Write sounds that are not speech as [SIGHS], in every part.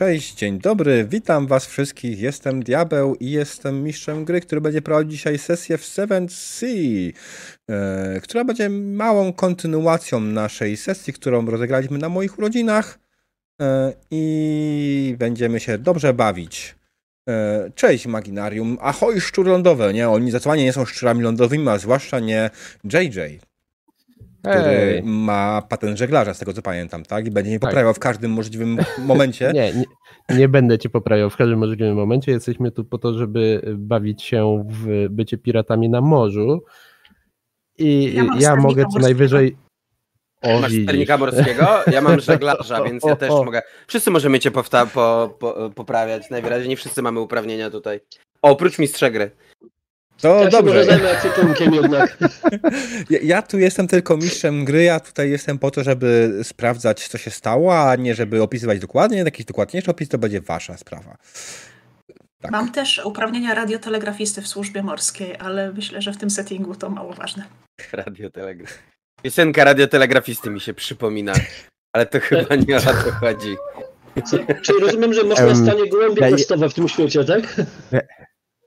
Cześć, dzień dobry, witam was wszystkich. Jestem Diabeł i jestem mistrzem gry, który będzie prowadził dzisiaj sesję w 7C, e, która będzie małą kontynuacją naszej sesji, którą rozegraliśmy na moich urodzinach e, i będziemy się dobrze bawić. E, cześć Maginarium, ahoj szczur lądowe, nie? Oni zdecydowanie nie są szczurami lądowymi, a zwłaszcza nie JJ który Ej. ma patent żeglarza, z tego co pamiętam, tak? I będzie mnie tak. poprawiał w każdym możliwym momencie. [LAUGHS] nie, nie, nie, będę cię poprawiał w każdym możliwym momencie. Jesteśmy tu po to, żeby bawić się w bycie piratami na morzu. I ja, ja mogę co najwyżej. O, Masz sternika [LAUGHS] morskiego? Ja mam żeglarza, [LAUGHS] więc ja też mogę. Wszyscy możemy cię po, po, poprawiać. Najwyraźniej nie wszyscy mamy uprawnienia tutaj. Oprócz mistrza gry. To ja dobrze. Się może jednak. [LAUGHS] Ja, ja, tu jestem tylko mistrzem gry, ja tutaj jestem po to, żeby sprawdzać, co się stało, a nie żeby opisywać dokładnie. Jakiś dokładniejszy opis to będzie wasza sprawa. Tak. Mam też uprawnienia radiotelegrafisty w służbie morskiej, ale myślę, że w tym settingu to mało ważne. [LAUGHS] Radiotelegraf. Piosenka radiotelegrafisty mi się przypomina, ale to chyba nie o to chodzi. Czyli rozumiem, że można um, stanie głębiej ja, w tym świecie, tak?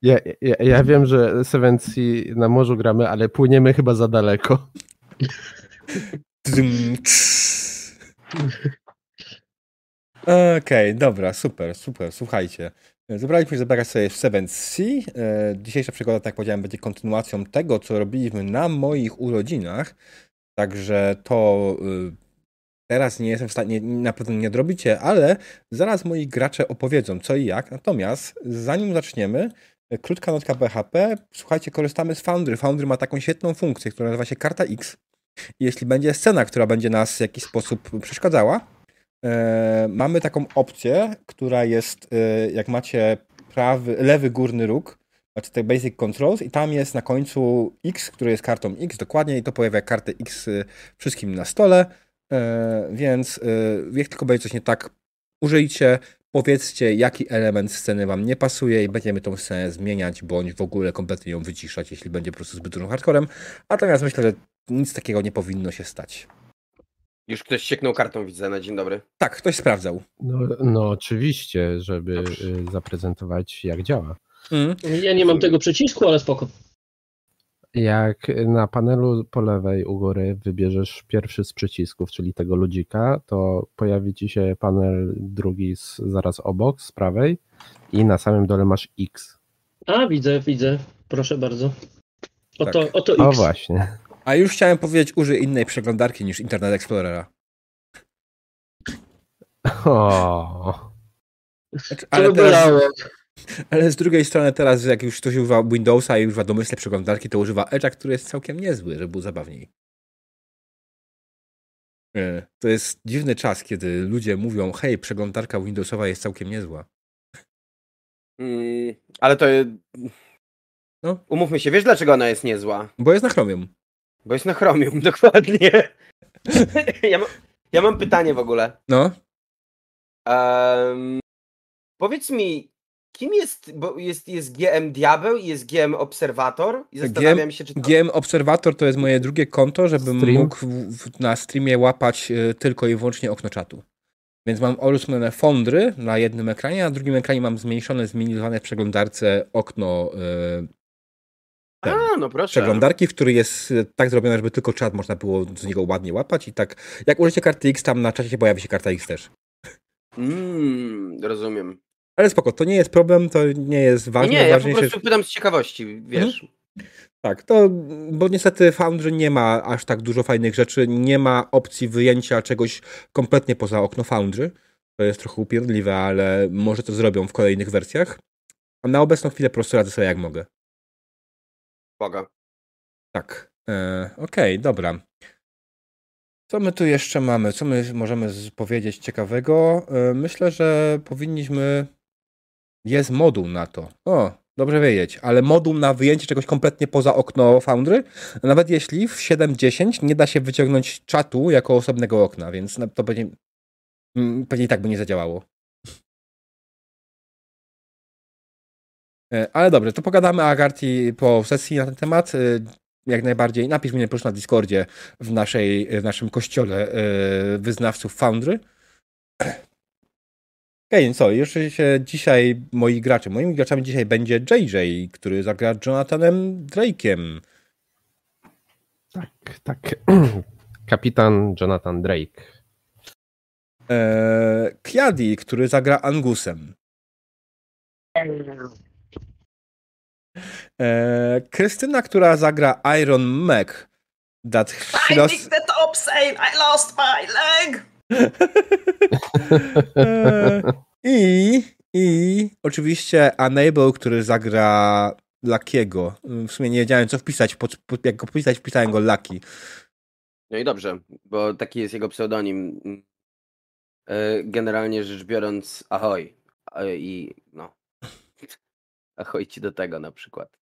Ja, ja, ja wiem, że Seven Sea na morzu gramy, ale płyniemy chyba za daleko. Okej, okay, dobra, super, super, słuchajcie. Zebraliśmy zabrać sobie w Seven Sea. E, dzisiejsza przygoda, tak jak powiedziałem, będzie kontynuacją tego, co robiliśmy na moich urodzinach. Także to y, teraz nie jestem w stanie, na pewno nie odrobicie, ale zaraz moi gracze opowiedzą co i jak. Natomiast zanim zaczniemy, Krótka notka BHP. Słuchajcie, korzystamy z Foundry. Foundry ma taką świetną funkcję, która nazywa się karta X. Jeśli będzie scena, która będzie nas w jakiś sposób przeszkadzała, e, mamy taką opcję, która jest, e, jak macie prawy, lewy górny róg, macie te Basic Controls i tam jest na końcu X, który jest kartą X dokładnie i to pojawia kartę X e, wszystkim na stole, e, więc e, jak tylko będzie coś nie tak, użyjcie, Powiedzcie, jaki element sceny wam nie pasuje i będziemy tą scenę zmieniać, bądź w ogóle kompletnie ją wyciszać, jeśli będzie po prostu zbyt dużym hardcorem. Natomiast myślę, że nic takiego nie powinno się stać. Już ktoś sieknął kartą, widzę, na dzień dobry. Tak, ktoś sprawdzał. No, no oczywiście, żeby Dobrze. Y, zaprezentować, jak działa. Mm. Ja nie mam tego przycisku, ale spoko. Jak na panelu po lewej u góry wybierzesz pierwszy z przycisków, czyli tego ludzika, to pojawi ci się panel drugi z, zaraz obok, z prawej i na samym dole masz X. A, widzę, widzę. Proszę bardzo. Oto, tak. oto X. O właśnie. A już chciałem powiedzieć, użyj innej przeglądarki niż Internet Explorera. O. Znaczy, ale teraz, ale z drugiej strony teraz, jak już ktoś używa Windowsa i używa domyślnej przeglądarki, to używa Edge'a, który jest całkiem niezły, żeby był zabawniej. To jest dziwny czas, kiedy ludzie mówią, hej, przeglądarka Windowsowa jest całkiem niezła. Mm, ale to... No. Umówmy się, wiesz dlaczego ona jest niezła? Bo jest na Chromium. Bo jest na Chromium, [LAUGHS] dokładnie. ja, ma, ja mam pytanie w ogóle. No. Um, powiedz mi, Kim jest, bo jest, jest GM Diabeł i jest GM Obserwator i zastanawiam GM, się, czy to... GM Obserwator to jest moje drugie konto, żebym Stream? mógł w, w, na streamie łapać y, tylko i wyłącznie okno czatu. Więc mam orysowane fondry na jednym ekranie, a na drugim ekranie mam zmniejszone, zmienione w przeglądarce okno y, ten, a, no proszę. przeglądarki, w której jest y, tak zrobione, żeby tylko czat można było z niego ładnie łapać i tak, jak użycie karty X, tam na czacie się pojawi się karta X też. Mmm, rozumiem. Ale spoko, to nie jest problem, to nie jest ważne. Nie, ja po prostu pytam z ciekawości, wiesz. Mhm. Tak, to, bo niestety Foundry nie ma aż tak dużo fajnych rzeczy, nie ma opcji wyjęcia czegoś kompletnie poza okno Foundry. To jest trochę upierdliwe, ale może to zrobią w kolejnych wersjach. A na obecną chwilę po prostu radzę sobie jak mogę. Boga. Tak. E, Okej, okay, dobra. Co my tu jeszcze mamy? Co my możemy powiedzieć ciekawego? E, myślę, że powinniśmy jest moduł na to. O, dobrze wiedzieć, ale moduł na wyjęcie czegoś kompletnie poza okno Foundry, nawet jeśli w 7.10 nie da się wyciągnąć czatu jako osobnego okna, więc to pewnie, mm, pewnie i tak by nie zadziałało. E, ale dobrze, to pogadamy Agarty po sesji na ten temat. E, jak najbardziej. Napisz mi proszę na Discordzie w, naszej, w naszym kościole e, wyznawców Foundry Okej, okay, co, jeszcze się dzisiaj moi gracze, moimi graczami dzisiaj będzie JJ, który zagra Jonathanem Drake'em. Tak, tak. [CLEARS THROAT] Kapitan Jonathan Drake. Eee, Kiadi, który zagra Angusem. Eee, Krystyna, która zagra Iron Mac. That she lost... the top saying I lost my leg! Eee, I, I oczywiście Unable, który zagra Lakiego. W sumie nie wiedziałem, co wpisać. Pod, pod, jak go wpisać, wpisałem go Laki. No i dobrze, bo taki jest jego pseudonim. E, generalnie rzecz biorąc, ahoj. E, I no. [LAUGHS] Ahoj ci do tego na przykład.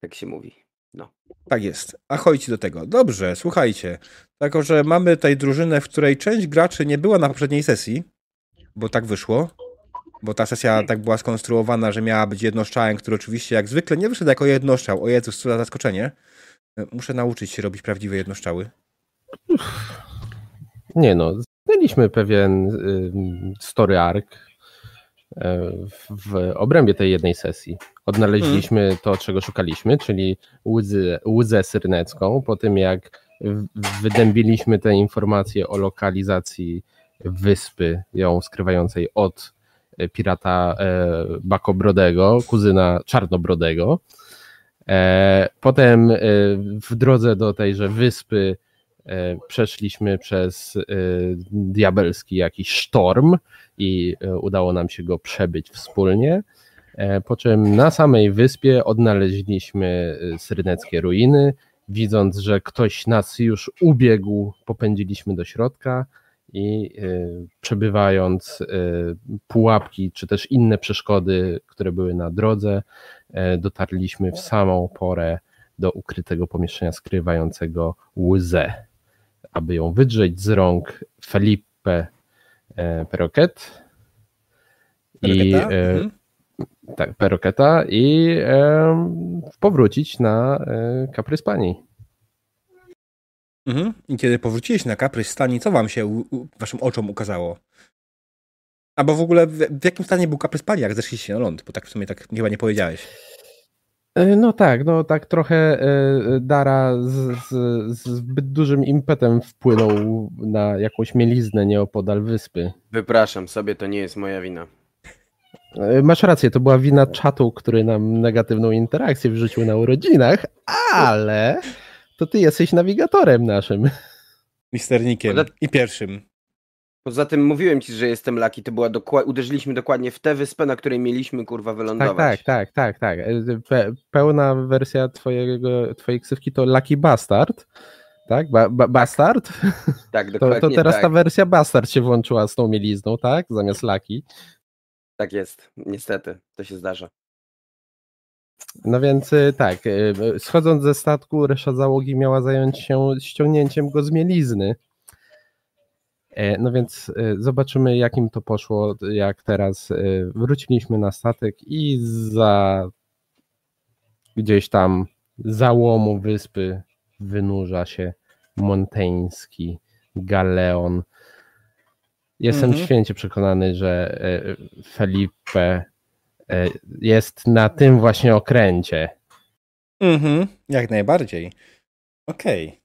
Tak się mówi. No. Tak jest. Ahoj ci do tego. Dobrze, słuchajcie. Jako, że mamy tutaj drużynę, w której część graczy nie była na poprzedniej sesji, bo tak wyszło, bo ta sesja tak była skonstruowana, że miała być jednostrzałem, który oczywiście jak zwykle nie wyszedł jako jednostrzał. O Jezus, co za zaskoczenie. E, muszę nauczyć się robić prawdziwe jednostrzały. Nie no, mieliśmy pewien story arc e, w obrębie tej jednej sesji. Odnaleźliśmy hmm. to, czego szukaliśmy, czyli łzę, łzę syrnecką, po tym jak wydębiliśmy te informacje o lokalizacji wyspy, ją skrywającej od e, pirata e, Bakobrodego, kuzyna Czarnobrodego. Potem w drodze do tejże wyspy E, przeszliśmy przez e, diabelski jakiś sztorm i e, udało nam się go przebyć wspólnie. Po czym na samej wyspie odnaleźliśmy syrneckie ruiny. Widząc, że ktoś nas już ubiegł, popędziliśmy do środka i przebywając pułapki czy też inne przeszkody, które były na drodze, dotarliśmy w samą porę do ukrytego pomieszczenia skrywającego łzę aby ją wydrzeć z rąk Felipe e, Peroquet i e, mhm. Tak, Peroketa i e, powrócić na e, Kaprys Pani. Mhm. I kiedy powróciliście na Kaprys Stani, co wam się u, u, waszym oczom ukazało? Albo w ogóle w, w jakim stanie był Kaprys Pani, jak zeszliście na ląd? Bo tak w sumie tak chyba nie powiedziałeś. E, no tak, no tak trochę e, Dara z, z, z, zbyt dużym impetem wpłynął na jakąś mieliznę nieopodal wyspy. Wypraszam sobie, to nie jest moja wina. E, masz rację, to była wina czatu, który nam negatywną interakcję wrzucił na urodzinach, ale to ty jesteś nawigatorem naszym. Misternikiem i pierwszym. Poza tym mówiłem ci, że jestem Laki, to była dokładnie, uderzyliśmy dokładnie w tę wyspę, na której mieliśmy kurwa wylądować. Tak, tak, tak, tak, tak. Pe pełna wersja twojego, twojej ksywki to Lucky Bastard. Tak? Ba ba bastard? Tak, dokładnie. [LAUGHS] To, to teraz tak. ta wersja Bastard się włączyła z tą mielizną, tak? Zamiast Lucky. Tak jest, niestety, to się zdarza. No więc y, tak, y, schodząc ze statku, reszta załogi miała zająć się ściągnięciem go z mielizny. E, no więc zobaczymy, jakim to poszło, jak teraz wróciliśmy na statek i za gdzieś tam załomu wyspy wynurza się monteński galeon. Jestem mhm. święcie przekonany, że Felipe jest na tym właśnie okręcie. Mhm, jak najbardziej. Okej. Okay.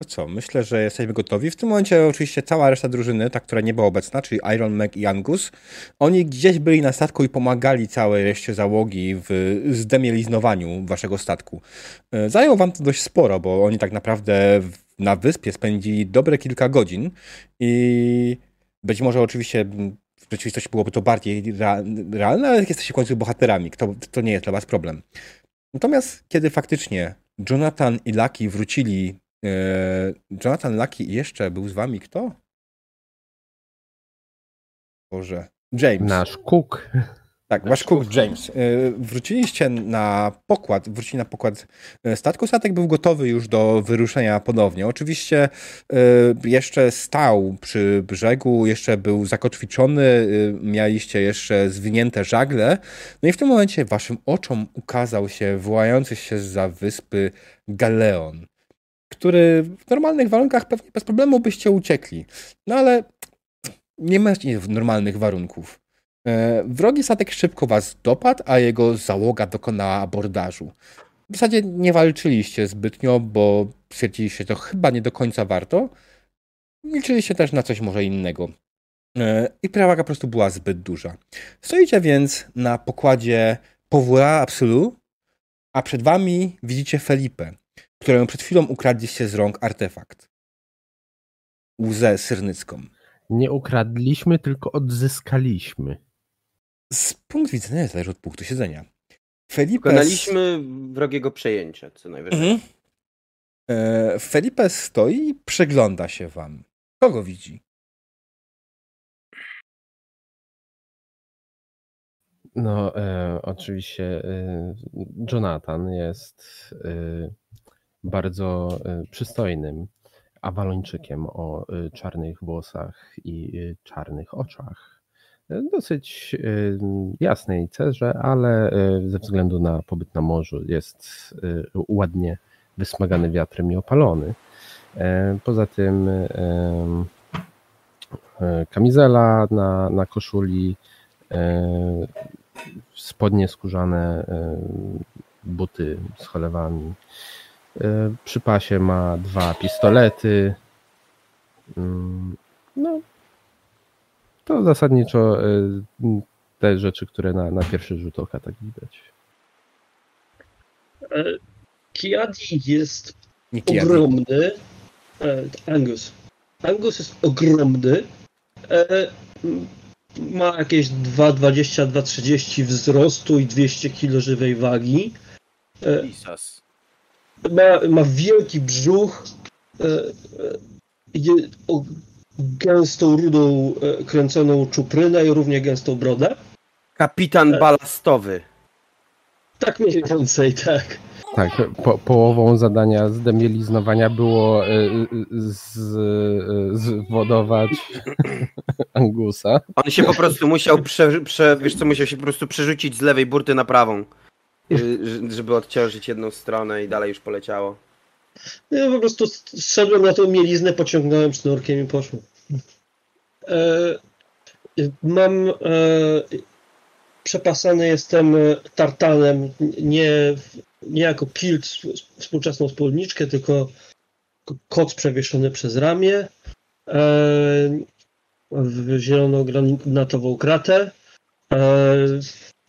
No co, myślę, że jesteśmy gotowi. W tym momencie oczywiście cała reszta drużyny, ta, która nie była obecna, czyli Iron Mac i Angus, oni gdzieś byli na statku i pomagali całej reszcie załogi w zdemieliznowaniu waszego statku. E, zajęło wam to dość sporo, bo oni tak naprawdę na wyspie spędzili dobre kilka godzin i być może oczywiście w rzeczywistości byłoby to bardziej realne, ale jesteście w końcu bohaterami, to, to nie jest dla was problem. Natomiast kiedy faktycznie Jonathan i Lucky wrócili Eee, Jonathan Lucky jeszcze był z wami kto? Boże. James. Nasz Cook. Tak, wasz Cook James. Eee, wróciliście na pokład, wrócili na pokład e, statku. Statek był gotowy już do wyruszenia ponownie. Oczywiście e, jeszcze stał przy brzegu, jeszcze był zakotwiczony, mieliście jeszcze zwinięte żagle. No i w tym momencie waszym oczom ukazał się wołający się za wyspy Galeon który w normalnych warunkach pewnie bez problemu byście uciekli. No ale nie macie normalnych warunków. E, wrogi statek szybko was dopadł, a jego załoga dokonała abordażu. W zasadzie nie walczyliście zbytnio, bo stwierdziliście, że to chyba nie do końca warto. Liczyliście też na coś może innego. E, I przewaga po prostu była zbyt duża. Stoicie więc na pokładzie Powora Absolu, a przed wami widzicie Felipe, któremu przed chwilą ukradliście z rąk artefakt. Łzę syrnycką. Nie ukradliśmy, tylko odzyskaliśmy. Z punktu widzenia zależy od punktu siedzenia. Felipe... Dokonaliśmy wrogiego przejęcia, co najwyżej. Mhm. E, Felipe stoi i przegląda się wam. Kogo widzi? No, e, oczywiście e, Jonathan jest e, bardzo e, przystojnym Awalończykiem o e, czarnych włosach i e, czarnych oczach. Dosyć jasnej cerze, ale ze względu na pobyt na morzu jest ładnie wysmagany wiatrem i opalony. Poza tym kamizela na, na koszuli spodnie skórzane, e, buty z cholewami. E, przy pasie ma dwa pistolety. Mm, no, to zasadniczo e, te rzeczy, które na, na pierwszy rzut oka tak widać. Kiadi jest ogromny. Angus. Angus jest ogromny ma jakieś 2,20-2,30 wzrostu i 200 kg żywej wagi. E, ma, ma wielki brzuch, e, e, gęstą, rudą, kręconą czuprynę i równie gęstą brodę. Kapitan balastowy. Tak mniej więcej, tak. Tak, po, połową zadania zdemieliznowania było e, z, zwodować [LAUGHS] Angusa. On się po prostu musiał, prze, prze, wiesz co, musiał się po prostu przerzucić z lewej burty na prawą, y, żeby odciążyć jedną stronę i dalej już poleciało. Ja po prostu szedłem na tą mieliznę, pociągnąłem sznurkiem i poszło. E, mam... E, przepasany jestem tartanem, nie nie jako kilt współczesną spódniczkę, tylko koc przewieszony przez ramię, e, w zieloną granatową kratę.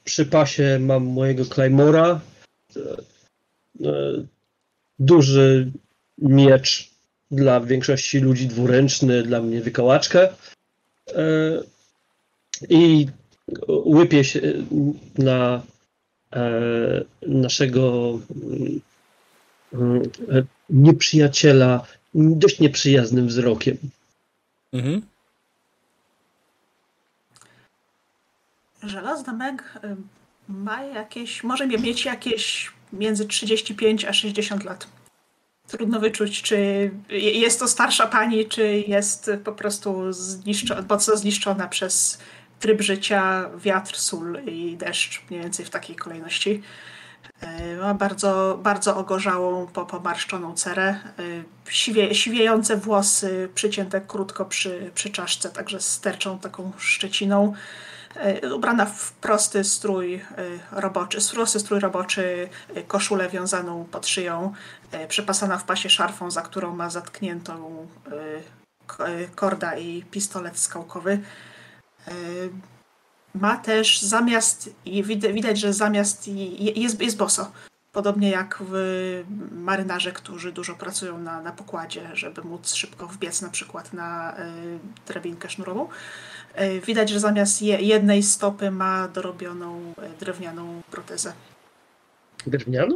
Przy pasie mam mojego Claymora, duży miecz dla większości ludzi dwuręczny, dla mnie wykałaczkę. I łypię się na E, naszego e, nieprzyjaciela dość nieprzyjaznym wzrokiem. Mhm. Żelazny Meg y, ma jakieś, może mieć jakieś między 35 a 60 lat. Trudno wyczuć, czy jest to starsza pani, czy jest po prostu zniszczona, mocno zniszczona przez tryb życia, wiatr, sól i deszcz, mniej więcej w takiej kolejności. E, ma bardzo, bardzo ogorzałą, pomarszczoną cerę, e, siwie, siwiejące włosy, przycięte krótko przy, przy czaszce, także sterczą taką szczeciną. E, ubrana w prosty strój roboczy, prosty strój roboczy, koszulę wiązaną pod szyją, przepasana w pasie szarfą, za którą ma zatkniętą korda i pistolet skałkowy. Ma też zamiast, widać, że zamiast jest, jest boso. Podobnie jak w marynarze, którzy dużo pracują na, na pokładzie, żeby móc szybko wbiec na przykład na y, drabinkę sznurową. Y, widać, że zamiast je, jednej stopy ma dorobioną y, drewnianą protezę. Drewnianą?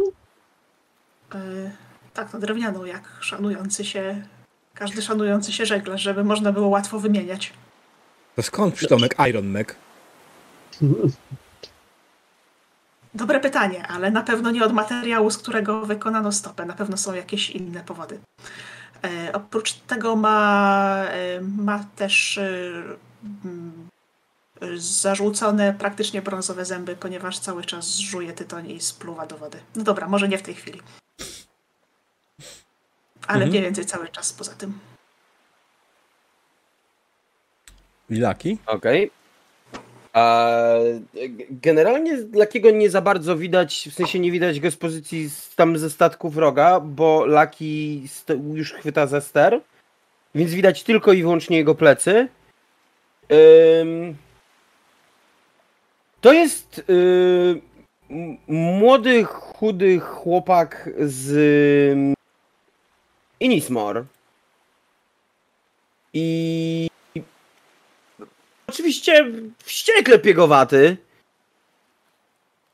Y, tak, no drewnianą, jak szanujący się, każdy szanujący się żeglarz, żeby można było łatwo wymieniać. To skąd przydomek Iron Mac? Dobre pytanie, ale na pewno nie od materiału, z którego wykonano stopę. Na pewno są jakieś inne powody. E, oprócz tego ma, e, ma też e, zarzucone praktycznie brązowe zęby, ponieważ cały czas żuje tytoń i spluwa do wody. No dobra, może nie w tej chwili. Ale mhm. mniej więcej cały czas poza tym. I Laki? Okej. A g- generalnie Lakiego nie za bardzo widać, w sensie nie widać go z pozycji z, tam ze statku wroga, bo Laki już chwyta za ster, więc widać tylko i wyłącznie jego plecy. To jest y, młody, chudy chłopak z ym, Inismore. I oczywiście wściekle piegowaty.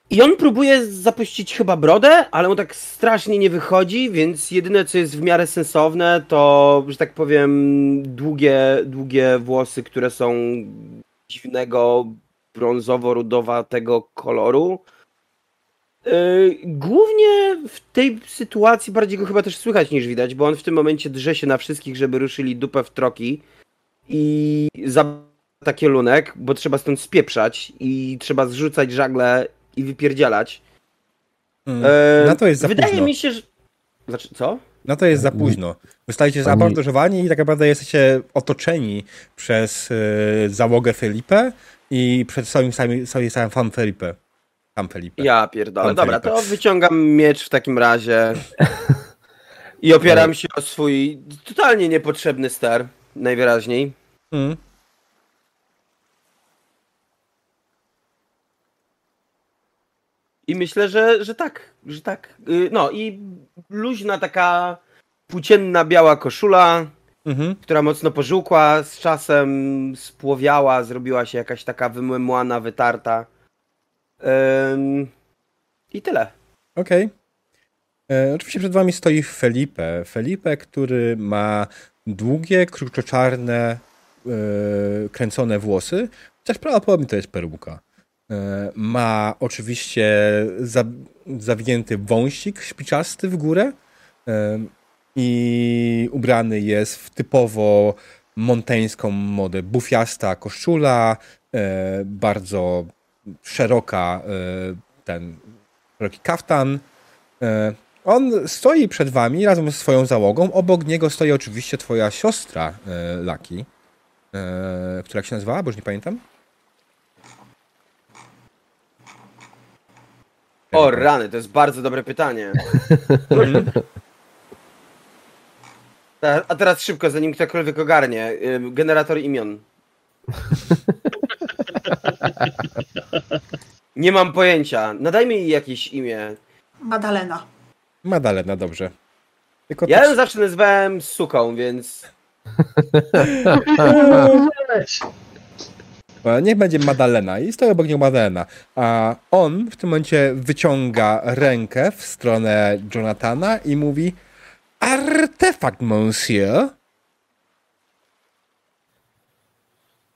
I on próbuje zapuścić chyba brodę, ale mu tak strasznie nie wychodzi, więc jedyne co jest w miarę sensowne to, że tak powiem, długie, długie włosy, które są dziwnego brązowo-rudowatego koloru. Yy, Głównie w tej sytuacji bardziej go chyba też słychać niż widać, bo on w tym momencie drze się na wszystkich, żeby ruszyli dupę w troki i za taki lunek, bo trzeba stąd spieprzać i trzeba zrzucać żagle i wypierdzielać. Mm. Eee, Na to jest za Wydaje późno. mi się, że... Znaczy, co? No to jest za późno. Zostaliście zabandażowani i tak naprawdę jesteście otoczeni przez y, załogę Felipe i przed swoim samym, swoim samym fan Felipe. Sam Felipe. Ja pierdolę. Pan Dobra, Felipe. to wyciągam miecz w takim razie [LAUGHS] i opieram się o swój totalnie niepotrzebny ster, najwyraźniej. Mm. I myślę, że, że tak, że tak. Y, No i luźna taka płócienna biała koszula, Mhm. która mocno pożółkła, z czasem spłowiała, zrobiła się jakaś taka wymłana, wytarta. Ym, I tyle. Okej. E, Oczywiście przed wami stoi Felipe. Felipe, który ma długie, kruczoczarne, e, kręcone włosy, chociaż prawdopodobnie to jest peruka. E, ma oczywiście za, zawinięty wąsik śpiczasty w górę e, i ubrany jest w typowo monteńską modę. Bufiasta koszula, e, bardzo szeroka ten szeroki kaftan. On stoi przed wami razem ze swoją załogą. Obok niego stoi oczywiście twoja siostra Laki, która jak się nazywała, bo już nie pamiętam. O rany, to jest bardzo dobre pytanie. [LAUGHS] Ta- A teraz szybko, zanim ktokolwiek ogarnie. Generator imion. [LAUGHS] Nie mam pojęcia. Nadajmy jej jakieś imię. Madalena. Madalena, dobrze. Tylko Ja ją zawsze nazywałem suką, więc [LAUGHS] E, Niech będzie Madalena i stoi obok niego Madalena. A on w tym momencie wyciąga rękę w stronę Jonathana i mówi Artefakt, monsieur.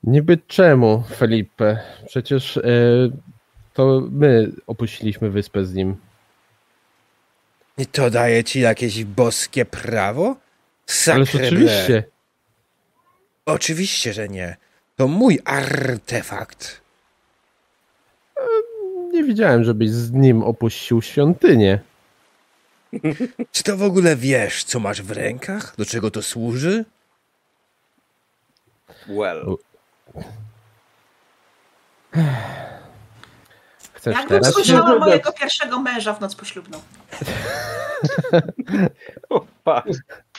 Niby czemu, Felipe? Przecież e, to my opuściliśmy wyspę z nim. I to daje ci jakieś boskie prawo? Ależ Sacre oczywiście. Oczywiście, że nie. To mój artefakt. Nie widziałem, żebyś z nim opuścił świątynię. [LAUGHS] Czy to w ogóle wiesz, co masz w rękach? Do czego to służy? well. [SIGHS] Chcesz Jakbym teraz? słyszała mojego pierwszego męża w noc poślubną. [LAUGHS]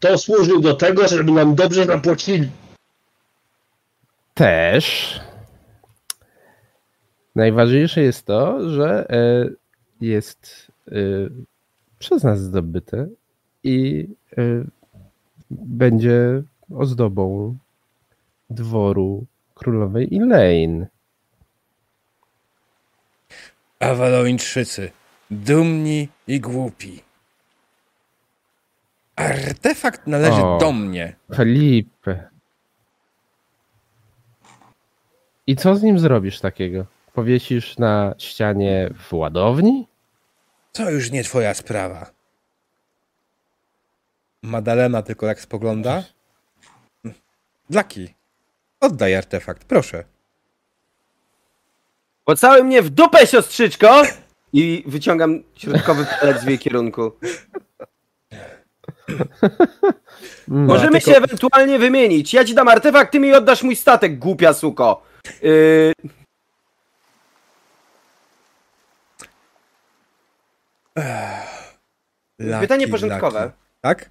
To służył do tego, żeby nam dobrze zapłacili. Też. Najważniejsze jest to, że e, jest e, przez nas zdobyte i e, będzie ozdobą dworu królowej Elaine. Awalończycy, dumni i głupi. Artefakt należy O. do mnie. Felipe. I co z nim zrobisz takiego? Powiesisz na ścianie w ładowni? To już nie twoja sprawa. Madalena tylko tak spogląda. Dlaki, oddaj artefakt, proszę. Pocałuj mnie w dupę, siostrzyczko! I wyciągam środkowy palec w jej kierunku. [LAUGHS] [LAUGHS] Mm, Możemy tylko- się ewentualnie wymienić. Ja ci dam artefakt, ty mi oddasz mój statek, głupia suko. Yy, Laki, pytanie porządkowe. laki. Tak?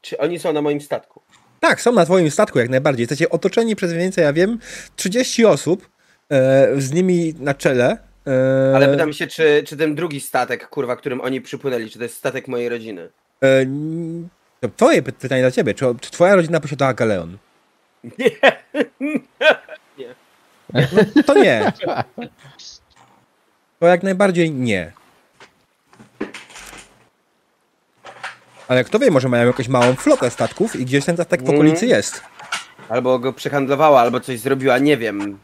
Czy oni są na moim statku? Tak, są na twoim statku jak najbardziej. Jesteście otoczeni przez więcej, ja wiem, 30 osób, e, z nimi na czele. E, Ale pytam się, czy, czy ten drugi statek, kurwa, którym oni przypłynęli, czy to jest statek mojej rodziny? E, to twoje py- pytanie dla ciebie. Czy, czy twoja rodzina posiadała galeon? [LAUGHS] Nie. No, to nie. To jak najbardziej nie. Ale kto wie, może mają jakąś małą flotę statków i gdzieś ten statek w Mm. okolicy jest. Albo go przehandlowała, albo coś zrobiła, nie wiem.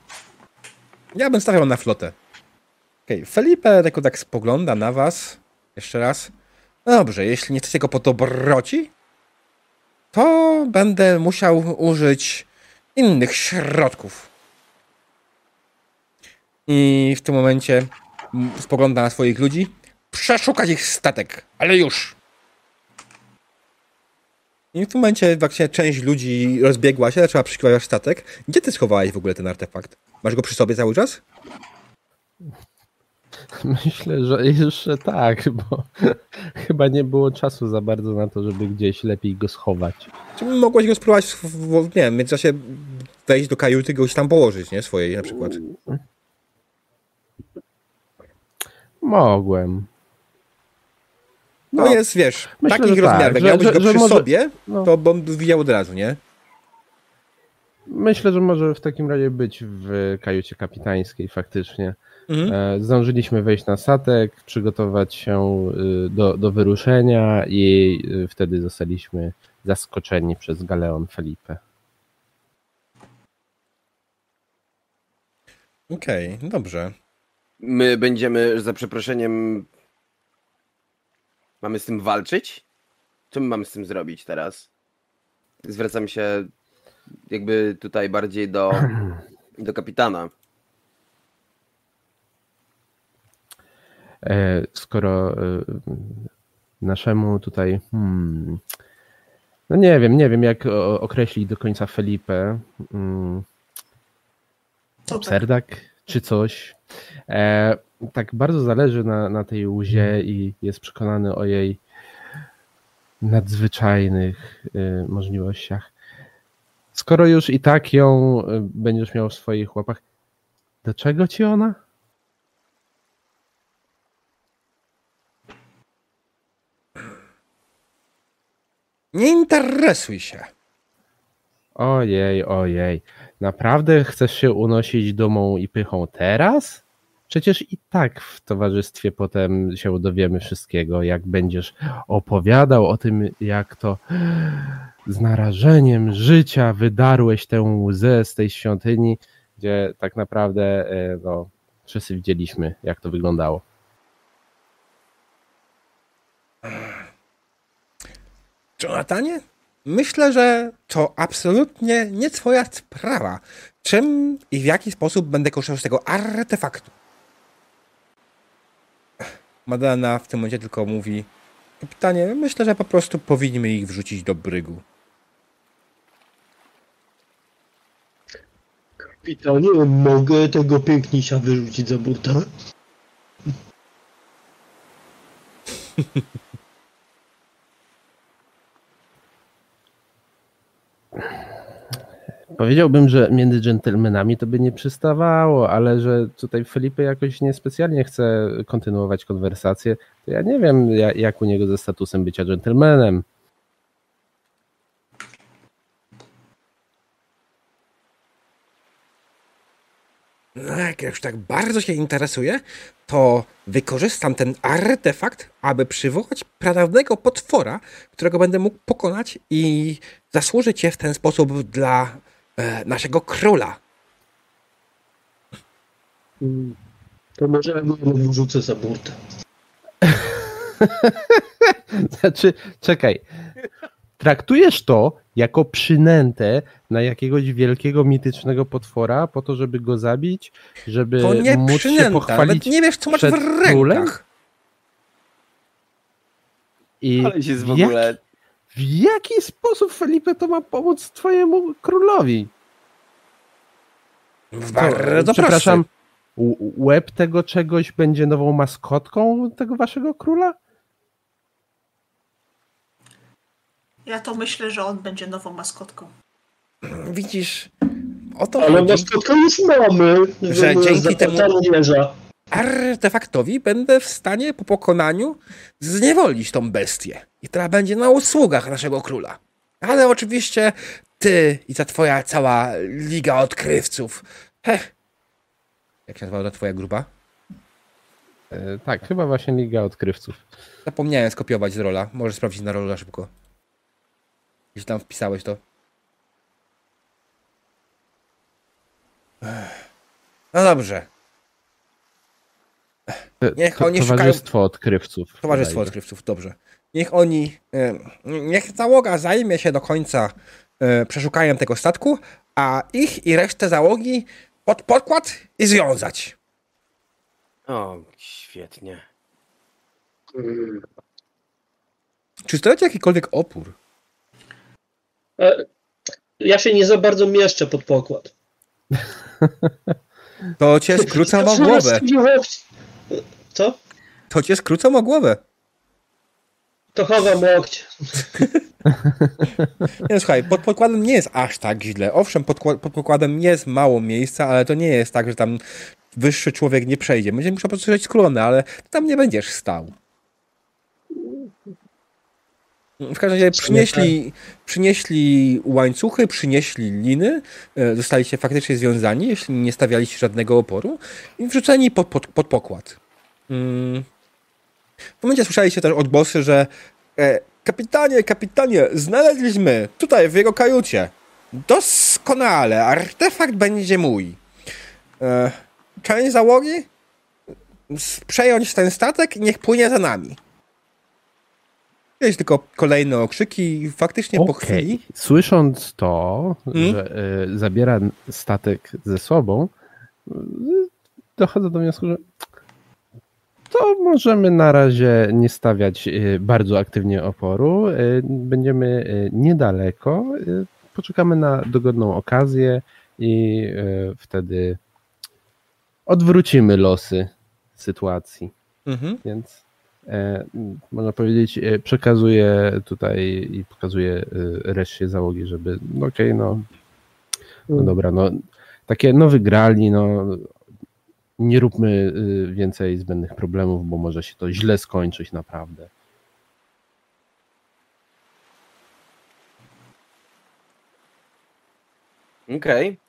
Ja bym stawiał na flotę. Okej, Felipe tylko tak spogląda na was. Jeszcze raz. Dobrze, jeśli nie chcecie go po to broci, to będę musiał użyć innych środków. I w tym momencie spogląda na swoich ludzi. Przeszukać ich statek, ale już! I w tym momencie właśnie część ludzi rozbiegła się, zaczęła przeszukiwać wasz statek. Gdzie ty schowałeś w ogóle ten artefakt? Masz go przy sobie cały czas? [LAUGHS] Myślę, że jeszcze tak, bo [LAUGHS] chyba nie było czasu za bardzo na to, żeby gdzieś lepiej go schować. Czy mogłeś go spróbować, w, nie wiem, w międzyczasie wejść do kajuty i go tam położyć, nie? Swojej na przykład. Mogłem. No, No, jest, wiesz, myślę, takich tak, rozmiarów. Że- miałbyś że- go że przy może- sobie, no. to bym widział od razu, nie? Myślę, że może w takim razie być w kajucie kapitańskiej faktycznie. Mhm. E, Zdążyliśmy wejść na statek, przygotować się y, do, do wyruszenia i y, wtedy zostaliśmy zaskoczeni przez galeon Felipe. Okej, dobrze. My będziemy, za przeproszeniem, mamy z tym walczyć? Co my mamy z tym zrobić teraz? Zwracam się jakby tutaj bardziej do, do kapitana. Skoro e, naszemu tutaj. Hmm, no nie wiem, nie wiem, jak określić do końca Felipe. Hmm, Co tak? Serdak czy coś. E, tak bardzo zależy na, na tej łzie i jest przekonany o jej nadzwyczajnych y, możliwościach. Skoro już i tak ją y, będziesz miał w swoich łapach, do czego ci ona? Nie interesuj się. Ojej, ojej. Naprawdę chcesz się unosić dumą i pychą teraz? Przecież i tak w towarzystwie potem się dowiemy wszystkiego, jak będziesz opowiadał o tym, jak to z narażeniem życia wydarłeś tę łzę z tej świątyni, gdzie tak naprawdę e, no, wszyscy widzieliśmy, jak to wyglądało. Jonathanie? Myślę, że to absolutnie nie twoja sprawa. Czym i w jaki sposób będę korzystał z tego artefaktu? Madalena w tym momencie tylko mówi Kapitanie, myślę, że po prostu powinniśmy ich wrzucić do brygu. Kapitanie, mogę tego pięknisia wyrzucić za burtę? [LAUGHS] Powiedziałbym, że między dżentelmenami to by nie przystawało, ale że tutaj Felipe jakoś niespecjalnie chce kontynuować konwersację, to ja nie wiem, ja- jak u niego ze statusem bycia dżentelmenem. No, jak już tak bardzo się interesuje, to wykorzystam ten artefakt, aby przywołać pradawnego potwora, którego będę mógł pokonać i zasłużyć się w ten sposób dla e, naszego króla. Mm, To może wyrzucę za burtę. [LAUGHS] Znaczy, czekaj. Traktujesz to jako przynętę na jakiegoś wielkiego, mitycznego potwora po to, żeby go zabić, żeby To nie móc się przynęta, nawet pochwalić nie wiesz, co masz w królem? rękach. i Ale jest w jak- ogóle... W jaki sposób Felipe to ma pomóc twojemu królowi? Bardzo Przepraszam, łeb tego czegoś będzie nową maskotką tego waszego króla? Ja to myślę, że on będzie nową maskotką. Widzisz, o to Ale chodzi. maskotkę już mamy. Że dzięki temu- wieża. artefaktowi będę w stanie po pokonaniu zniewolić tą bestię. I teraz będzie na usługach naszego króla. Ale oczywiście ty i ta twoja cała liga odkrywców. Heh. Jak się nazywała ta twoja grupa? E, tak, chyba właśnie Liga Odkrywców. Zapomniałem skopiować z rola. Możesz sprawdzić na rola szybko. Jeśli tam wpisałeś to. No dobrze. Niech oni szukają- Towarzystwo Odkrywców. Towarzystwo odkrywców, dobrze. Niech oni, niech załoga zajmie się do końca e, przeszukaniem tego statku, a ich i resztę załogi pod podkład i związać. O, świetnie. Mm. Czy stojący jakikolwiek opór? E, Ja się nie za bardzo mieszczę pod pokład. [LAUGHS] To cię skrócą o głowę. Co? To cię skrócą o głowę. To chowam łokcie. [LAUGHS] Nie, słuchaj, pod podkładem nie jest aż tak źle. Owszem, pod, pod podkładem jest mało miejsca, ale to nie jest tak, że tam wyższy człowiek nie przejdzie. Będzie musiał posłuchać skromny, ale tam nie będziesz stał. W każdym razie przynieśli, przynieśli łańcuchy, przynieśli liny, e, zostaliście faktycznie związani, jeśli nie stawialiście żadnego oporu i wrzuceni pod, pod, pod pokład. Mm. W momencie słyszeliście też odgłosy, że e, kapitanie, kapitanie, znaleźliśmy tutaj w jego kajucie. Doskonale, artefakt będzie mój. E, część załogi przejąć ten statek i niech płynie za nami. Jest tylko kolejne okrzyki i faktycznie po Okej. chwili Słysząc to, Mm. że y, zabiera statek ze sobą, y, dochodzę do wniosku, że to możemy na razie nie stawiać y, bardzo aktywnie oporu. Y, Będziemy y, niedaleko. Poczekamy na dogodną okazję i wtedy odwrócimy losy sytuacji. Mhm. Więc można powiedzieć, e, przekazuję tutaj i pokazuję e, reszcie załogi, żeby no okej, no, no dobra, no takie no wygrali, no nie róbmy e, więcej zbędnych problemów, bo może się to źle skończyć naprawdę. Okej.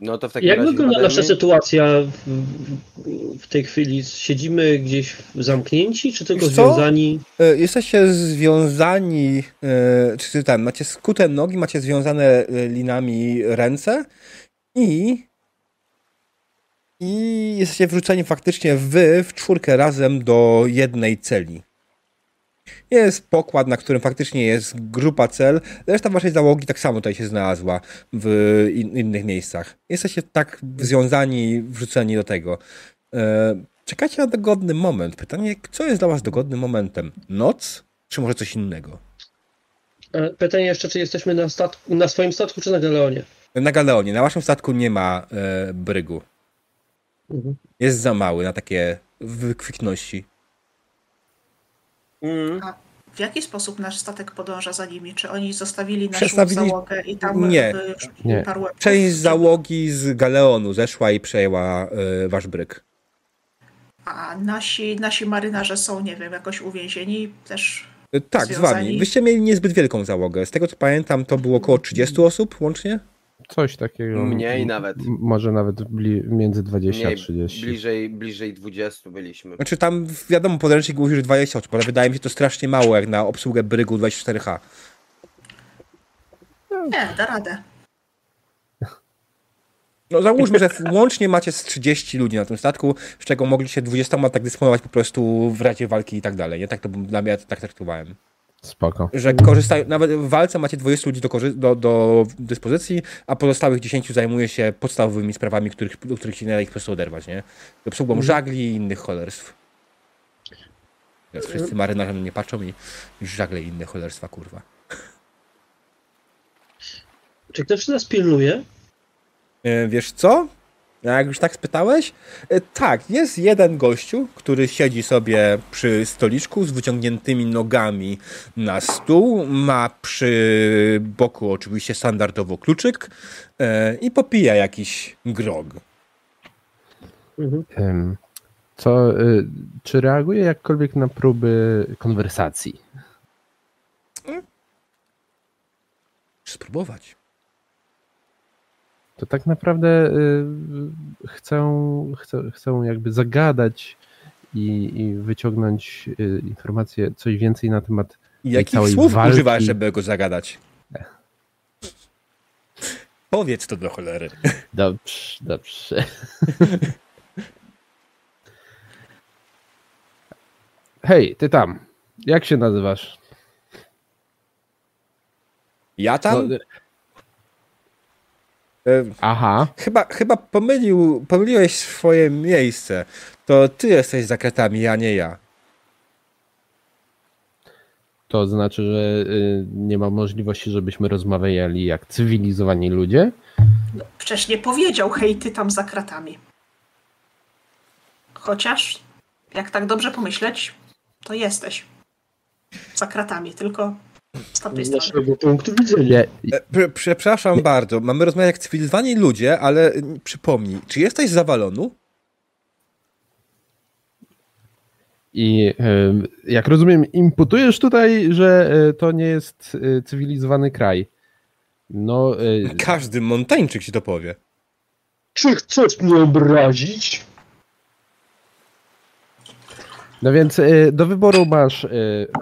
No to w takim Jak razie wygląda nasza sytuacja w, w tej chwili? Siedzimy gdzieś zamknięci, czy tylko Wiesz co? związani? E, Jesteście związani, e, czy tam, macie skute nogi, macie związane e, linami ręce i i jesteście wrzuceni faktycznie wy w czwórkę razem do jednej celi. Jest pokład, na którym faktycznie jest grupa cel. Reszta waszej załogi tak samo tutaj się znalazła w in, innych miejscach. Jesteście tak związani, wrzuceni do tego. E, czekacie na dogodny moment. Pytanie, co jest dla was dogodnym momentem? Noc, czy może coś innego? E, Pytanie jeszcze, czy jesteśmy na, statku, na swoim statku, czy na galeonie? Na Galeonie, na waszym statku nie ma e, brygu. Mhm. Jest za mały na takie wykwikności. Mm. W jaki sposób nasz statek podąża za nimi? Czy oni zostawili naszą Przestawili- załogę i tam Nie. wyrzucili Nie. łebków? Część załogi z Galeonu zeszła i przejęła e, wasz bryg. A nasi, nasi marynarze są, nie wiem, jakoś uwięzieni też. E, tak, z Związani? wami. Wyście mieli niezbyt wielką załogę. Z tego co pamiętam, to było około 30 osób łącznie. Coś takiego. Mniej nawet. Może nawet bli, między 20 a Mniej, 30. bliżej, bliżej 20 byliśmy. Znaczy tam, wiadomo, podręcznik mówi, że 20 osób, ale wydaje mi się to strasznie mało jak na obsługę brygu 24H. Nie, da radę. No załóżmy, że [LAUGHS] łącznie macie z 30 ludzi na tym statku, z czego mogliście 20 tak dysponować po prostu w razie walki i tak dalej. Nie tak to dla mnie ja tak traktowałem. Spoko. Że korzystają, nawet w walce macie 20 ludzi do, do, do dyspozycji, a pozostałych 10 zajmuje się podstawowymi sprawami, których, do których się nie da ich po prostu oderwać, nie? Obsługą mhm. żagli i innych cholerstw. Teraz wszyscy marynarze mnie patrzą i żagle i inne cholerstwa, kurwa. Czy ktoś nas pilnuje? E, wiesz co? Jak już tak spytałeś? E, Tak, jest jeden gościu, który siedzi sobie przy stoliczku z wyciągniętymi nogami na stół, ma przy boku oczywiście standardowo kluczyk e, i popija jakiś grog. Mhm. Co, y, czy reaguje jakkolwiek na próby konwersacji? Spróbować. To tak naprawdę y, chcę, chcę, chcę jakby zagadać i, i wyciągnąć y, informacje, coś więcej na temat jakich całej słów walki- używasz, żeby go zagadać? Powiedz to do cholery. Dobrze, dobrze. [LAUGHS] Hej, ty tam. Jak się nazywasz? Ja tam? No, aha, Chyba, chyba pomylił, pomyliłeś swoje miejsce. To ty jesteś za kratami, a nie ja. to znaczy, że y, nie ma możliwości, żebyśmy rozmawiali jak cywilizowani ludzie? No, przecież nie powiedział, hej, ty tam za kratami. Chociaż, jak tak dobrze pomyśleć, to jesteś za kratami, tylko z tamtej Z strony. naszego punktu widzenia. Nie, E, przepraszam bardzo, mamy rozmawiać jak cywilizowani ludzie, ale e, przypomnij, czy jesteś z Avalonu? I jak rozumiem, imputujesz tutaj, że e, to nie jest e, cywilizowany kraj. No, Każdy montańczyk ci to powie. Czy chcesz mnie obrazić? No więc e, do wyboru masz e,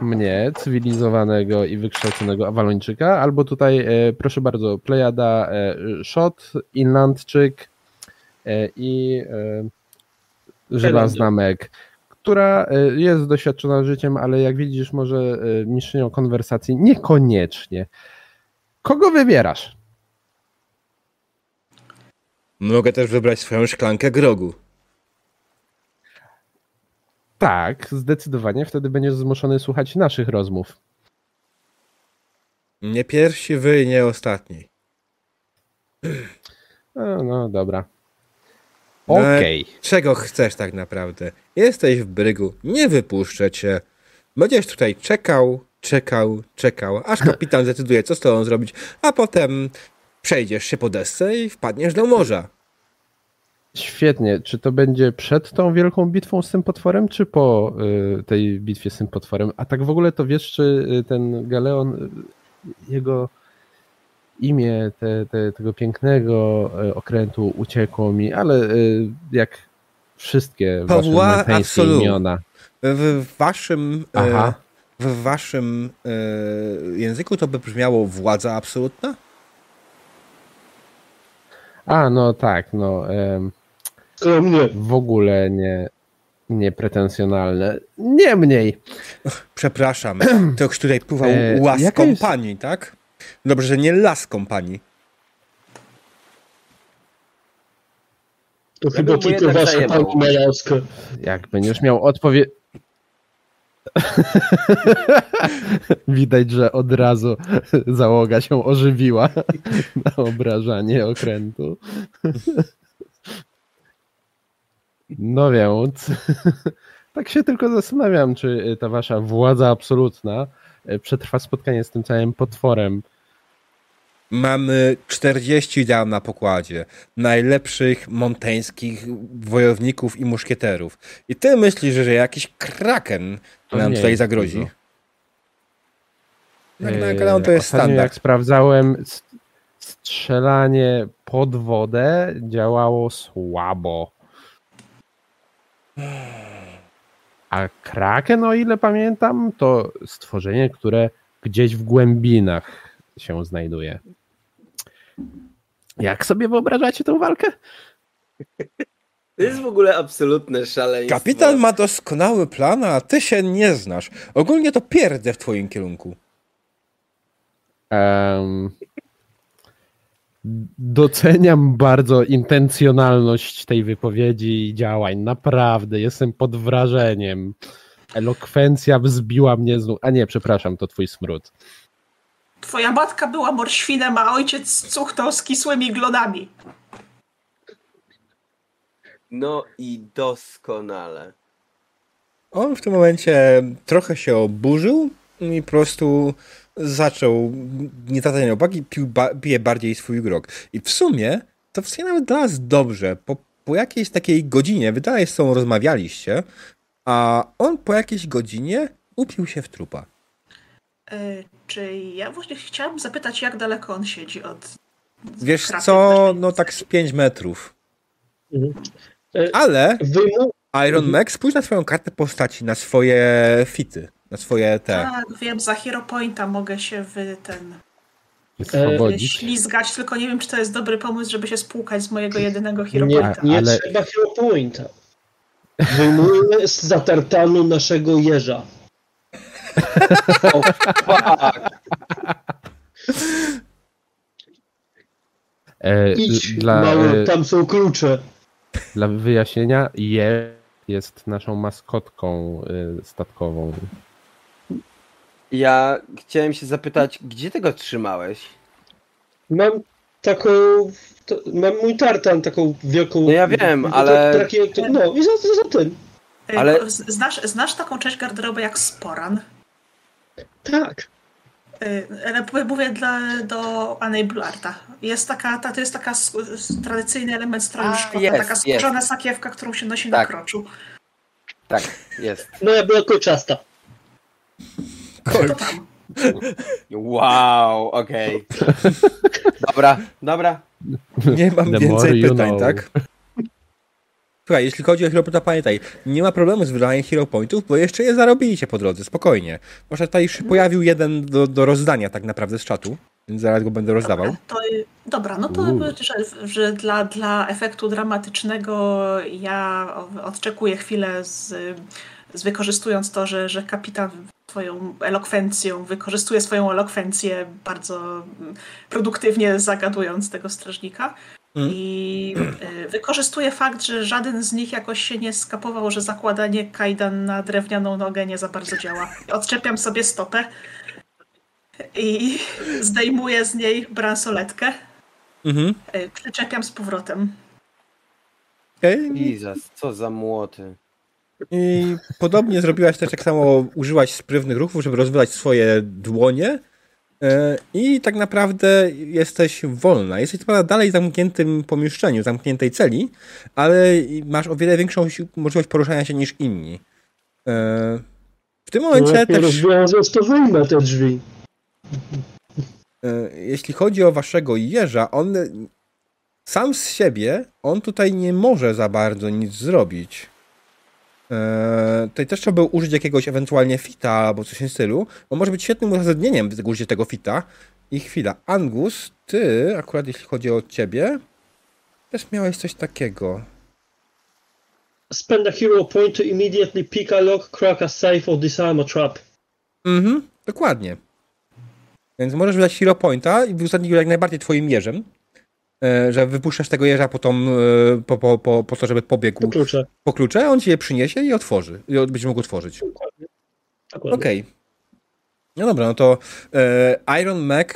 mnie, cywilizowanego i wykształconego Awalończyka, albo tutaj, e, proszę bardzo, Plejada Szot, Inlandczyk i Żelazna Meg, która jest doświadczona życiem, ale jak widzisz, może mistrzynią konwersacji niekoniecznie. Kogo wybierasz? Mogę też wybrać swoją szklankę grogu. Tak, zdecydowanie. Wtedy będziesz zmuszony słuchać naszych rozmów. Nie pierwsi wy, nie ostatni. No, no dobra. No, Okej. Czego chcesz tak naprawdę? Jesteś w brygu, nie wypuszczę cię. Będziesz tutaj czekał, czekał, czekał, aż [LAUGHS] kapitan zdecyduje, co z tobą zrobić, a potem przejdziesz się po desce i wpadniesz do morza. Świetnie. Czy to będzie przed tą wielką bitwą z tym potworem, czy po y, tej bitwie z tym potworem? A tak w ogóle to wiesz, czy y, ten Galeon, y, jego imię te, te, tego pięknego y, okrętu uciekło mi, ale y, jak wszystkie wasze Pawła Absolu. imiona. W waszym, Aha. w waszym języku to by brzmiało władza absolutna? A, no tak, no. em, W ogóle nie, niepretensjonalne. Niemniej, Przepraszam, to który pływał E, jaka jest- kompanii, tak? Dobrze, że nie las kompanii. To Ja chyba tylko wasza pani ma laskę. jak będziesz miał odpowiedź. [LAUGHS] Widać, że od razu załoga się ożywiła na obrażanie okrętu. No więc, [LAUGHS] tak się tylko zastanawiam, czy ta wasza władza absolutna przetrwa spotkanie z tym całym potworem. Mamy 40 dam na pokładzie. Najlepszych monteńskich wojowników i muszkieterów. I ty myślisz, że jakiś kraken To nam tutaj zagrozi? Jak na Yy, ekran to jest standard. jak sprawdzałem, strzelanie pod wodę działało słabo. A Kraken, o ile pamiętam, to stworzenie, które gdzieś w głębinach się znajduje. Jak sobie wyobrażacie tę walkę? To jest w ogóle absolutne szaleństwo. Kapitan ma doskonały plan, a ty się nie znasz. Ogólnie to pierdę w twoim kierunku. Em, doceniam bardzo intencjonalność tej wypowiedzi i działań. Naprawdę, jestem pod wrażeniem. Elokwencja wzbiła mnie z nóg. A nie, przepraszam, to twój smród. Twoja matka była morświnem, a ojciec cuchnął z kisłymi glonami. No i doskonale. On w tym momencie trochę się oburzył i po prostu zaczął nie zwracać uwagi, pił ba pije bardziej swój grog. I w sumie to w sumie nawet dla nas dobrze. Po, po jakiejś takiej godzinie, wy dalej z sobą rozmawialiście, a on po jakiejś godzinie upił się w trupa. Y, czy ja właśnie chciałam zapytać, jak daleko on siedzi od. Wiesz kraty co, no tak z 5 metrów. Mhm. E, Ale. Iron Mhm. Mac, spójrz na swoją kartę postaci, na swoje fity, na swoje te. Tak, wiem, za Hero Pointa mogę się wy ten Swobodzić. ślizgać, tylko nie wiem, czy to jest dobry pomysł, żeby się spłukać z mojego jedynego Hero Nie, Pointa. nie ale- trzeba Hero Pointa. Wyjmujemy z zatartanu naszego jeża. Fuck. E, Idź, dla, mały, e, tam są klucze. dla wyjaśnienia, je jest naszą maskotką e, statkową. Ja chciałem się zapytać, gdzie tego trzymałeś? Mam taką... To, mam mój tartan, taką wielką... No ja wiem, to- ale- Taki, jak to, no i za, za, za tym. Ale- z- Znasz, znasz taką część garderoby jak Sporan? Tak. Ale mówię dla, do Enablarta. Jest taka, ta, to jest taka tradycyjny element stroju A, Szkota, jest, taka jest. skórzana sakiewka, którą się nosi Tak. na kroczu. Tak, jest. No ja była kolczasta. Tam. Wow, okej. Dobra, dobra. Nie mam The więcej pytań, know. tak? Słuchaj, jeśli chodzi o Hero Pointa, pamiętaj, nie ma problemu z wydaniem Hero Pointów, bo jeszcze je zarobiliście po drodze, spokojnie. Może tutaj się pojawił jeden do, do rozdania tak naprawdę z czatu, więc zaraz go będę rozdawał. Dobra, to, dobra no to, Uuu. że, że dla, dla efektu dramatycznego ja odczekuję chwilę z, z wykorzystując to, że, że kapitan swoją elokwencją, wykorzystuje swoją elokwencję bardzo mm, produktywnie zagadując tego strażnika. Mm. I y, wykorzystuje fakt, że żaden z nich jakoś się nie skapował, że zakładanie kajdan na drewnianą nogę nie za bardzo działa. Odczepiam sobie stopę i zdejmuję z niej bransoletkę, Mhm. y, przyczepiam z powrotem. Jesus, co za młoty. I podobnie zrobiłaś też tak samo, użyłaś sprawnych ruchów, żeby rozwylać swoje dłonie e, i tak naprawdę jesteś wolna. Jesteś co prawda dalej w zamkniętym pomieszczeniu, w zamkniętej celi, ale masz o wiele większą możliwość poruszania się niż inni. E, W tym No, momencie nie też, to wyjmę te drzwi. e, jeśli chodzi o waszego jeża, on sam z siebie, on tutaj nie może za bardzo nic zrobić. Eee, tutaj też trzeba by użyć jakiegoś ewentualnie fita albo coś w tym stylu, bo może być świetnym uzasadnieniem tego użycia tego fita. I chwila, Angus, ty, akurat jeśli chodzi o ciebie, też miałeś coś takiego. Spend a hero point to immediately pick a lock, crack a safe or disarm a trap. Mhm, dokładnie. Więc możesz wydać hero pointa i uzasadnić go jak najbardziej twoim e, że wypuszczasz tego jeża po, tą, e, po, po, po, po to, żeby pobiegł To klucze. po klucze, on ci je przyniesie i otworzy. I będziesz mógł otworzyć. Dokładnie. Okej. No dobra, no to e, Iron Mac e,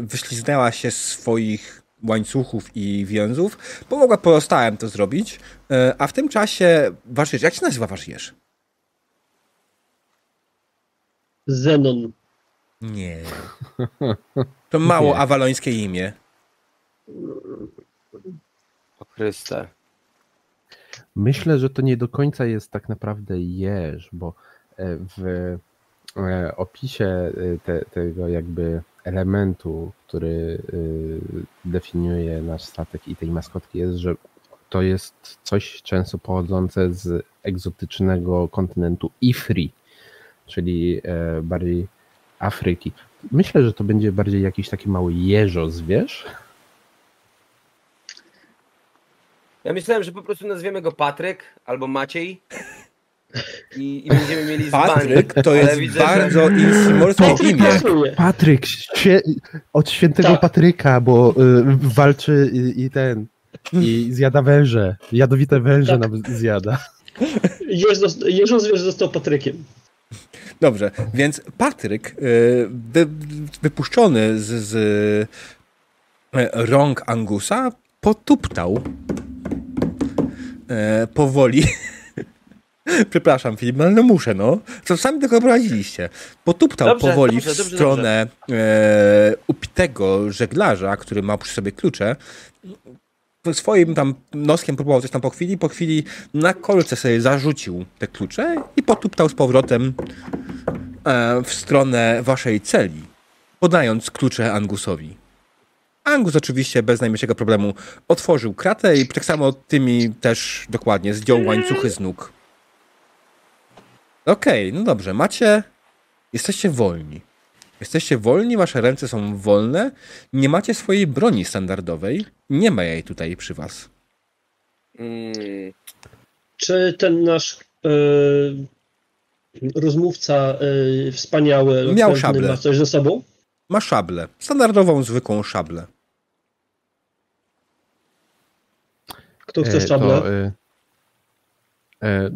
wyśliznęła się z swoich łańcuchów i więzów, pomogła pozostałym to zrobić, e, a w tym czasie wasz jeż, jak się nazywa wasz jeż? Zenon. Nie. To mało awalońskie imię. O Chryste. Myślę, że to nie do końca jest tak naprawdę jeż, bo e, w e, opisie e, te, tego jakby elementu, który definiuje nasz statek i tej maskotki jest, że to jest coś często pochodzące z egzotycznego kontynentu Ifri, czyli bardziej Afryki. Myślę, że to będzie bardziej jakiś taki mały jeżo zwierz. Ja myślałem, że po prostu nazwiemy go Patryk albo Maciej i, i będziemy mieli zbani. Patryk to jest widzę, że- bardzo Patryk imię. Patryk, świe... od świętego Tak. Patryka, bo y, walczy i, i ten. I zjada węże. Jadowite węże Tak. nam zjada. Jeż, zost- Jeżo zwierz został Patrykiem. Dobrze, więc Patryk, e, wy, wypuszczony z, z e, rąk Angusa, potuptał e, powoli. [LAUGHS] Przepraszam, Filip, no, ale no muszę, no. Co sami tego prowadziliście. Potuptał Dobrze, powoli dobrze, w dobrze, stronę e, upitego żeglarza, który ma przy sobie klucze. Swoim tam noskiem próbował coś tam po chwili. Po chwili na kolce sobie zarzucił te klucze i potuptał z powrotem e, w stronę waszej celi, podając klucze Angusowi. Angus oczywiście bez najmniejszego problemu otworzył kratę i tak samo tymi też dokładnie zdjął łańcuchy z nóg. Okej, no dobrze, macie. Jesteście wolni. Jesteście wolni, wasze ręce są wolne, nie macie swojej broni standardowej, nie ma jej tutaj przy was. Mm, Czy ten nasz e, rozmówca e, wspaniały elokwentny, szablę. ma coś ze sobą? Ma szablę, standardową, zwykłą szablę. Kto chce E, szablę? To, e, e,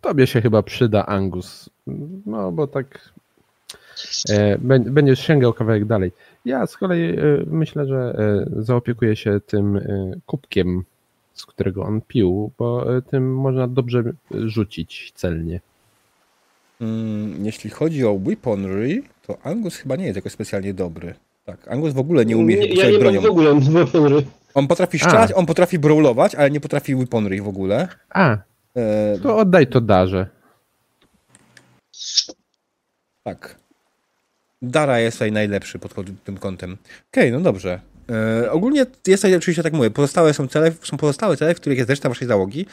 tobie się chyba przyda Angus. No bo tak bę- będziesz sięgał kawałek dalej. Ja z kolei myślę, że zaopiekuję się tym kubkiem, z którego on pił, bo tym można dobrze rzucić celnie. Mm, jeśli chodzi o weaponry, to Angus chyba nie jest jakoś specjalnie dobry. Tak, Angus w ogóle nie umie Nie, ja nie bronią. w ogóle weaponry. On potrafi strzelać, on potrafi brawlować, ale nie potrafi weaponry w ogóle. A, E, to oddaj to darze. Tak. Dara jest tutaj najlepszy pod tym kątem. Okej, no dobrze. E, ogólnie jest tutaj oczywiście tak mówię, pozostałe są cele, są pozostałe cele, w których jest reszta waszej załogi,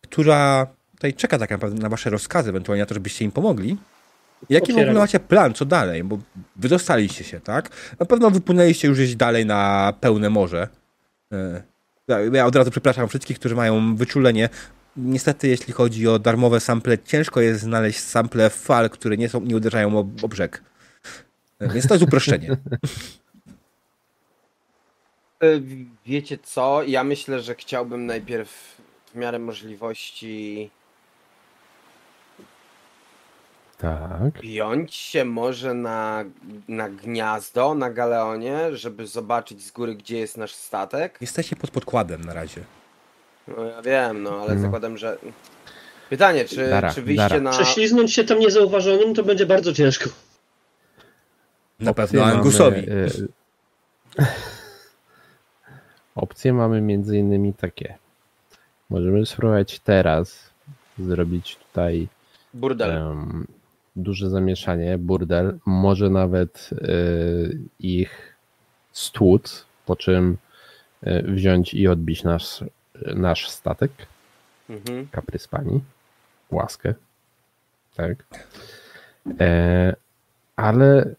która tutaj czeka tak naprawdę na wasze rozkazy, ewentualnie na to, żebyście im pomogli. Jaki w Otwieram. ogóle macie plan, co dalej? Bo wydostaliście się, tak? Na pewno wypłynęliście już gdzieś dalej na pełne morze. E, ja od razu przepraszam wszystkich, którzy mają wyczulenie. Niestety, jeśli chodzi o darmowe sample, ciężko jest znaleźć sample fal, które nie, są, nie uderzają o, o brzeg. E, Więc to jest uproszczenie. e, wiecie co? Ja myślę, że chciałbym najpierw w miarę możliwości Tak. piąć się może na, na gniazdo, na galeonie, żeby zobaczyć z góry, gdzie jest nasz statek. Jesteście pod podkładem na razie. No ja wiem, no ale No. zakładam, że... Pytanie, czy, Dara, czy wyjście dara. na... Prześliznąć się tam niezauważonym to będzie bardzo ciężko. Na Opcje pewno mamy, Angusowi. e, [LAUGHS] Opcje mamy między innymi takie. Możemy spróbować teraz zrobić tutaj Burdel. em, duże zamieszanie, burdel, może nawet e, ich stłuc, po czym e, wziąć i odbić nasz, nasz statek, Mhm. kaprys pani, łaskę, tak. E, ale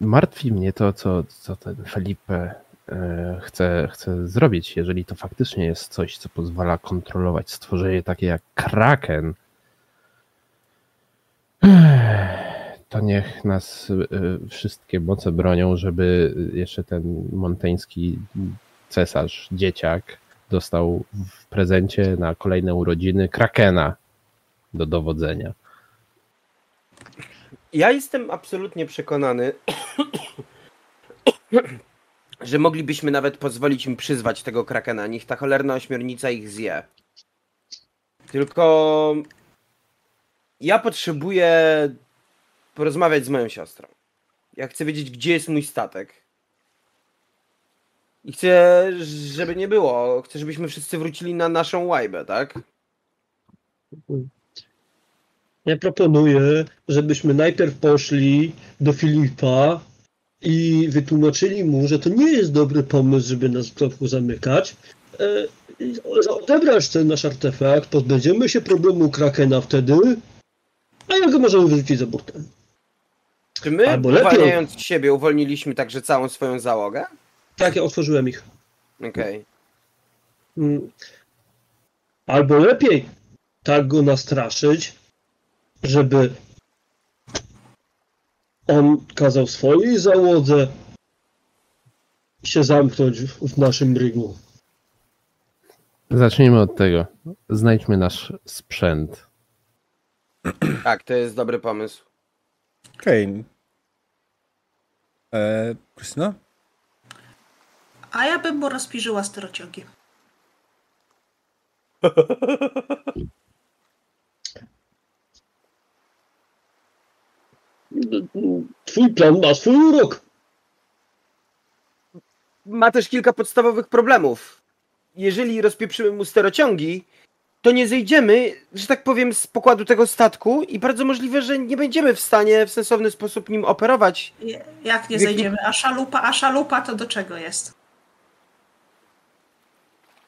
martwi mnie to, co, co ten Felipe e, chce, chce zrobić, jeżeli to faktycznie jest coś, co pozwala kontrolować stworzenie takie jak Kraken. To niech nas e, wszystkie moce bronią, żeby jeszcze ten monteński cesarz, dzieciak, dostał w prezencie na kolejne urodziny Krakena do dowodzenia. Ja jestem absolutnie przekonany, [COUGHS] że moglibyśmy nawet pozwolić im przyzwać tego krakena. Niech ta cholerna ośmiornica ich zje. Tylko ja potrzebuję porozmawiać z moją siostrą. Ja chcę wiedzieć, gdzie jest mój statek. I chcę, żeby nie było. Chcę, żebyśmy wszyscy wrócili na naszą łajbę, tak? Ja proponuję, żebyśmy najpierw poszli do Filipa i wytłumaczyli mu, że to nie jest dobry pomysł, żeby nas w klopku zamykać. E, odebrać ten nasz artefakt, pozbędziemy się problemu Krakena wtedy, a ja go możemy wyrzucić za burtę. Czy my, Albo lepiej. uwalniając siebie, uwolniliśmy także całą swoją załogę? Tak, ja otworzyłem ich. Okej. Mm. Albo lepiej tak go nastraszyć, żeby on kazał swojej załodze się zamknąć w w naszym brygu. Zacznijmy od tego. Znajdźmy nasz sprzęt. Tak, to jest dobry pomysł. Okej. E, Krystyna? A ja bym mu rozpiżyła sterociągi. Twój plan ma swój urok. Ma też kilka podstawowych problemów. Jeżeli rozpieprzymy mu sterociągi, to nie zejdziemy, że tak powiem, z pokładu tego statku i bardzo możliwe, że nie będziemy w stanie w sensowny sposób nim operować. Jak nie zejdziemy? A szalupa, a szalupa to do czego jest?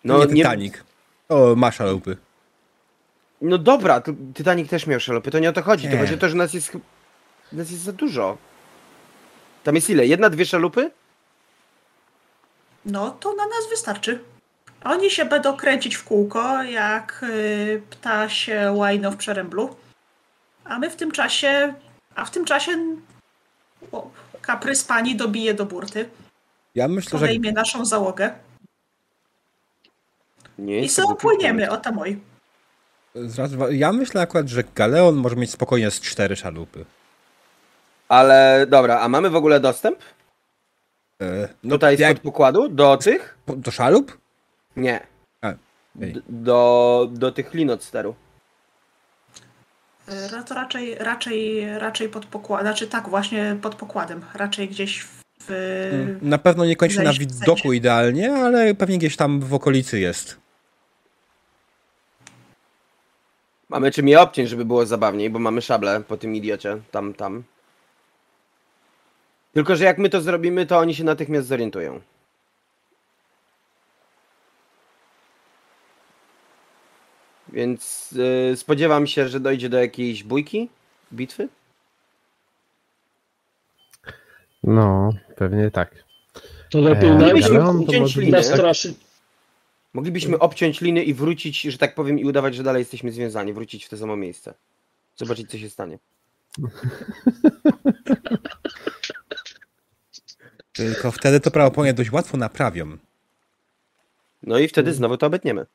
No, nie Titanic. O, ma szalupy. No dobra, to Titanic też miał szalopy, to nie o to chodzi. To Nie. chodzi o to, że nas jest, nas jest za dużo. Tam jest ile? Jedna, dwie szalupy? No to na nas wystarczy. Oni się będą kręcić w kółko, jak y, ptasie łajno w przeręblu. A my w tym czasie, a w tym czasie o, kaprys pani dobije do burty, Ja myślę, że podejmie naszą załogę Nie i sobie głupi opłyniemy, o tam oj. Zraz, ja myślę akurat, że Galeon może mieć spokojnie z cztery szalupy. Ale dobra, a mamy w ogóle dostęp? E, no Tutaj jak, spod pokładu? Do tych? do szalup? Nie. A. D- do, do tych lin od steru. Y, No to raczej, raczej, raczej pod pokładem, znaczy tak właśnie pod pokładem, raczej gdzieś w... w Na pewno niekoniecznie na zejść w widoku idealnie, ale pewnie gdzieś tam w okolicy jest. Mamy czym je obciąć, żeby było zabawniej, bo mamy szable po tym idiocie. Tam, tam. Tylko, że jak my to zrobimy, to oni się natychmiast zorientują. Więc yy, spodziewam się, że dojdzie do jakiejś bójki, bitwy. No, pewnie tak. To lepiej uciąć może linę. nastraszyć. Moglibyśmy obciąć liny i wrócić, że tak powiem, i udawać, że dalej jesteśmy związani, wrócić w to samo miejsce. Zobaczyć, co się stanie. Tylko wtedy to prawdopodobnie dość łatwo naprawią. No i wtedy znowu to obetniemy.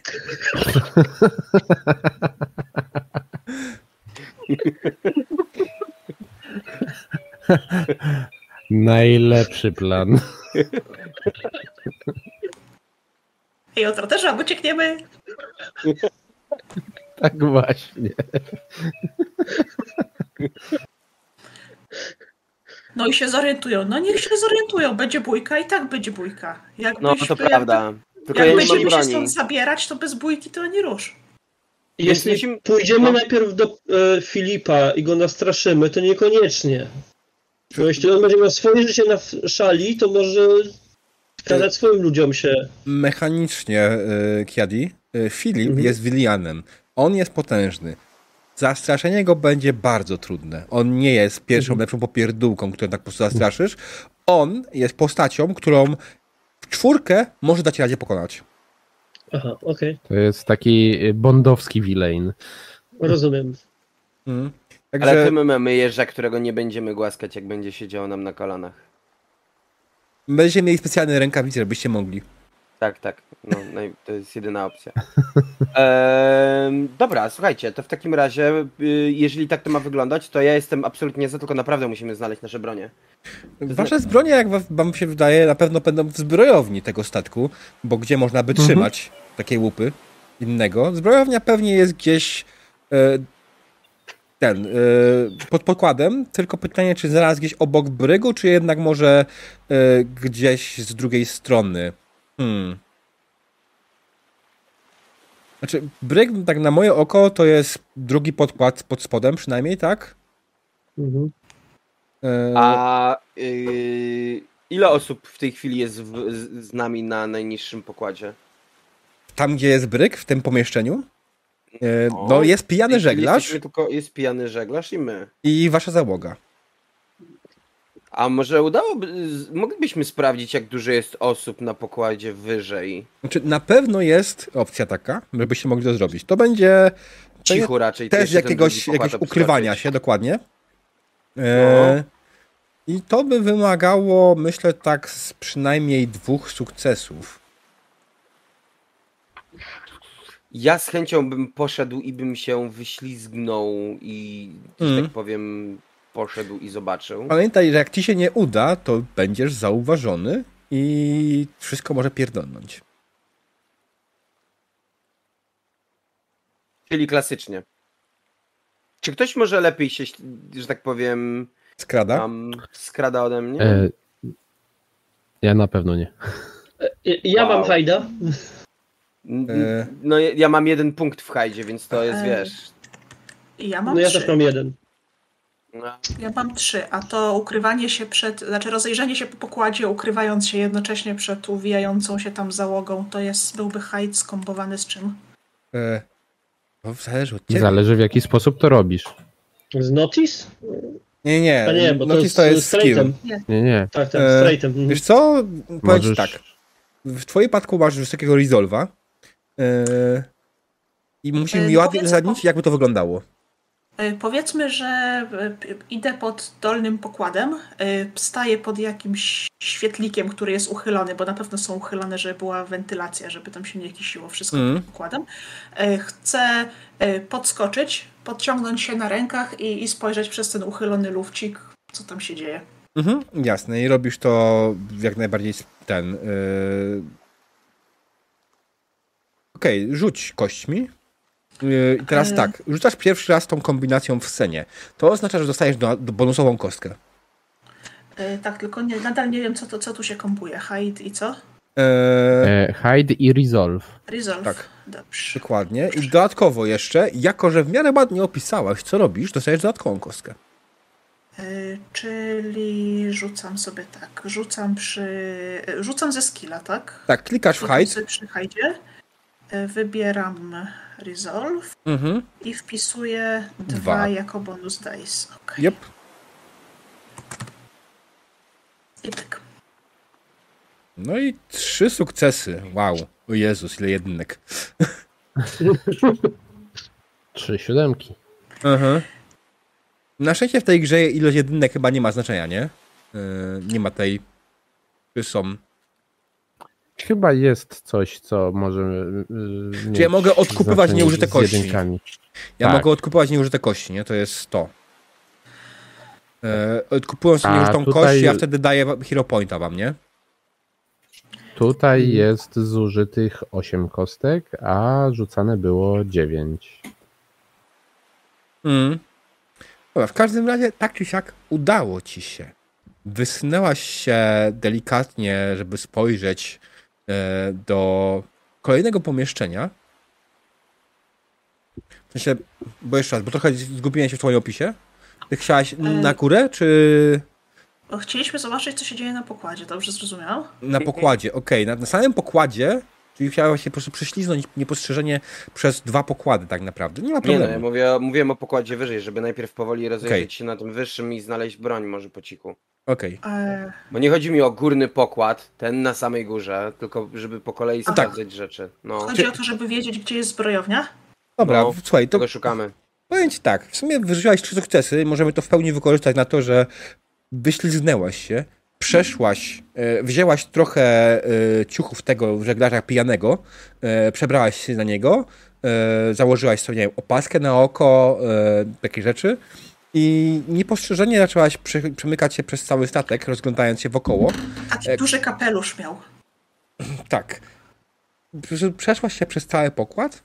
[LAUGHS] Najlepszy plan. I jutro też uciekniemy. [LAUGHS] Tak właśnie. No i się zorientują. No niech się zorientują, będzie bójka i tak będzie bójka. Jakbyś, No to prawda. Tylko Jak ja będziemy się stąd zabierać, to bez bójki to nie rusz. Jeśli pójdziemy no. najpierw do e, Filipa i go nastraszymy, to niekoniecznie. Bo jeśli on będzie miał swoje życie na szali, to może kazać swoim ludziom się. Mechanicznie, y, Kiadi, y, Filip Mhm. jest Willianem. On jest potężny. Zastraszenie go będzie bardzo trudne. On nie jest pierwszą Mhm. lepszą popierdółką, którą tak po prostu zastraszysz. On jest postacią, którą czwórkę może dać radzie pokonać. Aha, okej, To jest taki y, bondowski villain. rozumiem. Ale Także ty my mamy jeża, którego nie będziemy głaskać, jak będzie siedział nam na kolanach. będziecie mieli specjalne rękawice, żebyście mogli. Tak, tak. No, to jest jedyna opcja. Dobra, słuchajcie, to w takim razie, y, jeżeli tak to ma wyglądać, to ja jestem absolutnie za, tylko naprawdę musimy znaleźć nasze bronie. Wasze zbroje, jak wa- wam się wydaje, na pewno będą w zbrojowni tego statku, bo gdzie można by trzymać takie łupy innego. Zbrojownia pewnie jest gdzieś e, ten, e, pod pokładem, tylko pytanie, czy zaraz gdzieś obok brygu, czy jednak może e, gdzieś z drugiej strony. Hmm. Znaczy, bryg, tak na moje oko, to jest drugi podkład pod spodem przynajmniej, tak? Mhm. E, A y, ile osób w tej chwili jest w, z, z nami na najniższym pokładzie? tam, gdzie jest bryk, w tym pomieszczeniu, e, no jest pijany żeglarz Tylko jest pijany żeglarz i my. i wasza załoga. A może udałoby, moglibyśmy sprawdzić, jak dużo jest osób na pokładzie wyżej? Znaczy, na pewno jest opcja taka, żebyście mogli to zrobić. To będzie Cichu raczej. to też jeszcze ten jakiegoś, jakiegoś ukrywania się, dokładnie. E, I to by wymagało, myślę, tak z przynajmniej dwóch sukcesów. Ja z chęcią bym poszedł i bym się wyślizgnął i, Mm. tak powiem, poszedł i zobaczył. Pamiętaj, że jak ci się nie uda, to będziesz zauważony i wszystko może pierdolnąć. Czyli klasycznie. Czy ktoś może lepiej się, że tak powiem, Skrada? tam skrada ode mnie? E, ja na pewno nie. Ja- Ja Wow. mam hajda. E. No ja ja mam jeden punkt w hajdzie, więc to jest, E, wiesz... Ja mam No ja trzy. też mam jeden. No, Ja mam trzy, a to ukrywanie się przed, znaczy rozejrzenie się po pokładzie, ukrywając się jednocześnie przed uwijającą się tam załogą, to jest, byłby hajd skombowany z czym? E, to zależy od ciebie. Zależy w jaki sposób to robisz. Z Notice? Nie, nie, A nie, bo to Notice jest, to jest skill. straightem. Nie, nie. Tak, tak, E, straightem. Mhm. Wiesz co? Powiedz Możesz... tak. W twoim przypadku masz wysokiego resolva e, i musimy E, mi ładnie uzasadnić, jakby to wyglądało. E, Powiedzmy, że p- idę pod dolnym pokładem, e, staję pod jakimś świetlikiem, który jest uchylony, bo na pewno są uchylone, żeby była wentylacja, żeby tam się nie kisiło wszystko Mhm. pod pokładem. E, Chcę podskoczyć, podciągnąć się na rękach i, i spojrzeć przez ten uchylony lufcik, co tam się dzieje. Mhm, jasne. I robisz to jak najbardziej ten. Yy... Okej, rzuć kośćmi. Yy, I teraz tak, rzucasz pierwszy raz tą kombinacją w scenie. To oznacza, że dostajesz do, do bonusową kostkę. E, Tak, tylko nie, nadal nie wiem, co, to, co tu się kompuje. Hide i co? Yy, E, hide i resolve. Resolve. Tak. Dobrze. Dokładnie. I dodatkowo jeszcze, jako że w miarę ładnie opisałaś, co robisz, dostajesz dodatkową kostkę. E, Czyli rzucam sobie tak. Rzucam przy. e, Rzucam ze skilla, tak? Tak, klikasz w hide. przy hajdzie. E, Wybieram resolve Mhm. i wpisuję dwa, Dwa. jako bonus dice. Ok. Yep. I tak. No i trzy sukcesy. Wow. O Jezus, ile jedynek. [LAUGHS] Trzy siódemki. Mhm. Na szczęście w tej grze ilość jedynek chyba nie ma znaczenia, nie? Yy, nie ma tej. Czy są. Chyba jest coś, co może. Yy, Czy ja mogę odkupywać nieużyte kości? Ja Tak. mogę odkupować nieużyte kości, nie? To jest to. Yy, odkupując A nieużytą tutaj- kość, ja wtedy daję hero pointa wam, nie? Tutaj Mhm. jest zużytych 8 kostek, a rzucane było 9. Mm. Dobra, w każdym razie, tak czy siak, udało ci się. Wysnęłaś się delikatnie, żeby spojrzeć do kolejnego pomieszczenia. W sensie, bo jeszcze raz, bo trochę zgubiłem się w twoim opisie. Ty chciałaś na górę, czy chcieliśmy zobaczyć, co się dzieje na pokładzie. Dobrze zrozumiałam? na pokładzie? Okej, na, na samym pokładzie, czyli chciałaś się po prostu prześliznąć niepostrzeżenie przez dwa pokłady tak naprawdę. Nie ma Nie problemu. no, ja mówię, mówiłem o pokładzie wyżej, żeby najpierw powoli rozejrzeć Okej. się na tym wyższym i znaleźć broń może po cichu. Okej. E, Bo nie chodzi mi o górny pokład, ten na samej górze, tylko żeby po kolei tak. sprawdzać rzeczy. No, chodzi o to, żeby wiedzieć, gdzie jest zbrojownia. Dobra, No, słuchaj, to tego szukamy. Powiem ci tak, w sumie wyrzuciłaś trzy sukcesy, możemy to w pełni wykorzystać na to, że wyślizgnęłaś się, przeszłaś, e, wzięłaś trochę e, ciuchów tego żeglarza pijanego, e, przebrałaś się na niego, założyłaś sobie, nie wiem, opaskę na oko, takie rzeczy i niepostrzeżenie zaczęłaś prze, przemykać się przez cały statek, rozglądając się wokoło. Taki E, duży kapelusz miał. [CLEARS THROAT] Tak. Prze- Przeszłaś się przez cały pokład,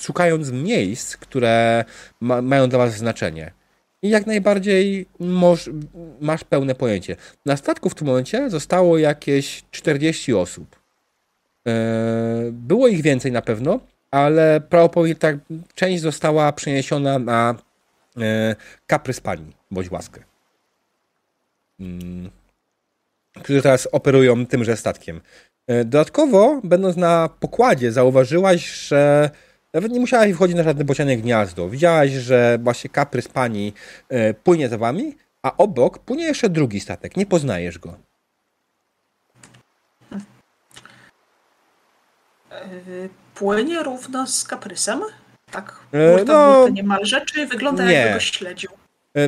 szukając miejsc, które ma, mają dla was znaczenie. I jak najbardziej moż, masz pełne pojęcie. Na statku w tym momencie zostało jakieś 40 osób. E, było ich więcej na pewno, ale prawdopodobnie tak, część została przeniesiona na e, kaprys pani, bądź łaskę. Mm, którzy teraz operują tymże statkiem. E, Dodatkowo, będąc na pokładzie, zauważyłaś, że nawet nie musiałaś wchodzić na żadne bocianie gniazdo. Widziałaś, że właśnie kaprys pani e, płynie za wami, a obok płynie jeszcze drugi statek. Nie poznajesz go. E, Płynie równo z kaprysem. Tak, E, burta no, w burtę niemalże, czy wygląda nie. jakby go śledził?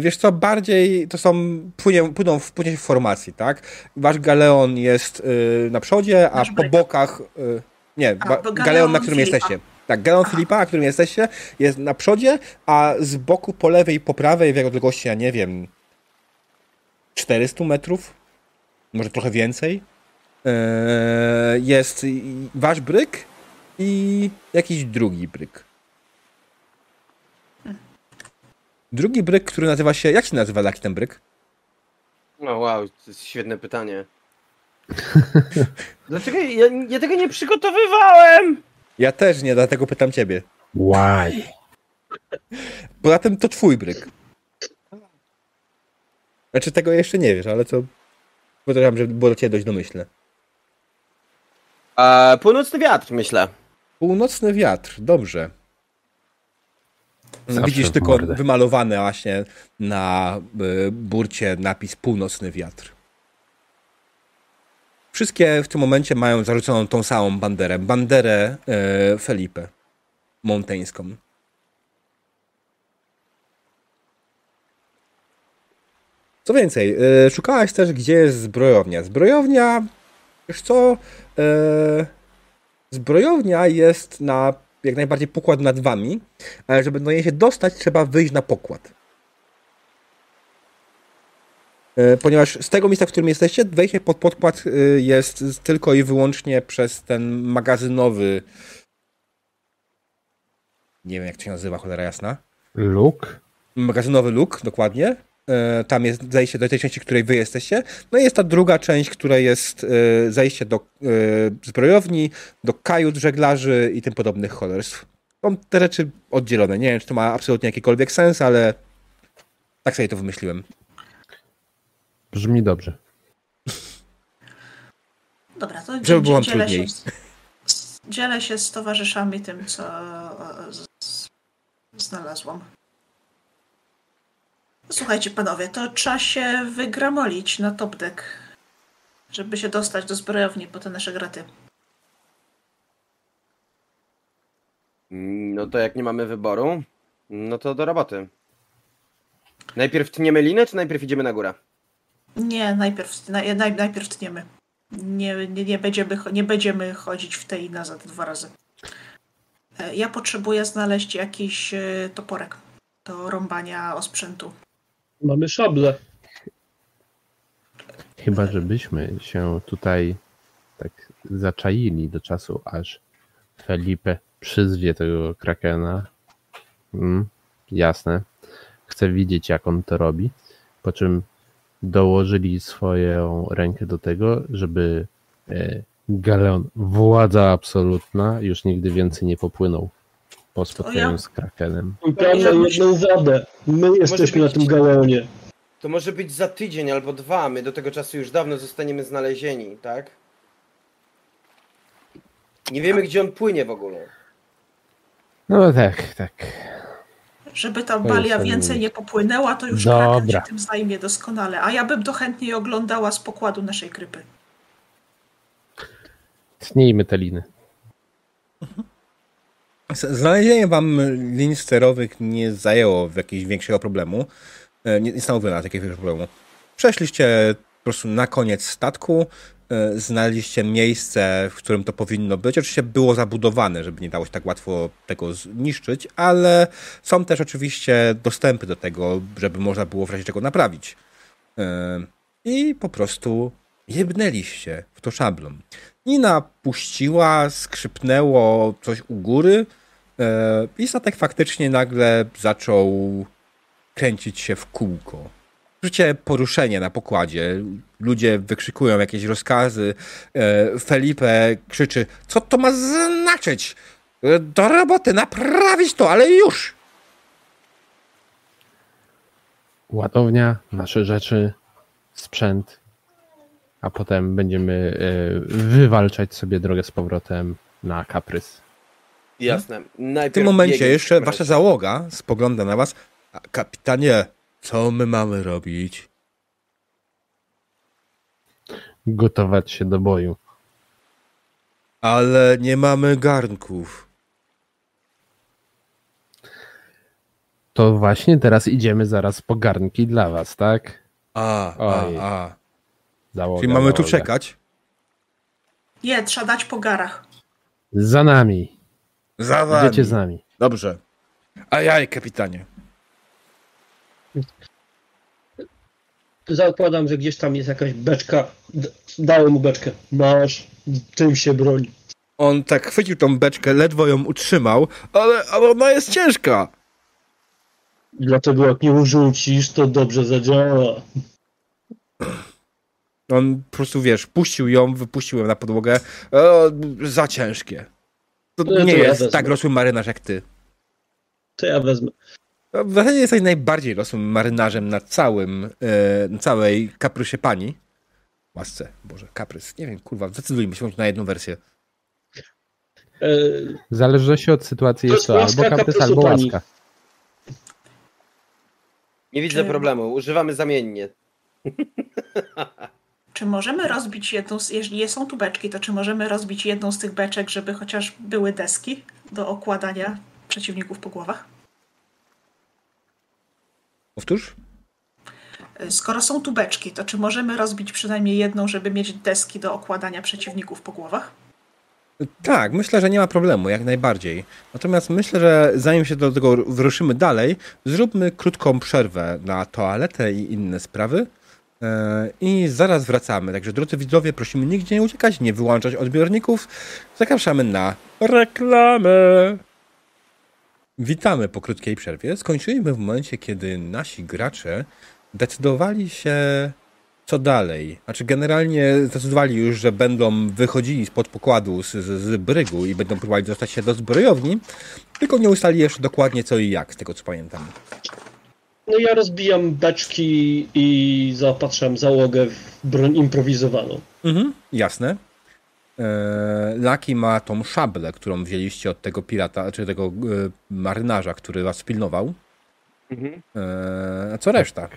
Wiesz co, bardziej to są, płynie, płyną w, płynie w formacji, tak? Wasz galeon jest y, na przodzie, a Nasz po bokach, y, nie, A, galeon, galeon na którym Filipa. jesteście. Tak, galon Filipa, którym jesteście, jest na przodzie, a z boku po lewej po prawej w odległości, ja nie wiem, 400 metrów, może trochę więcej, e, jest wasz bryk i jakiś drugi bryk. Drugi bryk, który nazywa się. Jak się nazywa taki ten bryk? No wow, to jest świetne pytanie. [LAUGHS] Dlaczego ja, ja tego nie przygotowywałem? Ja też nie, dlatego pytam ciebie. Why? Poza tym to twój bryk. Znaczy tego jeszcze nie wiesz, ale to podejrzewam, że było do ciebie dość domyślne. A, północny wiatr, myślę. Północny wiatr, dobrze. Zawsze Widzisz tylko mordę. wymalowane właśnie na y, burcie napis północny wiatr. Wszystkie w tym momencie mają zarzuconą tą samą banderę. Banderę y, Felipe. Monteńską. Co więcej, y, szukałaś też, gdzie jest zbrojownia. Zbrojownia, wiesz co, y, zbrojownia jest na jak najbardziej pokład nad wami, ale żeby do niej się dostać, trzeba wyjść na pokład. E, Ponieważ z tego miejsca, w którym jesteście, wejście pod podkład y, jest tylko i wyłącznie przez ten magazynowy. Nie wiem, jak to się nazywa, cholera jasna. Luke? Magazynowy luk, dokładnie. E, Tam jest zejście do tej części, w której wy jesteście. No i jest ta druga część, która jest e, zejście do e, zbrojowni, do kajut żeglarzy i tym podobnych cholerstw. Są te rzeczy oddzielone. Nie wiem, czy to ma absolutnie jakikolwiek sens, ale tak sobie to wymyśliłem. Brzmi dobrze. Dobra, to Żeby było dzielę, trudniej. się, z- dzielę się z towarzyszami tym, co e, z, z, znalazłam. Słuchajcie, panowie, to trzeba się wygramolić na top deck, żeby się dostać do zbrojowni po te nasze graty. Mm, No to jak nie mamy wyboru, no to do roboty. Najpierw tniemy linę, czy najpierw idziemy na górę? Nie, najpierw, naj, naj, najpierw tniemy. Nie, nie, nie, będziemy, nie będziemy chodzić w tej i nazad dwa razy. E, Ja potrzebuję znaleźć jakiś e, toporek do rąbania osprzętu. Mamy szable. Chyba, żebyśmy się tutaj tak zaczaili do czasu, aż Felipe przyzwie tego krakena. Mm, jasne. Chcę widzieć, jak on to robi. Po czym dołożyli swoją rękę do tego, żeby e, Galeon, władza absolutna, już nigdy więcej nie popłynął po spotkaniu z krakenem. Myśl- jedną wadę. My jesteśmy na tym galeonie. To może być za tydzień albo dwa, my do tego czasu już dawno zostaniemy znalezieni, tak? Nie wiemy, gdzie on płynie w ogóle. No tak, tak. Żeby ta To balia więcej nie popłynęła, to już Dobra. Kraken się tym zajmie doskonale. A ja bym to chętniej oglądała z pokładu naszej krypy. Tnijmy te liny. Znalezienie wam linii sterowych nie zajęło jakiegoś większego problemu. E, Nie, nie stanowiło nawet jakiegoś problemu. Przeszliście po prostu na koniec statku, znaleźliście miejsce, w którym to powinno być. Oczywiście było zabudowane, żeby nie dało się tak łatwo tego zniszczyć, ale są też oczywiście dostępy do tego, żeby można było w razie czego naprawić. E, I po prostu jebnęliście w to szablą. Nina puściła, skrzypnęło coś u góry e, i statek faktycznie nagle zaczął kręcić się w kółko. Życie poruszenie na pokładzie. Ludzie wykrzykują jakieś rozkazy. E, Felipe krzyczy, co to ma znaczyć? E, Do roboty, naprawić to, ale już! ładownia, nasze rzeczy, sprzęt, a potem będziemy e, wywalczać sobie drogę z powrotem na kaprys. Jasne. Najpierw W tym momencie jeszcze wasza załoga spogląda na was. Kapitanie, co my mamy robić? Gotować się do boju. Ale nie mamy garnków. To właśnie teraz idziemy zaraz po garnki dla was, tak? A, Oj. a, a. Załoga, Czyli mamy tu załoga. czekać? Nie, trzeba dać po garach. Za nami. Za wami. Idziecie z nami. Dobrze. Ajaj, kapitanie. Zakładam, że gdzieś tam jest jakaś beczka. D- Dałem mu beczkę. Masz, tym się broń. On tak chwycił tą beczkę, ledwo ją utrzymał, ale, ale ona jest ciężka. Dlatego jak nie urzucisz, to dobrze zadziała. On po prostu, wiesz, puścił ją, wypuścił ją na podłogę. O, za ciężkie. To No, nie to ja jest wezmę. tak rosły marynarz jak ty. To ja wezmę. No, W zasadzie jesteś najbardziej rosłym marynarzem na całym, e, całej kaprysie pani. Łasce, Boże, kaprys. Nie wiem, kurwa, zdecydujmy się na jedną wersję. E, W zależności od sytuacji To jest to albo kaprys, albo pani. łaska. Nie widzę Czy- problemu. Używamy zamiennie. [LAUGHS] Czy możemy rozbić jedną z, jeżeli są tu beczki, to czy możemy rozbić jedną z tych beczek, żeby chociaż były deski do okładania przeciwników po głowach? Powtórz? Skoro są tu beczki, to czy możemy rozbić przynajmniej jedną, żeby mieć deski do okładania przeciwników po głowach? Tak, myślę, że nie ma problemu, jak najbardziej. Natomiast myślę, że zanim się do tego wyruszymy dalej, zróbmy krótką przerwę na toaletę i inne sprawy. e, I zaraz wracamy. Także drodzy widzowie, prosimy nigdzie nie uciekać, nie wyłączać odbiorników. Zapraszamy na reklamę. Witamy po krótkiej przerwie. Skończyliśmy w momencie, kiedy nasi gracze decydowali się co dalej? Znaczy, generalnie zdecydowali już, że będą wychodzili spod pokładu z, z, z brygu i będą próbowali dostać się do zbrojowni, tylko nie ustali jeszcze dokładnie co i jak, z tego co pamiętam. no ja rozbijam beczki i zaopatrzam załogę w broń improwizowaną. Mhm, jasne. Eee, Laki ma tą szablę, którą wzięliście od tego pirata, czy tego e, marynarza, który was pilnował. Mhm. Eee, a co reszta?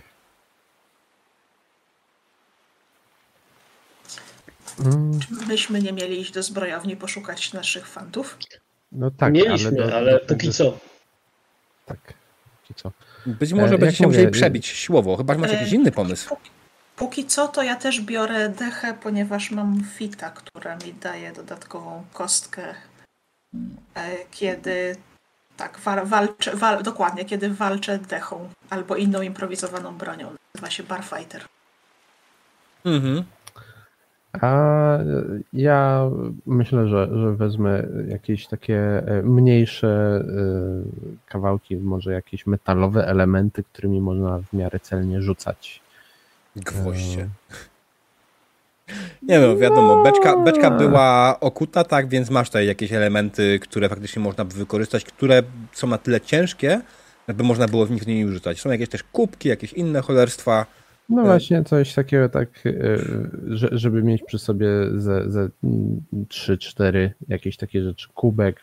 Mm, Myśmy nie mieli iść do zbrojowni poszukać naszych fantów. No tak, Mieliśmy, ale, ale, do, do, póki co. Tak, póki co. Być może E, będziecie musieli przebić siłowo, chyba że macie E, jakiś inny pomysł. Póki, póki co, to ja też biorę dechę, ponieważ mam fita, która mi daje dodatkową kostkę, e, kiedy tak, wa- walczę, wal, dokładnie, kiedy walczę dechą albo inną improwizowaną bronią. Nazywa się Barfighter. Mhm. A ja myślę, że, że wezmę jakieś takie e, mniejsze e, kawałki, może jakieś metalowe elementy, którymi można w miarę celnie rzucać. Gwoździe. Nie no, wiadomo, beczka, beczka była okuta, tak, więc masz tutaj jakieś elementy, które faktycznie można by wykorzystać, które są na tyle ciężkie, żeby można było w nich nie rzucać. Są jakieś też kubki, jakieś inne cholerstwa. No E. właśnie, coś takiego tak, e, że, żeby mieć przy sobie ze, ze 3-4 jakieś takie rzeczy, kubek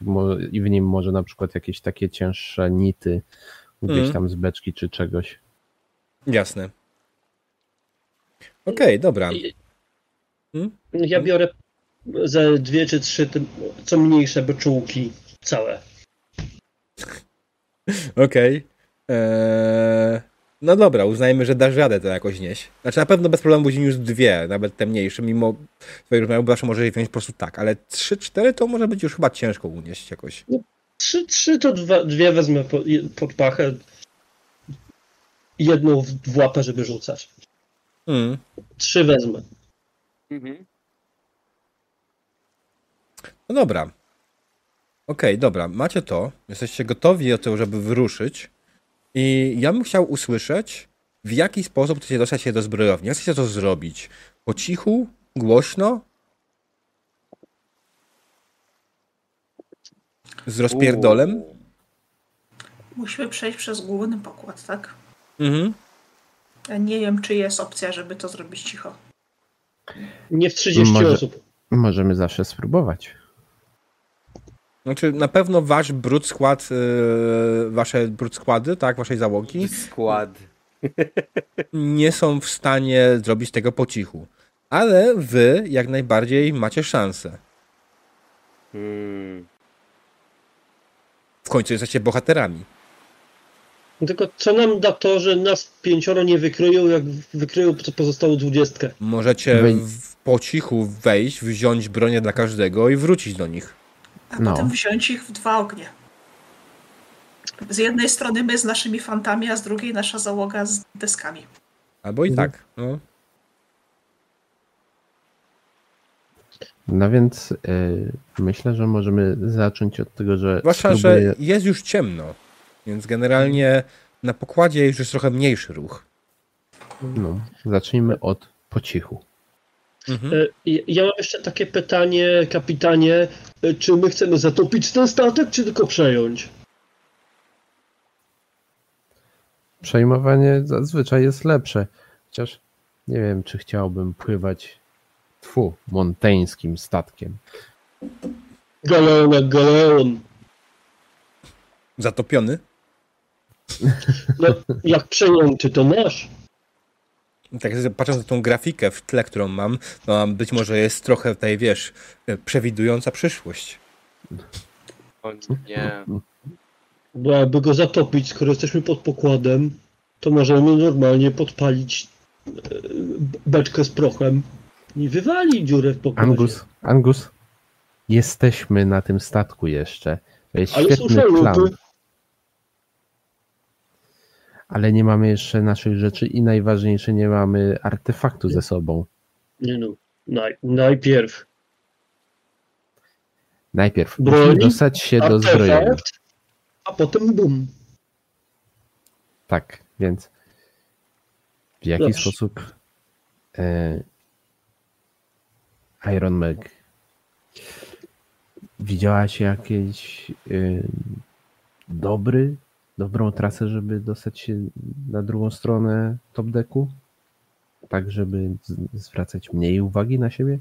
i w nim może na przykład jakieś takie cięższe nity gdzieś Mhm. tam z beczki czy czegoś. Jasne. Okej, dobra. I- Hmm? Ja biorę ze dwie czy trzy, co mniejsze beczułki całe. [LAUGHS] Okej. Eee, no dobra, uznajmy, że dasz radę to jakoś nieść. Znaczy na pewno bez problemu byś niósł dwie, nawet te mniejsze, mimo twojego rozmiaru, zawsze może je wziąć po prostu tak, ale trzy, cztery to może być już chyba ciężko unieść jakoś. Trzy, trzy to dwa, dwie wezmę pod pachę. Jedną w, w łapę, żeby rzucać. Mm. Trzy wezmę. Mhm. No dobra. Okej, dobra, macie to. Jesteście gotowi do tego, żeby wyruszyć. I ja bym chciał usłyszeć, w jaki sposób chcecie dostać się do zbrojowni. Jak chcecie to zrobić? Po cichu? Głośno? Z rozpierdolem? Uuu. Musimy przejść przez główny pokład, tak? Mhm. Nie wiem, czy jest opcja, żeby to zrobić cicho. Nie w 30 Może- osób. Możemy zawsze spróbować. Znaczy, na pewno wasz brud skład, yy, wasze brud składy, tak, waszej załogi, Skład. nie są w stanie zrobić tego po cichu. Ale wy jak najbardziej macie szansę. Hmm. W końcu jesteście bohaterami. Tylko co nam da to, że nas pięcioro nie wykryją, jak wykryją pozostałą dwudziestkę? Możecie w, po cichu wejść, wziąć bronię dla każdego i wrócić do nich. A No. potem wziąć ich w dwa ognie. Z jednej strony my z naszymi fantami, a z drugiej nasza załoga z deskami. Albo i Mhm. tak. No. No więc y, myślę, że możemy zacząć od tego, że Zwłaszcza, spróbuję- że jest już ciemno, więc generalnie na pokładzie już jest trochę mniejszy ruch. no, zacznijmy od po cichu. Mhm. E, ja- mam jeszcze takie pytanie, kapitanie. E, Czy my chcemy zatopić ten statek, czy tylko przejąć? Przejmowanie zazwyczaj jest lepsze. Chociaż nie wiem, czy chciałbym pływać tfu, monteńskim statkiem. Galeon jak galeon. Zatopiony? No, jak przejęty, to nasz. Tak, patrząc na tą grafikę w tle, którą mam, no być może jest trochę tutaj, wiesz, przewidująca przyszłość. O nie. Bo jakby go zatopić, skoro jesteśmy pod pokładem, to możemy normalnie podpalić e, beczkę z prochem i wywalić dziurę w pokładzie. Angus, Angus, jesteśmy na tym statku jeszcze. To jest Ale świetny słyszę plan. lupy. Ale nie mamy jeszcze naszych rzeczy i najważniejsze, nie mamy artefaktu ze sobą. Nie no, naj, najpierw Najpierw musimy dostać się do zbrojenia. a potem bum. Tak, więc w jaki Dobrze. sposób e, Iron Meg widziałaś jakieś e, dobry, dobrą trasę, żeby dostać się na drugą stronę top decku? Tak, żeby zwracać mniej uwagi na siebie?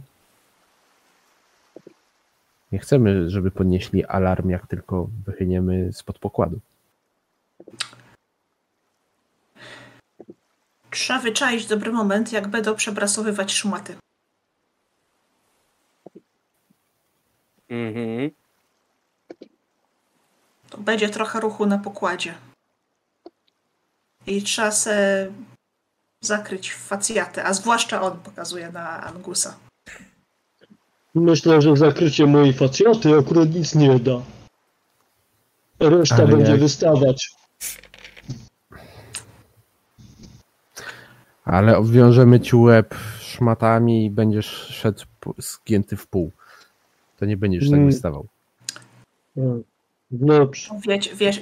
Nie chcemy, żeby podnieśli alarm, jak tylko wychyniemy spod pokładu. Trzeba wyczaić dobry moment, jak będą przebrasowywać szmaty. Mhm. Będzie trochę ruchu na pokładzie. I trzeba se zakryć facjatę, a zwłaszcza on pokazuje na Angusa. Myślę, że zakrycie mojej facjaty akurat nic nie da. Reszta Ale będzie jak- wystawać. Ale obwiążemy ci łeb szmatami i będziesz szedł zgięty w pół. To nie będziesz tak Mm. wystawał. Mm. Dobrze. To wiecie, wiecie,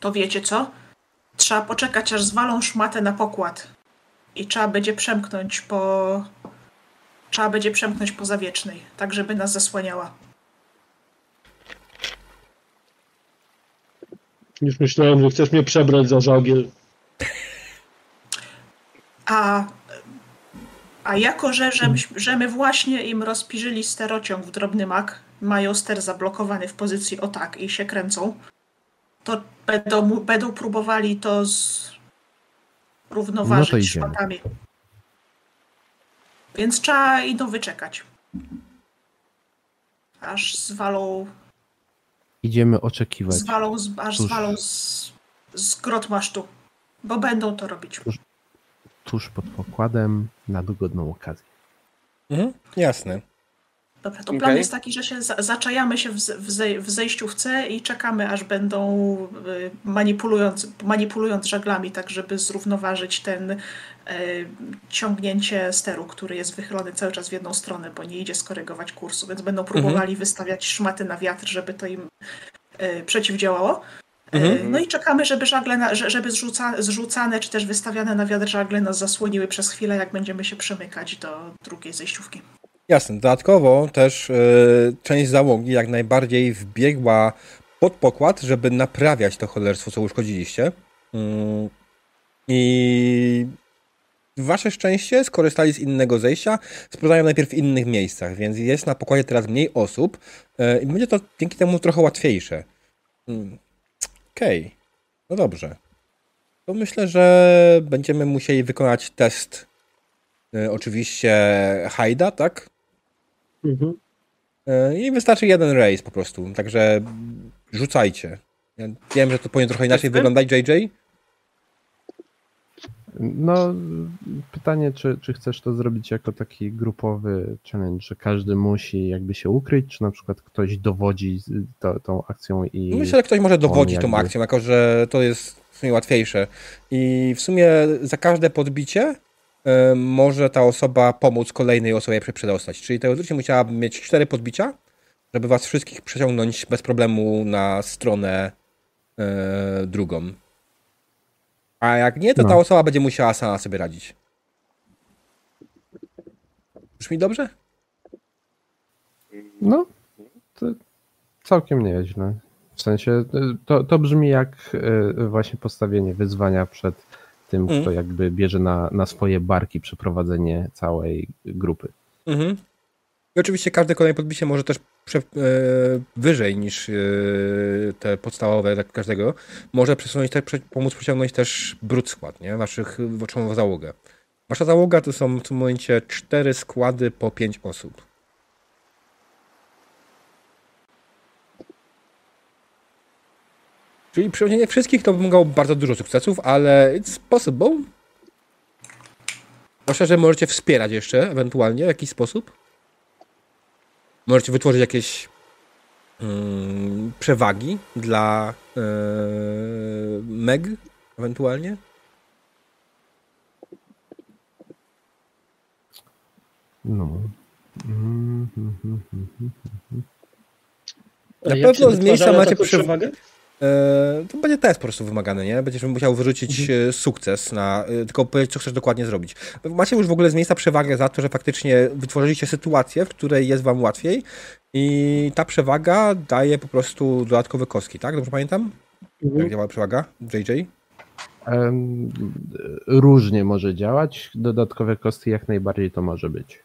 to wiecie co? Trzeba poczekać, aż zwalą szmatę na pokład. I trzeba będzie przemknąć po... Trzeba będzie przemknąć po zawiecznej, tak żeby nas zasłaniała. Już myślałem, że chcesz mnie przebrać za żagiel. A, a jako, że, że my właśnie im rozpiżyli sterociąg w drobny mak, mają ster zablokowany w pozycji o tak i się kręcą, to będą, będą próbowali to No zrównoważyć idziemy. szmatami. Więc trzeba idą wyczekać. Aż zwalą, Idziemy oczekiwać. zwalą, z, aż Cóż. zwalą z, z grot masztu. Bo będą to robić. tuż pod pokładem na dogodną okazję. Mhm. Jasne. Dobra, to plan jest taki, że się za, zaczajamy się w, w, w zejściówce i czekamy, aż będą y, manipulując, manipulując żaglami, tak żeby zrównoważyć ten y, ciągnięcie steru, który jest wychylony cały czas w jedną stronę, bo nie idzie skorygować kursu, więc będą próbowali wystawiać szmaty na wiatr, żeby to im y, przeciwdziałało. Mhm. No i czekamy, żeby żagle, na, że- żeby zrzuca, zrzucane czy też wystawiane na wiatr żagle nas zasłoniły przez chwilę, jak będziemy się przemykać do drugiej zejściówki. Jasne. Dodatkowo też e, część załogi jak najbardziej wbiegła pod pokład, żeby naprawiać to cholerstwo, co uszkodziliście. Mm. I wasze szczęście skorzystali z innego zejścia, sprawdzają najpierw w innych miejscach, więc jest na pokładzie teraz mniej osób e, i będzie to dzięki temu trochę łatwiejsze. Mm. Okej. No dobrze. To myślę, że będziemy musieli wykonać test e, oczywiście Hajda, tak? Mhm. E, I wystarczy jeden race po prostu, także rzucajcie. Ja wiem, że to powinien trochę inaczej wyglądać, JJ. No, pytanie, czy, czy chcesz to zrobić jako taki grupowy challenge, że każdy musi jakby się ukryć, czy na przykład ktoś dowodzi to, tą akcją i... Myślę, że ktoś może dowodzić tą jakby- akcją, jako że to jest w sumie łatwiejsze. I w sumie za każde podbicie może ta osoba pomóc kolejnej osobie przedostać. Czyli teoretycznie musiałaby mieć cztery podbicia, żeby was wszystkich przeciągnąć bez problemu na stronę e, drugą. A jak nie, to ta No. osoba będzie musiała sama sobie radzić. Brzmi dobrze? No, to całkiem nieźle. W sensie, to, to brzmi jak y, właśnie postawienie wyzwania przed tym, Mhm. kto jakby bierze na, na swoje barki przeprowadzenie całej grupy. Mhm. I oczywiście każde kolejne podbicie może też prze, e, wyżej niż e, te podstawowe dla każdego. Może przesunąć te, prze, pomóc przeciągnąć też brud skład, nie? Waszych, waszą załogę. Wasza załoga to są w tym momencie cztery składy po pięć osób. Czyli przyjąć wszystkich to wymagało bardzo dużo sukcesów, ale it's possible. Zwłaszcza, że możecie wspierać jeszcze ewentualnie w jakiś sposób. Możecie wytworzyć jakieś mm, przewagi dla e, Meg ewentualnie. No. Mhm. A Na pewno z miejsca macie przy- przewagę? To będzie test po prostu wymagany, nie? Będziesz musiał wyrzucić e, sukces na. e, Tylko powiedzieć, co chcesz dokładnie zrobić. Macie już w ogóle z miejsca przewagę za to, że faktycznie wytworzyliście sytuację, w której jest wam łatwiej i ta przewaga daje po prostu dodatkowe kostki, tak? Dobrze pamiętam? Jak Mhm. działa przewaga? JJ? Różnie może działać. Dodatkowe kostki jak najbardziej to może być.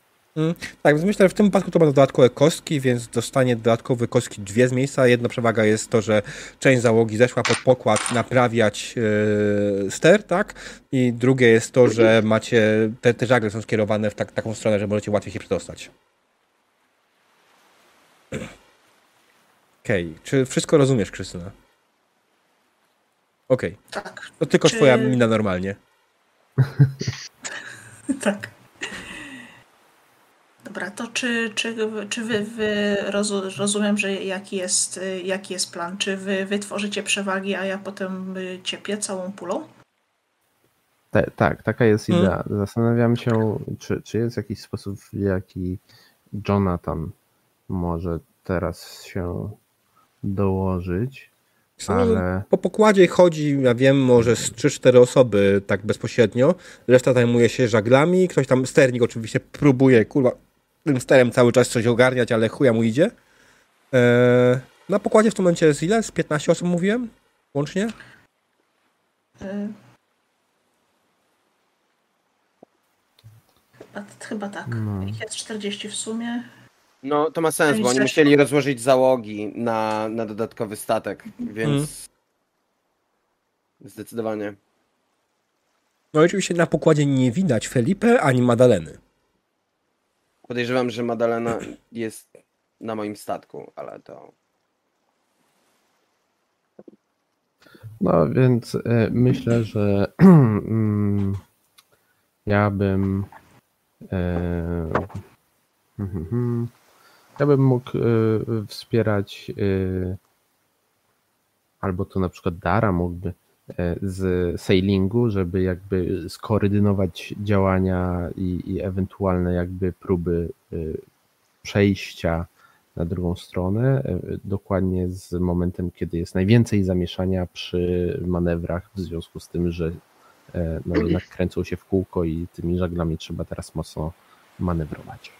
Tak, więc myślę, że w tym wypadku to będą dodatkowe kostki, więc dostanie dodatkowe kostki dwie z miejsca. Jedna przewaga jest to, że część załogi zeszła pod pokład naprawiać yy, ster, tak? I drugie jest to, że macie, te, te żagle są skierowane w tak, taką stronę, że możecie łatwiej się przedostać. Okej, czy wszystko rozumiesz, Krystyna? Okej, Tak, to tylko Czy- twoja mina normalnie. [LAUGHS] tak. Dobra, to czy, czy, czy wy, wy rozu, rozumiem, że jaki jest, jaki jest plan? Czy wy wytworzycie przewagi, a ja potem y, ciepię całą pulą? Te, tak, taka jest Mm. idea. Zastanawiam się, czy, czy jest jakiś sposób, w jaki Jonathan może teraz się dołożyć, ale Po pokładzie chodzi, ja wiem, może z 3-4 osoby tak bezpośrednio. Reszta zajmuje się żaglami. Ktoś tam, sternik oczywiście próbuje, kurwa, tym sterem cały czas coś ogarniać, ale chuja mu idzie. Eee, na pokładzie w tym momencie jest ile? Z 15 osób mówiłem? Łącznie? Chyba, chyba tak. No. Ich jest 40 w sumie. No, to ma sens, Oni bo oni musieli rozłożyć załogi na, na dodatkowy statek, więc zdecydowanie. No i oczywiście na pokładzie nie widać Felipe ani Madaleny. Podejrzewam, że Madalena jest na moim statku, ale to... No więc y, myślę, że [CLEARS THROAT] mm, ja bym y, ja bym mógł y, wspierać y, albo to na przykład Dara mógłby z sailingu, żeby jakby skoordynować działania i, i ewentualne jakby próby y, przejścia na drugą stronę, e, dokładnie z momentem, kiedy jest najwięcej zamieszania przy manewrach, w związku z tym, że e, no jednak kręcą się w kółko i tymi żaglami trzeba teraz mocno manewrować.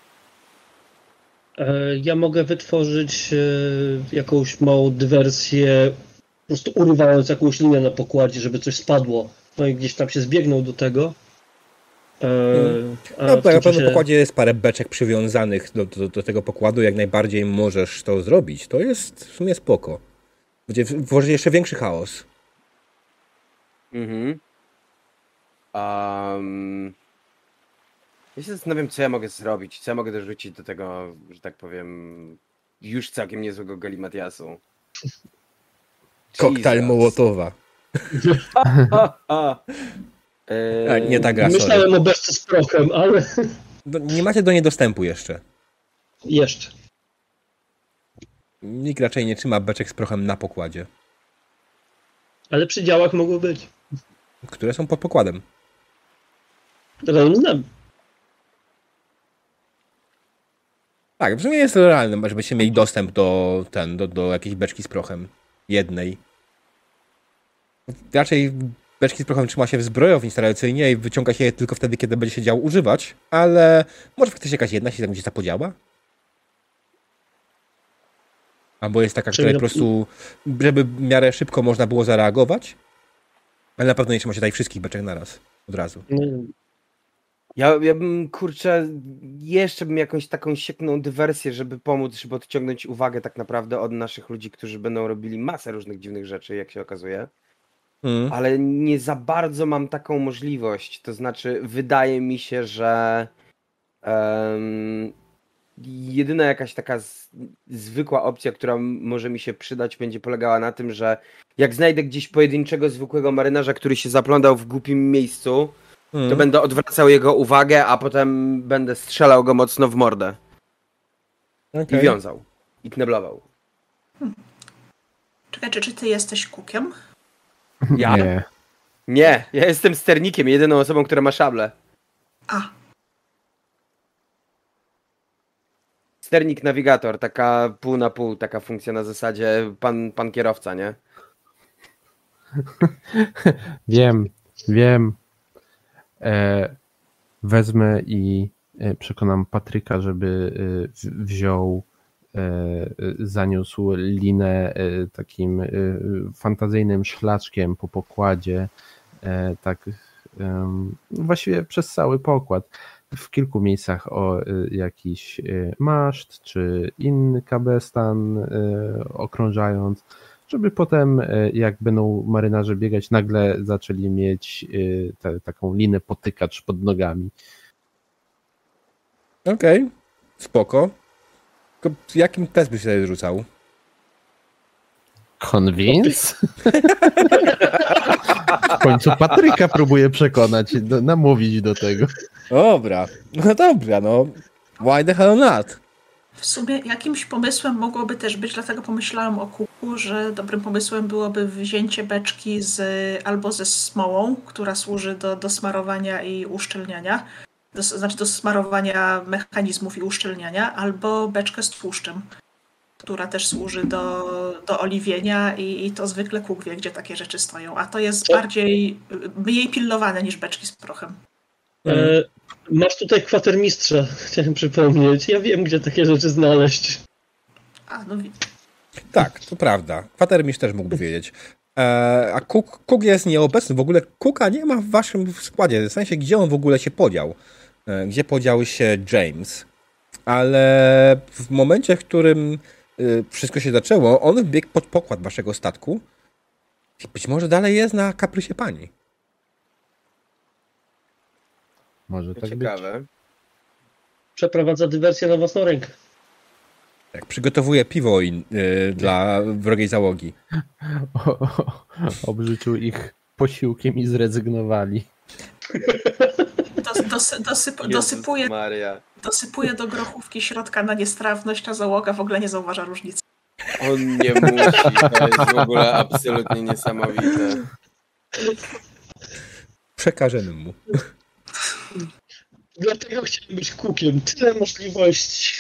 E, Ja mogę wytworzyć e, jakąś małą dywersję, prostu urywając jakąś linię na pokładzie, żeby coś spadło. No i gdzieś tam się zbiegną do tego. E, a No na pewno czasie- w pokładzie jest parę beczek przywiązanych do, do, do tego pokładu, jak najbardziej możesz to zrobić. To jest w sumie spoko. Będzie włożyć jeszcze większy chaos. Mhm. Um, ja się zastanawiam, co ja mogę zrobić, co ja mogę dorzucić do tego, że tak powiem, już całkiem niezłego galimatiasu. Koktajl Jesus. Mołotowa. [LAUGHS] A, nie tak gra, sorry. Myślałem o beczce z prochem, ale Do, nie macie do niej dostępu jeszcze. jeszcze. Nikt raczej nie trzyma beczek z prochem na pokładzie, Ale przy działach mogło być. które są pod pokładem. Razem z nami. Tak, w sumie jest to realne, żebyście mieli dostęp do, ten, do, do jakiejś beczki z prochem. Jednej. Raczej beczki z prochem trzyma się w zbrojowni tradycyjnie i wyciąga się je tylko wtedy, kiedy będzie się działo używać, ale może faktycznie jakaś jedna się tam gdzieś zapodziała? Albo jest taka, Czyli której na- po prostu, żeby w miarę szybko można było zareagować, ale na pewno nie trzyma się tutaj wszystkich beczek naraz, od razu. Ja, ja bym, kurczę, jeszcze bym jakąś taką siekną dywersję, żeby pomóc, żeby odciągnąć uwagę tak naprawdę od naszych ludzi, którzy będą robili masę różnych dziwnych rzeczy, jak się okazuje. Mm. Ale nie za bardzo mam taką możliwość. To znaczy, wydaje mi się, że em, jedyna jakaś taka z, zwykła opcja, która może mi się przydać, będzie polegała na tym, że jak znajdę gdzieś pojedynczego, zwykłego marynarza, który się zaplądał w głupim miejscu, Mm. to będę odwracał jego uwagę, a potem będę strzelał go mocno w mordę. I Okej. wiązał. I kneblował. Czekaj, czy, czy ty jesteś kukiem? Ja? Nie. Nie, ja jestem sternikiem, jedyną osobą, która ma szablę. A, Sternik nawigator, taka pół na pół, taka funkcja na zasadzie pan, pan kierowca, nie? [LAUGHS] Wiem, wiem. E, wezmę i e, przekonam Patryka, żeby e, wziął, zaniósł linę takim fantazyjnym szlaczkiem po pokładzie, tak właściwie przez cały pokład. W kilku miejscach o jakiś maszt czy inny kabestan okrążając żeby potem, e, jak będą marynarze biegać, nagle zaczęli mieć te, taką linę potykacz pod nogami. Okej, spoko. Tylko jakim test byś sobie rzucał? Convince? w końcu Patryka próbuję przekonać, namówić do tego. Dobra, no dobra, no. Why the hell not? W sumie jakimś pomysłem mogłoby też być, dlatego pomyślałam o kuku, że dobrym pomysłem byłoby wzięcie beczki z, albo ze smołą, która służy do, do smarowania i uszczelniania, do, znaczy do smarowania mechanizmów i uszczelniania, albo beczkę z tłuszczem, która też służy do, do oliwienia i, i to zwykle kuk wie, gdzie takie rzeczy stoją, a to jest Co? bardziej, mniej pilnowane niż beczki z prochem. E, masz tutaj kwatermistrza, [LAUGHS] chciałem przypomnieć. Ja wiem, gdzie takie rzeczy znaleźć. A, no Tak, to prawda. Kwatermistrz też mógłby wiedzieć. E, a Cook, Cook jest nieobecny. W ogóle Cooka nie ma w waszym składzie. W sensie, gdzie on w ogóle się podział? E, gdzie podział się James? Ale w momencie, w którym y, wszystko się zaczęło, on wbiegł pod pokład waszego statku. I być może dalej jest na kaprysie pani. Może tak być. Ciekawe. Przeprowadza dywersję na własną rękę. Tak, przygotowuje piwo in, y, dla wrogiej załogi. O, o, obrzucił ich posiłkiem i zrezygnowali. dos, dos, dosyp, dosypuje Maria. Dosypuje do grochówki środka na niestrawność, a załoga w ogóle nie zauważa różnicy. On nie musi. To jest w ogóle absolutnie niesamowite. Przekażemy mu. Dlatego chciałem być kukiem. Tyle możliwości.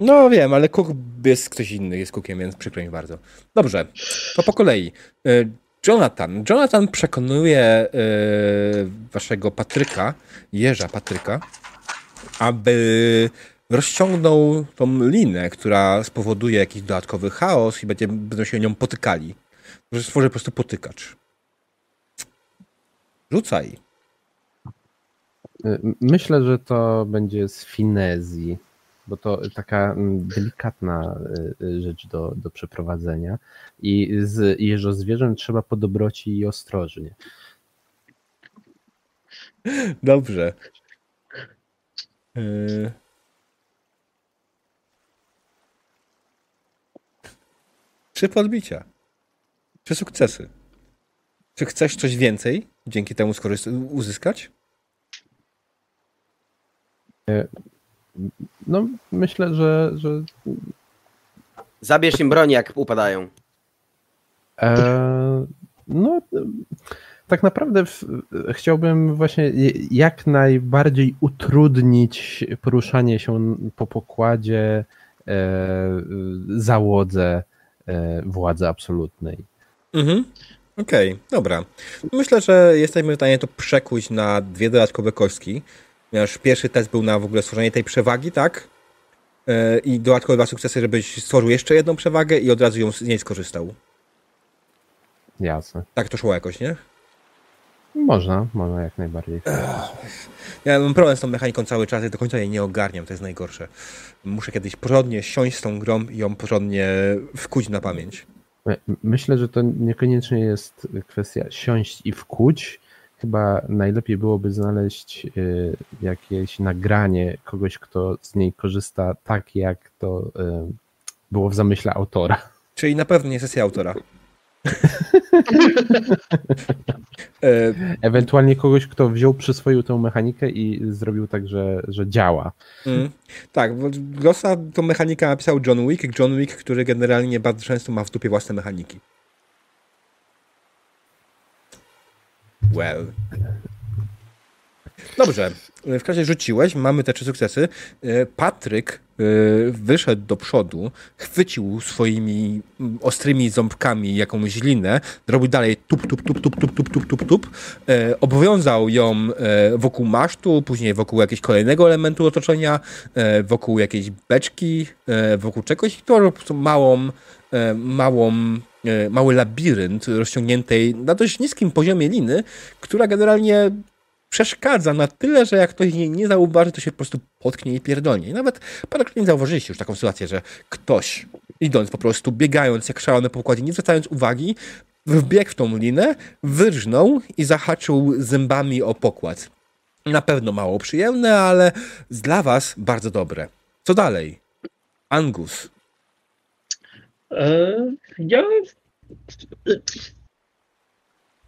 No wiem, ale Cook jest ktoś inny, jest Cookiem, więc przykro mi bardzo. Dobrze, to po kolei. Y, Jonathan. Jonathan przekonuje y, waszego Patryka, jeża Patryka, aby rozciągnął tą linę, która spowoduje jakiś dodatkowy chaos i będzie, będą się nią potykali. Że stworzy po prostu potykacz. Rzucaj. Myślę, że to będzie z finezji, bo to taka delikatna y, y, rzecz do, do przeprowadzenia i z jeżozwierzem trzeba po dobroci i ostrożnie. Dobrze. Yy... Trzy podbicia. Trzy sukcesy. Czy chcesz coś więcej dzięki temu uzyskać? No, myślę, że, że Zabierz im broń, jak upadają. E, no, tak naprawdę w, chciałbym właśnie jak najbardziej utrudnić poruszanie się po pokładzie e, załodze e, władzy absolutnej. Mhm. Okej, okay, dobra. Myślę, że jesteśmy w stanie to przekuć na dwie dodatkowe kostki. Ponieważ pierwszy test był na w ogóle stworzenie tej przewagi, tak? E, I dodatkowe dwa sukcesy, żebyś stworzył jeszcze jedną przewagę i od razu ją z niej skorzystał. Jasne. Tak to szło jakoś, nie? Można, można jak najbardziej. Ja mam problem z tą mechaniką cały czas i do końca jej nie ogarniam, to jest najgorsze. Muszę kiedyś porządnie siąść z tą grą i ją porządnie wkuć na pamięć. Myślę, że to niekoniecznie jest kwestia siąść i wkuć. Chyba najlepiej byłoby znaleźć y, jakieś nagranie kogoś, kto z niej korzysta tak, jak to y, było w zamyśle autora. Czyli na pewno nie sesja autora. [LAUGHS] E, Ewentualnie kogoś, kto wziął, przyswoił tę mechanikę i zrobił tak, że, że działa. Mm, tak, Grossa tą mechanikę napisał John Wick, John Wick, który generalnie bardzo często ma w dupie własne mechaniki. Well. Dobrze. W razie rzuciłeś, mamy te trzy sukcesy. E, Patryk e, wyszedł do przodu, chwycił swoimi ostrymi ząbkami jakąś linę, zrobił dalej tup, tup, tup, tup, tup, tup, tup, tup, tup. E, obowiązał ją wokół masztu, później wokół jakiegoś kolejnego elementu otoczenia, wokół jakiejś beczki, wokół czegoś prostu małą, małą mały labirynt rozciągniętej na dość niskim poziomie liny, która generalnie przeszkadza na tyle, że jak ktoś jej nie zauważy, to się po prostu potknie i pierdolnie. I nawet parokrotnie zauważyliście już taką sytuację, że ktoś idąc po prostu, biegając jak szalony po pokładzie, nie zwracając uwagi, wbiegł w tą linę, wyrżnął i zahaczył zębami o pokład. Na pewno mało przyjemne, ale dla was bardzo dobre. Co dalej? Angus. Ja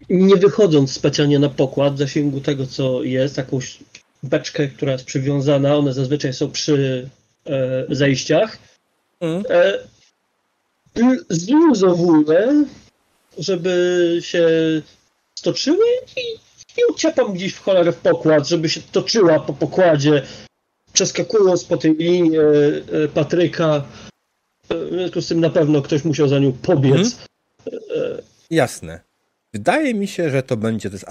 nie wychodząc specjalnie na pokład, w zasięgu tego, co jest, jakąś beczkę, która jest przywiązana, one zazwyczaj są przy e, zejściach, mm. e, zluzowuję, żeby się stoczyły i, i uciepam gdzieś w cholerę w pokład, żeby się toczyła po pokładzie, przeskakując po tej linie e, Patryka. E, w związku z tym na pewno ktoś musiał za nią pobiec. Mm. Jasne. Wydaje mi się, że to będzie to jest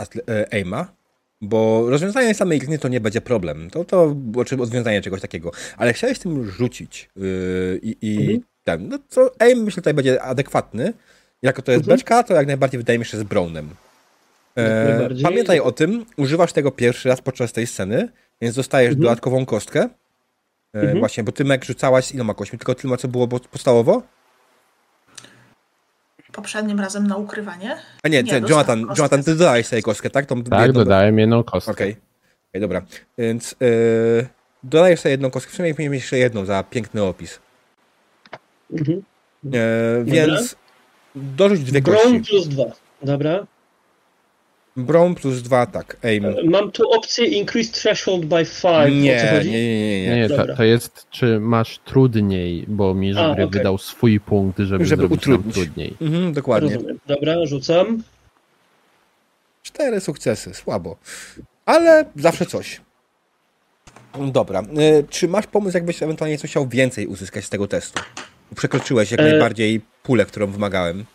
aima, bo rozwiązanie samej gliny to nie będzie problem. To, to czy rozwiązanie czegoś takiego. Ale chciałeś tym rzucić yy, i mhm. ten, no to aim myślę tutaj będzie adekwatny. Jako to jest mhm. beczka, to jak najbardziej wydaje mi się z Brownem. E, pamiętaj o tym, używasz tego pierwszy raz podczas tej sceny, więc dostajesz mhm. dodatkową kostkę. E, mhm. Właśnie, bo ty Mek rzucałaś z iloma kośćmi, tylko tyle, co było podstawowo? poprzednim razem na ukrywanie. A nie, nie Jonathan, Jonathan, ty dodałeś sobie kostkę, tak? Tą tak, jedną... dodałem jedną kostkę. Okej, okay. okay. dobra. Więc yy, dodajesz sobie jedną kostkę, przynajmniej powinieneś jeszcze jedną za piękny opis. Mhm. Yy, więc dorzuć dwie Brown kości. plus dwa, dobra. Brown plus dwa, tak. Aim. E, mam tu opcję increase threshold by 5. Nie, nie, nie, nie. nie to, to, jest, czy masz trudniej, bo mi A, okay. wydał swój punkt, żeby, żeby zrobić utrudnić. trudniej. Mhm, dokładnie. Rozumiem. Dobra, rzucam. Cztery sukcesy, słabo. Ale zawsze coś. Dobra. E, czy masz pomysł, jakbyś ewentualnie coś chciał więcej uzyskać z tego testu? Przekroczyłeś jak e... najbardziej pulę, którą wymagałem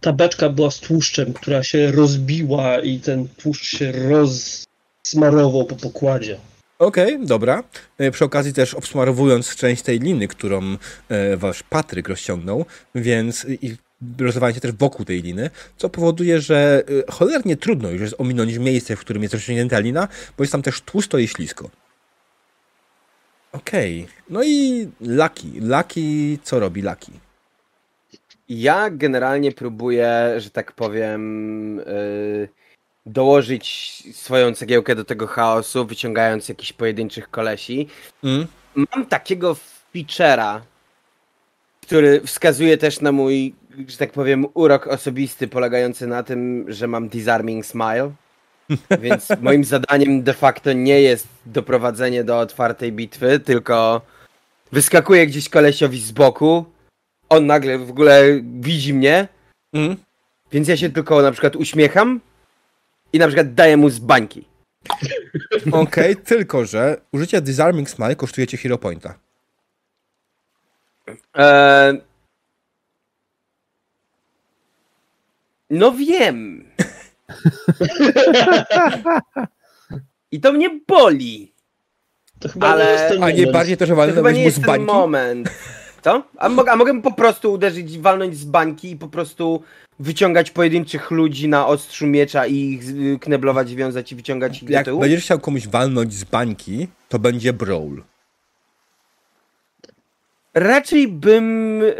ta beczka była z tłuszczem, która się rozbiła i ten tłuszcz się rozsmarował po pokładzie. Okej, okay, dobra. E, przy okazji też obsmarowując część tej liny, którą e, wasz Patryk rozciągnął, więc i rozwiązanie się też wokół tej liny, co powoduje, że e, cholernie trudno już jest ominąć miejsce, w którym jest rozciągnięta lina, bo jest tam też tłusto i ślisko. Okej. Okay. No i Lucky. Lucky, co robi Lucky? Ja generalnie próbuję, że tak powiem, yy, dołożyć swoją cegiełkę do tego chaosu, wyciągając jakichś pojedynczych kolesi. Mm. Mam takiego feature'a, który wskazuje też na mój że tak powiem, urok osobisty polegający na tym, że mam disarming smile. [LAUGHS] Więc moim zadaniem de facto nie jest doprowadzenie do otwartej bitwy, tylko wyskakuje gdzieś kolesiowi z boku. On nagle w ogóle widzi mnie, Mhm. więc ja się tylko na przykład uśmiecham i na przykład daję mu z bańki. Okej, tylko że użycie Disarming Smile kosztuje cię Hero Pointa. Eee... No wiem. I to mnie boli. To chyba Ale- nie jest ten A nie bardziej to, że To walnąłeś chyba nie mu jest z ten bańki? moment. Co? A, mogę, a mogę po prostu uderzyć, walnąć z bańki i po prostu wyciągać pojedynczych ludzi na ostrzu miecza i ich y, kneblować, wiązać i wyciągać ich do Jak tyłu? będziesz chciał komuś walnąć z bańki, to będzie brawl. Raczej bym y,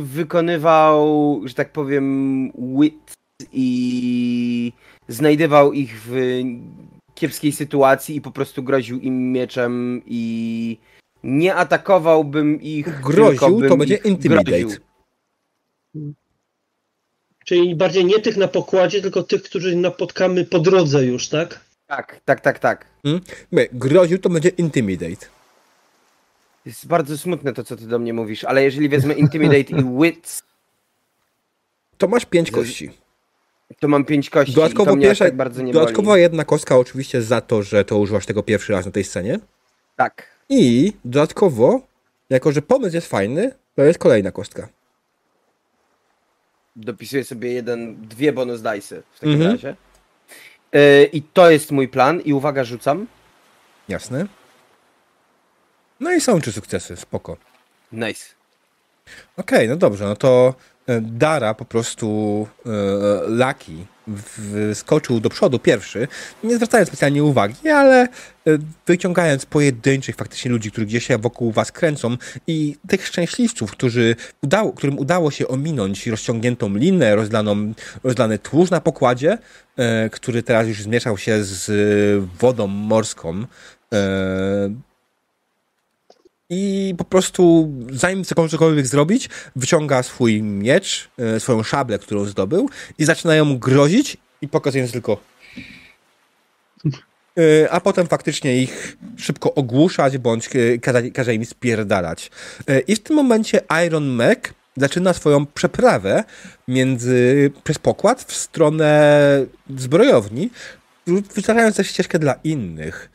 wykonywał, że tak powiem, wit i znajdywał ich w kiepskiej sytuacji i po prostu groził im mieczem i nie atakowałbym ich. tylko Groził, bym to będzie intimidate. groził. Czyli bardziej nie tych na pokładzie, tylko tych, którzy napotkamy po drodze już, tak? Tak, tak, tak, tak. Nie, Groził to będzie intimidate. Jest bardzo smutne to, co ty do mnie mówisz, ale jeżeli wezmę intimidate i wits, To masz pięć kości. to mam pięć kości i Dodatkowo, to mnie pierwsza, tak bardzo nie dodatkowo boli. jedna kostka oczywiście za to, że to używasz tego pierwszy raz na tej scenie. Tak. I dodatkowo, jako że pomysł jest fajny, to jest kolejna kostka. Dopisuję sobie jeden, dwie bonus dice w takim Mhm. razie. Yy, I to jest mój plan i uwaga, rzucam. Jasne. No i są trzy sukcesy, spoko. Nice. Okej, no dobrze, no to e, Dara po prostu e, Laki skoczył do przodu pierwszy, nie zwracając specjalnie uwagi, ale e, wyciągając pojedynczych faktycznie ludzi, którzy gdzieś się wokół was kręcą i tych szczęśliwców, którzy udało, którym udało się ominąć rozciągniętą linę, rozlaną, rozlany tłuszcz na pokładzie, e, który teraz już zmieszał się z wodą morską, e, i po prostu, zanim chce cokolwiek zrobić, wyciąga swój miecz, e, swoją szablę, którą zdobył i zaczyna ją grozić i pokazując tylko. E, A potem faktycznie ich szybko ogłuszać, bądź e, każe, im spierdalać. I w tym momencie Iron Mac zaczyna swoją przeprawę między, przez pokład w stronę zbrojowni, wyznaczając też ścieżkę dla innych.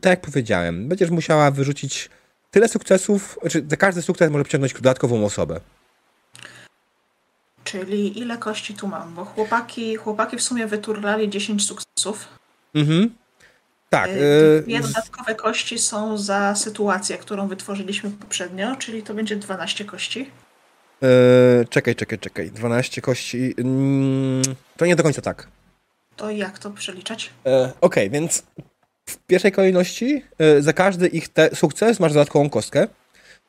Tak jak powiedziałem, będziesz musiała wyrzucić tyle sukcesów, znaczy za każdy sukces może przyciągnąć dodatkową osobę. Czyli ile kości tu mam? Bo chłopaki, chłopaki w sumie wyturlali 10 sukcesów. Mhm. Tak. Y, e, Dwie dodatkowe kości są za sytuację, którą wytworzyliśmy poprzednio, czyli to będzie 12 kości. e, czekaj, czekaj, czekaj. 12 kości. Mm, to nie do końca tak. To jak to przeliczać? E, Okej, więc w pierwszej kolejności e, za każdy ich te sukces masz dodatkową kostkę.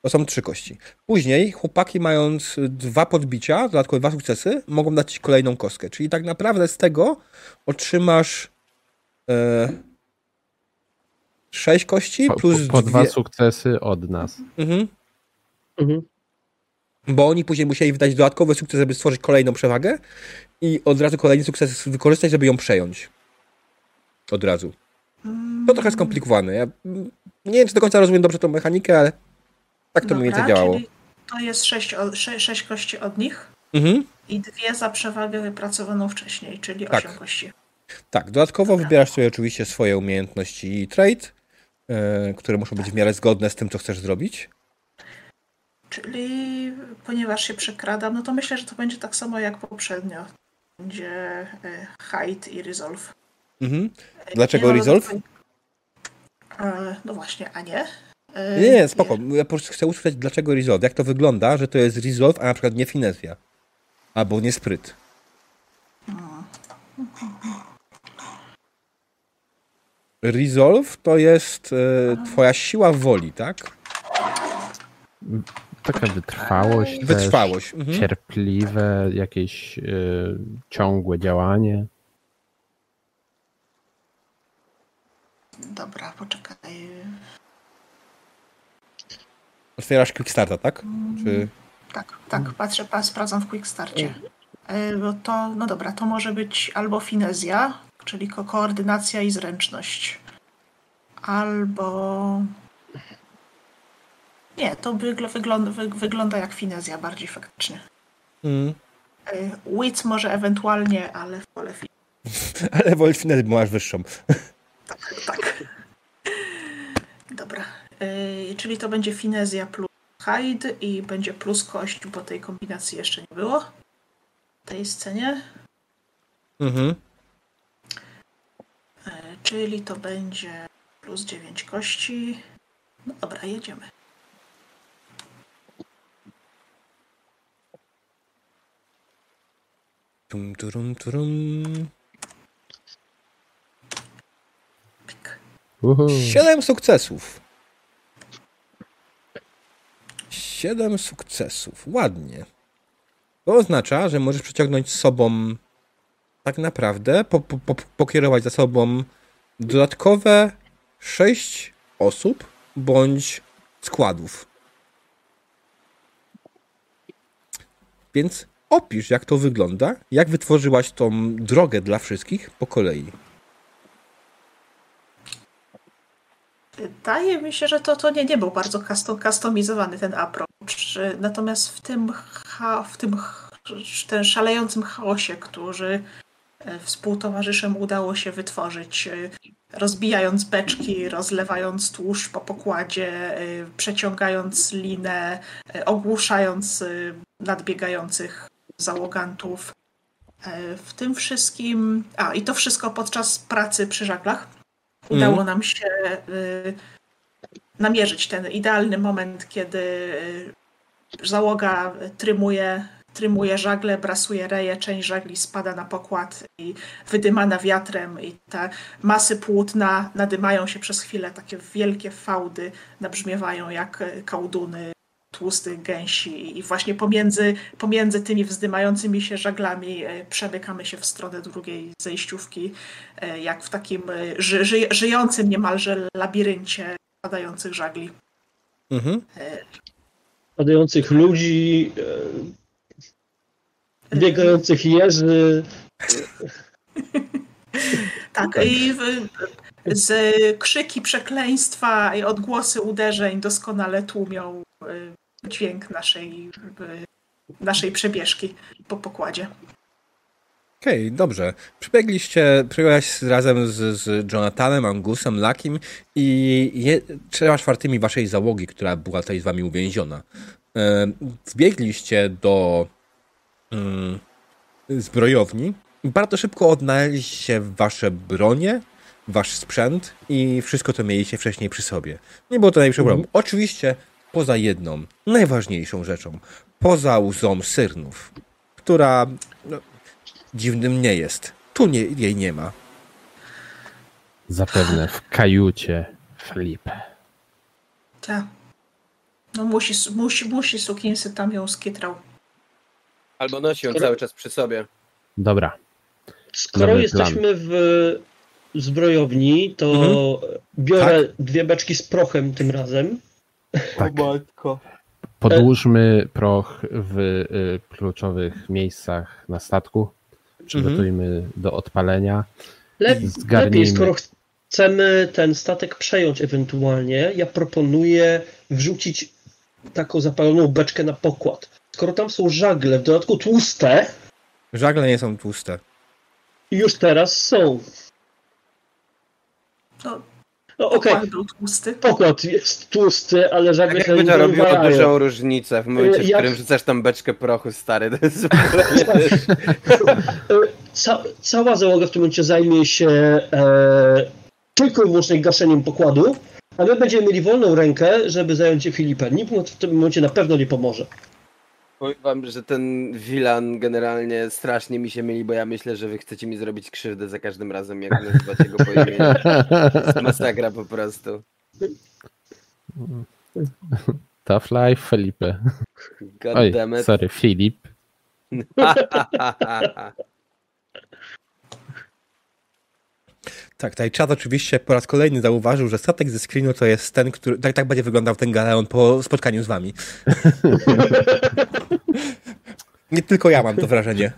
To są trzy kości. Później chłopaki mając dwa podbicia, dodatkowe dwa sukcesy, mogą dać ci kolejną kostkę. Czyli tak naprawdę z tego otrzymasz e, sześć kości Po, plus po, po dwa sukcesy od nas. Mhm. Mhm. Bo oni później musieli wydać dodatkowy sukces, żeby stworzyć kolejną przewagę i od razu kolejny sukces wykorzystać, żeby ją przejąć. Od razu. To trochę skomplikowane. Ja nie wiem, czy do końca rozumiem dobrze tą mechanikę, ale tak to mniej więcej działało. to jest 6, sześć kości od nich Mhm. i dwie za przewagę wypracowaną wcześniej, czyli Tak. 8 kości. Tak, dodatkowo wybierasz sobie oczywiście swoje umiejętności i trade, e, które muszą być w miarę zgodne z tym, co chcesz zrobić. Czyli ponieważ się przekradam, no to myślę, że to będzie tak samo jak poprzednio. Będzie e, hide i resolve. Mhm. Dlaczego mam resolve? E, No właśnie, a nie? E, Nie, nie, spoko. Ja po prostu chcę usłyszeć, dlaczego resolve. Jak to wygląda, że to jest resolve, a na przykład nie finezja. Albo nie spryt. Resolve to jest e, twoja siła woli, tak? Taka wytrwałość. też, Wytrwałość. Mhm. Cierpliwe, jakieś y, ciągłe działanie. Dobra, poczekaj. Otwierasz Quickstarta, tak? Czy... tak, tak, patrzę, pa, sprawdzam w Quick Starcie. E, No to, no dobra, to może być albo finezja, czyli ko koordynacja i zręczność. Albo... Nie, to wygl wygląda, wy wygląda jak finezja bardziej faktycznie. Mm. E, Wit może ewentualnie, ale wolę fi- [LAUGHS] Ale wolę finezję, bo masz wyższą. [LAUGHS] Tak. Dobra. E, czyli to będzie finezja plus hide i będzie plus kość, bo tej kombinacji jeszcze nie było w tej scenie. Mhm. E, Czyli to będzie plus 9 kości. No dobra, jedziemy. Tum, turum, turum. Siedem sukcesów. Siedem sukcesów. Ładnie. To oznacza, że możesz przyciągnąć z sobą tak naprawdę, po, po, pokierować za sobą dodatkowe sześć osób bądź składów. Więc opisz, jak to wygląda, jak wytworzyłaś tą drogę dla wszystkich po kolei. Wydaje mi się, że to, to nie, nie był bardzo custom, customizowany ten approach. Natomiast w tym, cha, w tym ten szalejącym chaosie, który e, współtowarzyszem udało się wytworzyć, e, rozbijając beczki, rozlewając tłuszcz po pokładzie, e, przeciągając linę, ogłuszając nadbiegających załogantów. W tym wszystkim. A, i to wszystko podczas pracy przy żaglach. Udało Mhm. nam się y, namierzyć ten idealny moment, kiedy y, załoga trymuje, trymuje żagle, brasuje reje, część żagli spada na pokład i wydymana wiatrem i te masy płótna nadymają się przez chwilę, takie wielkie fałdy nabrzmiewają jak y, kałduny tłustych gęsi i właśnie pomiędzy, pomiędzy tymi wzdymającymi się żaglami e, przemykamy się w stronę drugiej zejściówki, e, jak w takim e, ży, ży, żyjącym niemalże labiryncie padających żagli. Mhm. Padających ludzi, biegających jeży. [LAUGHS] Tak, i w, z krzyki przekleństwa i odgłosy uderzeń doskonale tłumią dźwięk naszej, naszej przebieżki po pokładzie. Okej, dobrze. Przybiegliście, przybyłaś razem z, z Jonathanem, Angusem, Lakim i je, trzema czwartymi waszej załogi, która była tutaj z wami uwięziona. E, wbiegliście do mm, zbrojowni i bardzo szybko odnaleźliście wasze bronie, wasz sprzęt i wszystko, co mieliście wcześniej przy sobie. Nie było to najmniejszego problemu. Oczywiście poza jedną, najważniejszą rzeczą. Poza łzą syrnów, która no, dziwnym nie jest. Tu nie, jej nie ma. Zapewne w kajucie Felipe. Tak. No musi, musi, musi sukinsy tam ją skitrał. Albo nosi ją Skoro- cały czas przy sobie. Dobra, Skoro Nowy jesteśmy w zbrojowni, to Mhm. biorę dwie beczki z prochem tym razem. Tak. matko. Podłóżmy proch w y, kluczowych miejscach na statku. Przygotujmy do odpalenia. Le Zgarnijmy. lepiej, skoro chcemy ten statek przejąć ewentualnie, ja proponuję wrzucić taką zapaloną beczkę na pokład. Skoro tam są żagle, w dodatku tłuste, Żagle nie są tłuste. i już teraz są. No, No okej, pokład był tłusty. pokład jest tłusty, ale Tak się jakby nie to robiło wywalają. dużą różnicę w momencie, w Jak- którym rzucasz tam beczkę prochu, stary. To jest [LAUGHS] Ca cała załoga w tym momencie zajmie się e, tylko i wyłącznie gaszeniem pokładu, a my będziemy mieli wolną rękę, żeby zająć się Filipem. Nikt mu w tym momencie na pewno nie pomoże. Powiem wam, że ten Wilan generalnie strasznie mi się myli, bo ja myślę, że wy chcecie mi zrobić krzywdę za każdym razem, jak nazywacie go po imieniu. [LAUGHS] To jest masakra po prostu. Tough life Felipe. God Oj, sorry, Filip. [LAUGHS] Tak, tutaj czat oczywiście po raz kolejny zauważył, że statek ze screenu to jest ten, który. Tak, tak będzie wyglądał ten galeon po spotkaniu z wami. [LAUGHS] Nie tylko ja mam to wrażenie.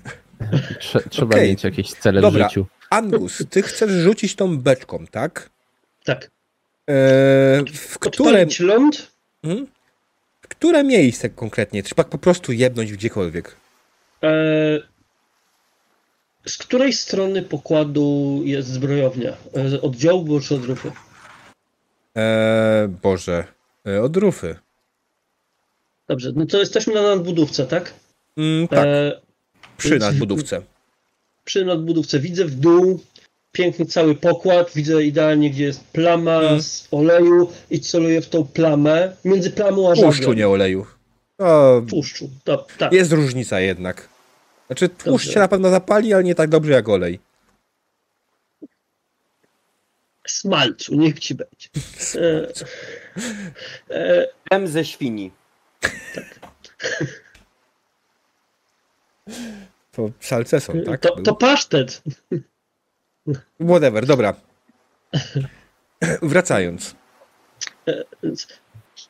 Trze- trzeba Okej. mieć jakieś cele Dobra. w życiu. Angus, ty chcesz rzucić tą beczką, tak? Tak. Eee, w którym. Ląd? Mhm. W które miejsce konkretnie? Trzeba po prostu jebnąć gdziekolwiek. E, z której strony pokładu jest zbrojownia? E, od działu czy od rufy? Eee, Boże. Eee, od rufy. Dobrze, no to jesteśmy na nadbudówce, tak? Mm, tak, E, przy nadbudówce. przy nadbudówce widzę w dół piękny cały pokład, widzę idealnie, gdzie jest plama Mhm. z oleju i celuję w tą plamę, między plamą a Tłuszczu, żaglem. nie oleju. O, Tłuszczu, to, tak. jest różnica jednak. Znaczy, tłuszcz się na pewno zapali, ale nie tak dobrze jak olej. Smalcu, niech ci będzie. E, e, M ze świni. To salce są, tak? to, to pasztet. Whatever, dobra. Wracając.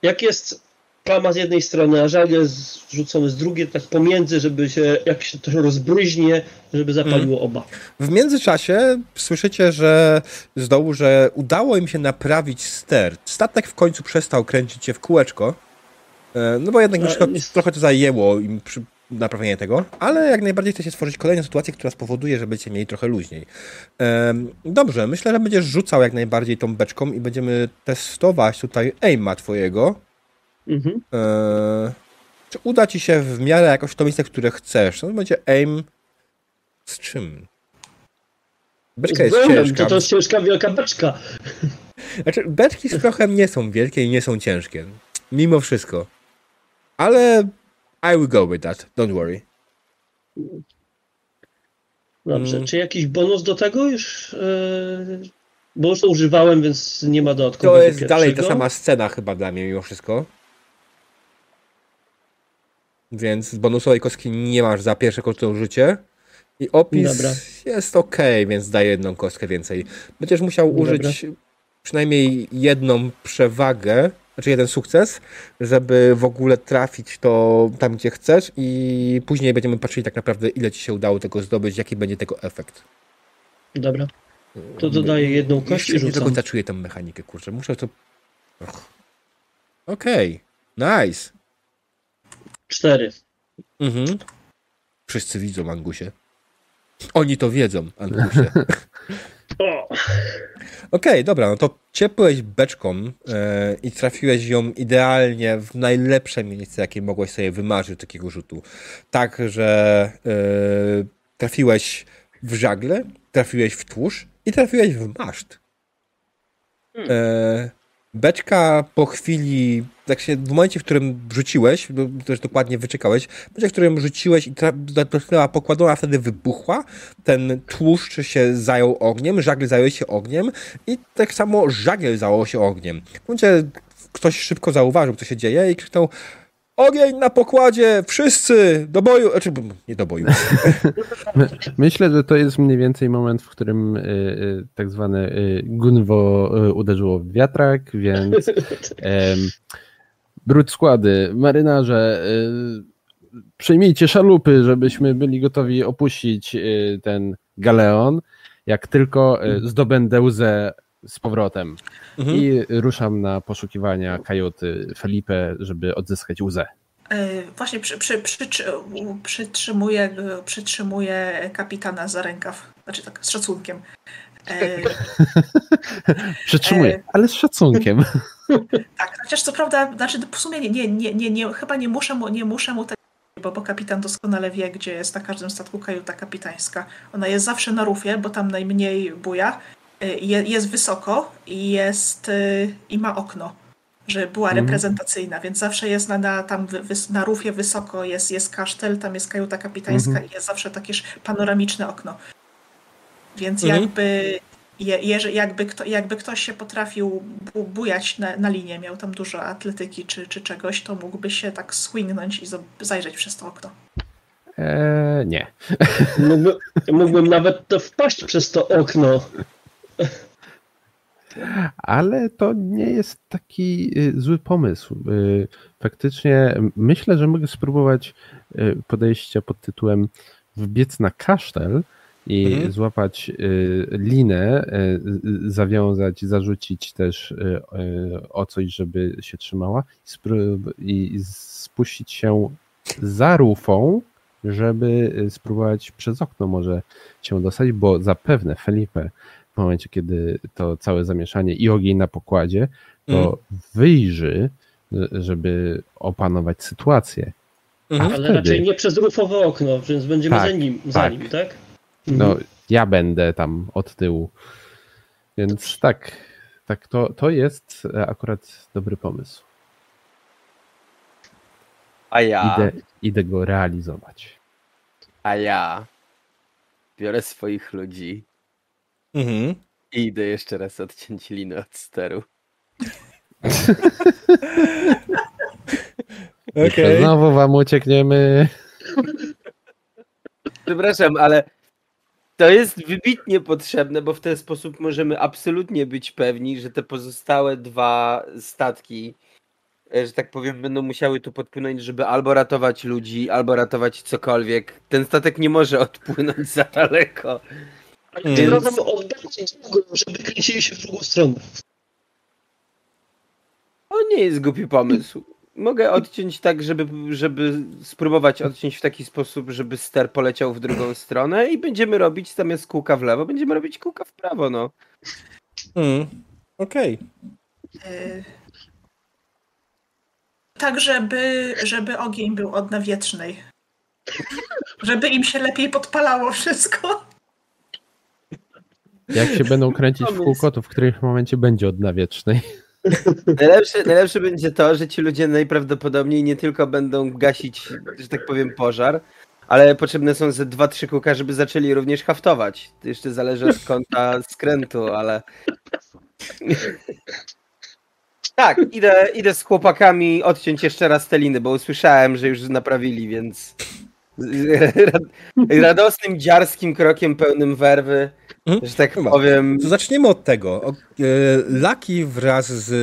Jak jest plama z jednej strony, a żal jest zrzucony z drugiej, tak pomiędzy, żeby się, jak się to rozbryźnie, żeby zapaliło oba. W międzyczasie słyszycie, że z dołu, że udało im się naprawić ster. Statek w końcu przestał kręcić się w kółeczko. E, No bo jednak A, jest- trochę to zajęło im przy naprawienie tego, ale jak najbardziej chcecie stworzyć kolejną sytuację, która spowoduje, że będziecie mieli trochę luźniej. Em, Dobrze, myślę, że będziesz rzucał jak najbardziej tą beczką i będziemy testować tutaj aima twojego. Mhm. E, Czy uda ci się w miarę jakoś w to miejsce, które chcesz? No będzie aim z czym? Beczka jest Zbrojowem, ciężka. To, to jest ciężka wielka beczka. Znaczy, beczki z prochem nie są wielkie i nie są ciężkie. Mimo wszystko. Ale I will go with that. Don't worry. Dobrze, Mm. czy jakiś bonus do tego już? Yy, bo już to używałem, więc nie ma dodatkowego To jest dalej ta sama scena chyba dla mnie mimo wszystko. Więc z bonusowej kostki nie masz za pierwsze kosztowne użycie. I opis Dobra. jest ok, więc daje jedną kostkę więcej. Będziesz musiał Dobra. użyć przynajmniej jedną przewagę, znaczy jeden sukces, żeby w ogóle trafić to tam, gdzie chcesz i później będziemy patrzyli tak naprawdę, ile ci się udało tego zdobyć, jaki będzie tego efekt. Dobra, to dodaję jedną kość i nie do rzucam. końca czuję tę mechanikę, kurczę. Muszę to... Okej, nice. Cztery. Mhm. Wszyscy widzą, Angusie. Oni to wiedzą, Angusie. [LAUGHS] O, Okej, dobra, no to ciepłeś beczką e, i trafiłeś ją idealnie w najlepsze miejsce, jakie mogłeś sobie wymarzyć takiego rzutu. Tak, że e, trafiłeś w żagle, trafiłeś w tłuszcz i trafiłeś w maszt. E, beczka po chwili, tak się, w momencie, w którym rzuciłeś, też dokładnie wyczekałeś, w momencie, w którym rzuciłeś i dotknęła pokładu, ona wtedy wybuchła, ten tłuszcz się zajął ogniem, żagle zajęły się ogniem i tak samo żagiel zajął się ogniem. W momencie ktoś szybko zauważył, co się dzieje i krzyknął Ogień na pokładzie! Wszyscy! Do boju! Znaczy, nie do boju. [LAUGHS] Myślę, że to jest mniej więcej moment, w którym y, y, tak zwane y, gunwo y, uderzyło w wiatrak, więc [LAUGHS] em, brud składy, marynarze, y, przyjmijcie szalupy, żebyśmy byli gotowi opuścić y, ten galeon, jak tylko y, zdobędę łzę z powrotem. Mhm. I ruszam na poszukiwania kajuty Felipe, żeby odzyskać łzę. E, Właśnie przy, przy, przy, przytrzymuję, przytrzymuję kapitana za rękaw. Znaczy tak, z szacunkiem. E, [LAUGHS] Przytrzymuję, E. ale z szacunkiem. [LAUGHS] tak, chociaż co prawda, znaczy w sumie nie, nie, nie, nie, nie chyba nie muszę mu, nie muszę mu tego, bo, bo kapitan doskonale wie, gdzie jest na każdym statku kajuta kapitańska. Ona jest zawsze na rufie, bo tam najmniej buja. E, Je, jest wysoko i jest e, i ma okno, że była Mhm. reprezentacyjna, więc zawsze jest na, na, tam wy, wys, na rufie wysoko jest, jest kasztel, tam jest kajuta kapitańska Mhm. i jest zawsze takie panoramiczne okno. Więc Mhm. jakby, je, jeże- jakby, kto, jakby ktoś się potrafił bu, bujać na, na linię, miał tam dużo atletyki czy, czy czegoś, to mógłby się tak swingnąć i zajrzeć przez to okno. Eee, nie. mógłbym, mógłbym nawet to wpaść przez to okno. Ale to nie jest taki y, zły pomysł. Y, Faktycznie myślę, że mogę spróbować y, podejścia pod tytułem wbiec na kasztel i Mhm. złapać linę, zawiązać, zarzucić też o coś, żeby się trzymała i spuścić się za rufą, żeby spróbować przez okno może się dostać, bo zapewne Felipe w momencie, kiedy to całe zamieszanie i ogień na pokładzie, to Mhm. wyjrzy, żeby opanować sytuację. Mhm. Ale wtedy- raczej nie przez rufowe okno, więc będziemy Tak, za nim, za tak. nim, tak? No, Mhm. ja będę tam od tyłu. Więc tak, tak to, to jest akurat dobry pomysł. A ja, Idę, idę go realizować. a ja biorę swoich ludzi Mhm. i idę jeszcze raz odciąć linę od steru. [LAUGHS] Okej. znowu wam uciekniemy. Przepraszam, ale to jest wybitnie potrzebne, bo w ten sposób możemy absolutnie być pewni, że te pozostałe dwa statki, e, że tak powiem, będą musiały tu podpłynąć, żeby albo ratować ludzi, albo ratować cokolwiek. Ten statek nie może odpłynąć za daleko. Ale Mm. tym razem drugą, żeby kręcili się w drugą stronę. To nie jest głupi pomysł. Mogę odciąć tak, żeby, żeby spróbować odciąć w taki sposób, żeby ster poleciał w drugą stronę i będziemy robić zamiast kółka w lewo, będziemy robić kółka w prawo, no. Mhm. Okej. Y, Tak, żeby, żeby ogień był od nawietrznej. Żeby im się lepiej podpalało wszystko. Jak się będą kręcić w kółko, to w którymś momencie będzie od nawiecznej. Najlepsze, najlepsze będzie to, że ci ludzie najprawdopodobniej nie tylko będą gasić, że tak powiem, pożar, ale potrzebne są ze dwa, trzy kółka, żeby zaczęli również haftować. To jeszcze zależy od kąta skrętu, ale... Tak, idę, idę z chłopakami odciąć jeszcze raz te liny, bo usłyszałem, że już naprawili, więc radosnym, dziarskim krokiem pełnym werwy, Mhm. że tak Chyba. powiem, To zaczniemy od tego. E, Laki wraz z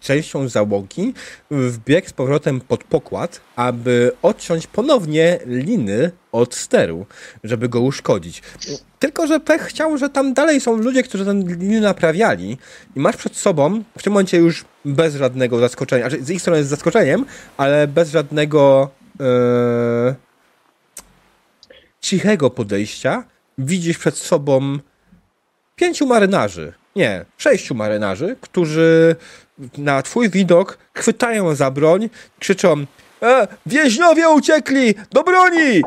częścią załogi wbiegł z powrotem pod pokład, aby odciąć ponownie liny od steru, żeby go uszkodzić. Tylko, że pech chciał, że tam dalej są ludzie, którzy te liny naprawiali i masz przed sobą, w tym momencie już bez żadnego zaskoczenia, znaczy z ich strony z zaskoczeniem, ale bez żadnego e, cichego podejścia, widzisz przed sobą pięciu marynarzy, nie, sześciu marynarzy, którzy na twój widok chwytają za broń, krzyczą e, więźniowie uciekli! Do broni!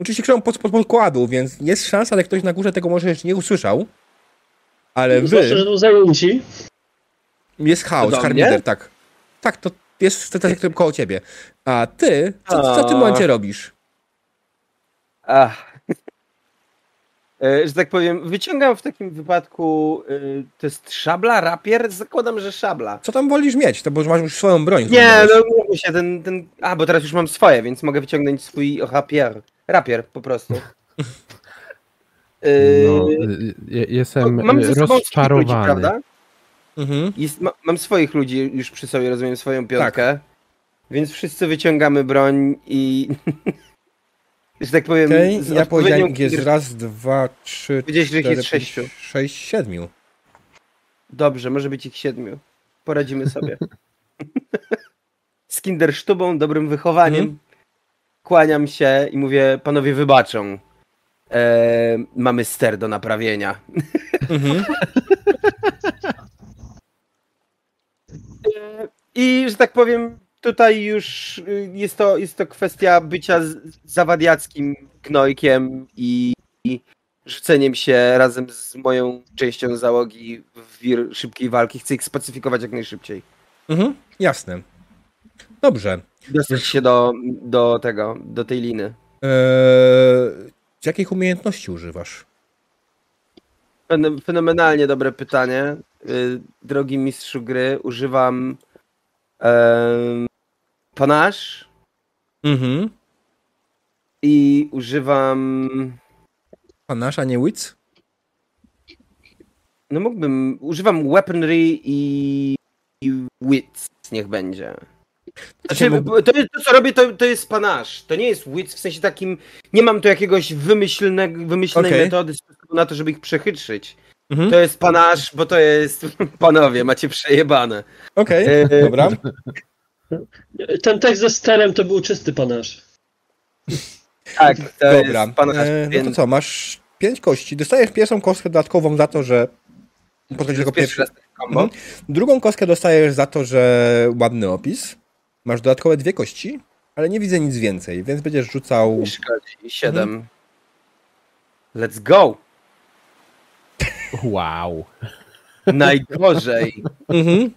Oczywiście krzyczą pod, pod podkładu, więc jest szansa, że ktoś na górze tego może jeszcze nie usłyszał. Ale Zwłaszcza, że wy, są zajęci. jest chaos, harmider, tak. Tak, to jest statek koło ciebie. A ty, co, co w tym momencie robisz? Ach. E, Że tak powiem, wyciągam w takim wypadku. e, To jest szabla, rapier? Zakładam, że szabla. Co tam wolisz mieć? To bo masz już swoją broń. Nie, no mówmy się, ten, ten. A, bo teraz już mam swoje, więc mogę wyciągnąć swój rapier. Rapier po prostu. E, No, jestem mam ze sobą swoich ludzi, rozczarowany. prawda? Mhm. Jest, ma, mam swoich ludzi już przy sobie, rozumiem, swoją piątkę. Więc wszyscy wyciągamy broń i. [LAUGHS] że tak powiem. Z ja powiedziałem, odpowiednią jest raz, dwa, trzy, ich cztery, jest sześciu. sześć, siedmiu. Dobrze, może być ich siedmiu. Poradzimy sobie. Z kindersztubą, dobrym wychowaniem. Mhm. Kłaniam się i mówię, panowie wybaczą. E, mamy ster do naprawienia. Mhm. [LAUGHS] E, I że tak powiem, tutaj już y, jest to, jest to kwestia bycia zawadiackim gnojkiem i, i rzuceniem się razem z moją częścią załogi w wir szybkiej walki. Chcę ich spacyfikować jak najszybciej. Mhm. Jasne. Dobrze. Dostać się do, do tego, do tej liny. Eee, jakich umiejętności używasz? Fen- Fenomenalnie dobre pytanie. Y, Drogi mistrzu gry, używam panache Mhm. i używam Panasz, a nie Wits? No mógłbym, używam weaponry i, i wits, niech będzie. Znaczy, mógł- to, to co robię, to, to jest panasz. To nie jest wits w sensie takim, nie mam tu jakiegoś wymyślnego, wymyślnej Okej. metody na to, żeby ich przechytrzyć. Mhm. To jest panasz, bo to jest, [LAUGHS] panowie, macie przejebane. Okej, E, dobra. [LAUGHS] Ten tekst ze sterem to był czysty panasz. Tak, to Dobra. jest panasz, E, no to co, masz pięć kości. Dostajesz pierwszą kostkę dodatkową za to, że podchodzisz jako pierwszy raz. Mhm. Drugą kostkę dostajesz za to, że ładny opis. Masz dodatkowe dwie kości, ale nie widzę nic więcej, więc będziesz rzucał. Siedem. Mhm. Let's go! Wow. Najgorzej. Mhm.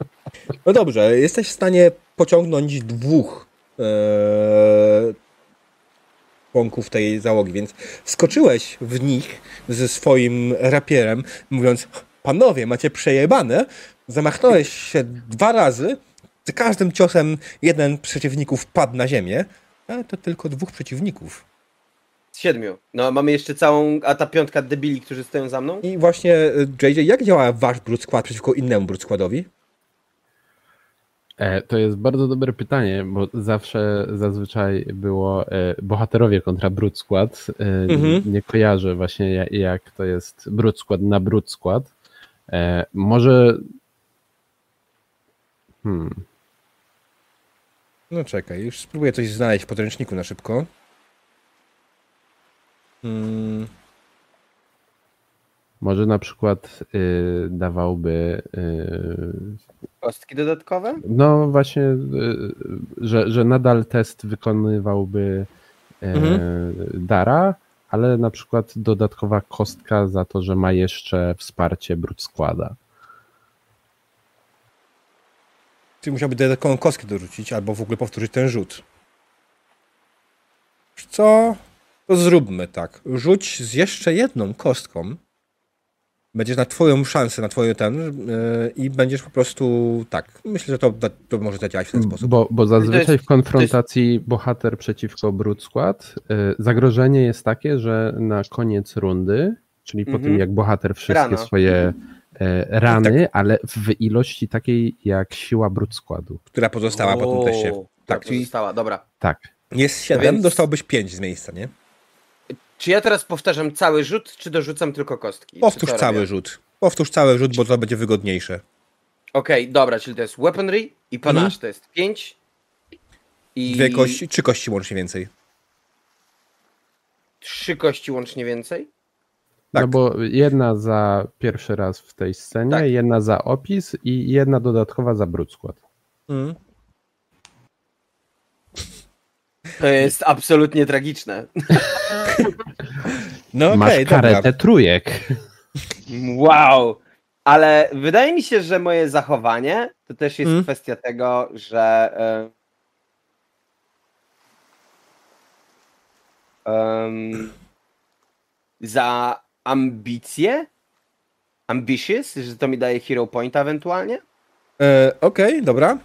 No dobrze, jesteś w stanie pociągnąć dwóch e, członków tej załogi, więc wskoczyłeś w nich ze swoim rapierem, mówiąc: Panowie, macie przejebane. Zamachnąłeś się dwa razy. Z każdym ciosem jeden przeciwników padł na ziemię, ale to tylko dwóch przeciwników. Siedmiu. No, mamy jeszcze całą, a ta piątka debili, którzy stoją za mną? I właśnie, e, JJ, jak działa wasz brud skład przeciwko innemu brud składowi? E, To jest bardzo dobre pytanie, bo zawsze zazwyczaj było e, bohaterowie kontra brud skład. E, Mhm. Nie kojarzę właśnie ja- jak to jest brud skład na brud skład. Może. Hmm. No czekaj, już spróbuję coś znaleźć w podręczniku na szybko. Hmm, Może na przykład y, dawałby. Y, Kostki dodatkowe? no właśnie, y, że, że nadal test wykonywałby y, Mhm. Dara, ale na przykład dodatkowa kostka za to, że ma jeszcze wsparcie brud składa. Czyli musiałby dodatkową kostkę dorzucić, albo w ogóle powtórzyć ten rzut. Co? To zróbmy tak. Rzuć z jeszcze jedną kostką. Będziesz na twoją szansę, na twoją ten yy, i będziesz po prostu tak. Myślę, że to, to może zadziałać w ten sposób. Bo, bo zazwyczaj jest- w konfrontacji bohater przeciwko brud skład y, zagrożenie jest takie, że na koniec rundy, czyli po Mhm. tym jak bohater wszystkie Rana. swoje e, rany, Tak. ale w ilości takiej jak siła brud składu. która pozostała po tym teście. O, Tak, pozostała, dobra. Tak. jest 7, Więc- dostałbyś 5 z miejsca, nie? Czy ja teraz powtarzam cały rzut, czy dorzucam tylko kostki? Powtórz cały robię? rzut. Powtórz cały rzut, bo to będzie wygodniejsze. Okej, dobra, czyli to jest weaponry i panache to jest 5. I Dwie kości, trzy kości łącznie więcej. Trzy kości łącznie więcej? Tak. No bo jedna za pierwszy raz w tej scenie, Tak. jedna za opis i jedna dodatkowa za brud skład. Mm. To jest absolutnie tragiczne. [LAUGHS] No okej, Masz dobra. karetę trójek. Wow! Ale wydaje mi się, że moje zachowanie to też jest Mm. kwestia tego, że. em, za ambicje, ambitious, że to mi daje hero point ewentualnie. E, Okej, dobra.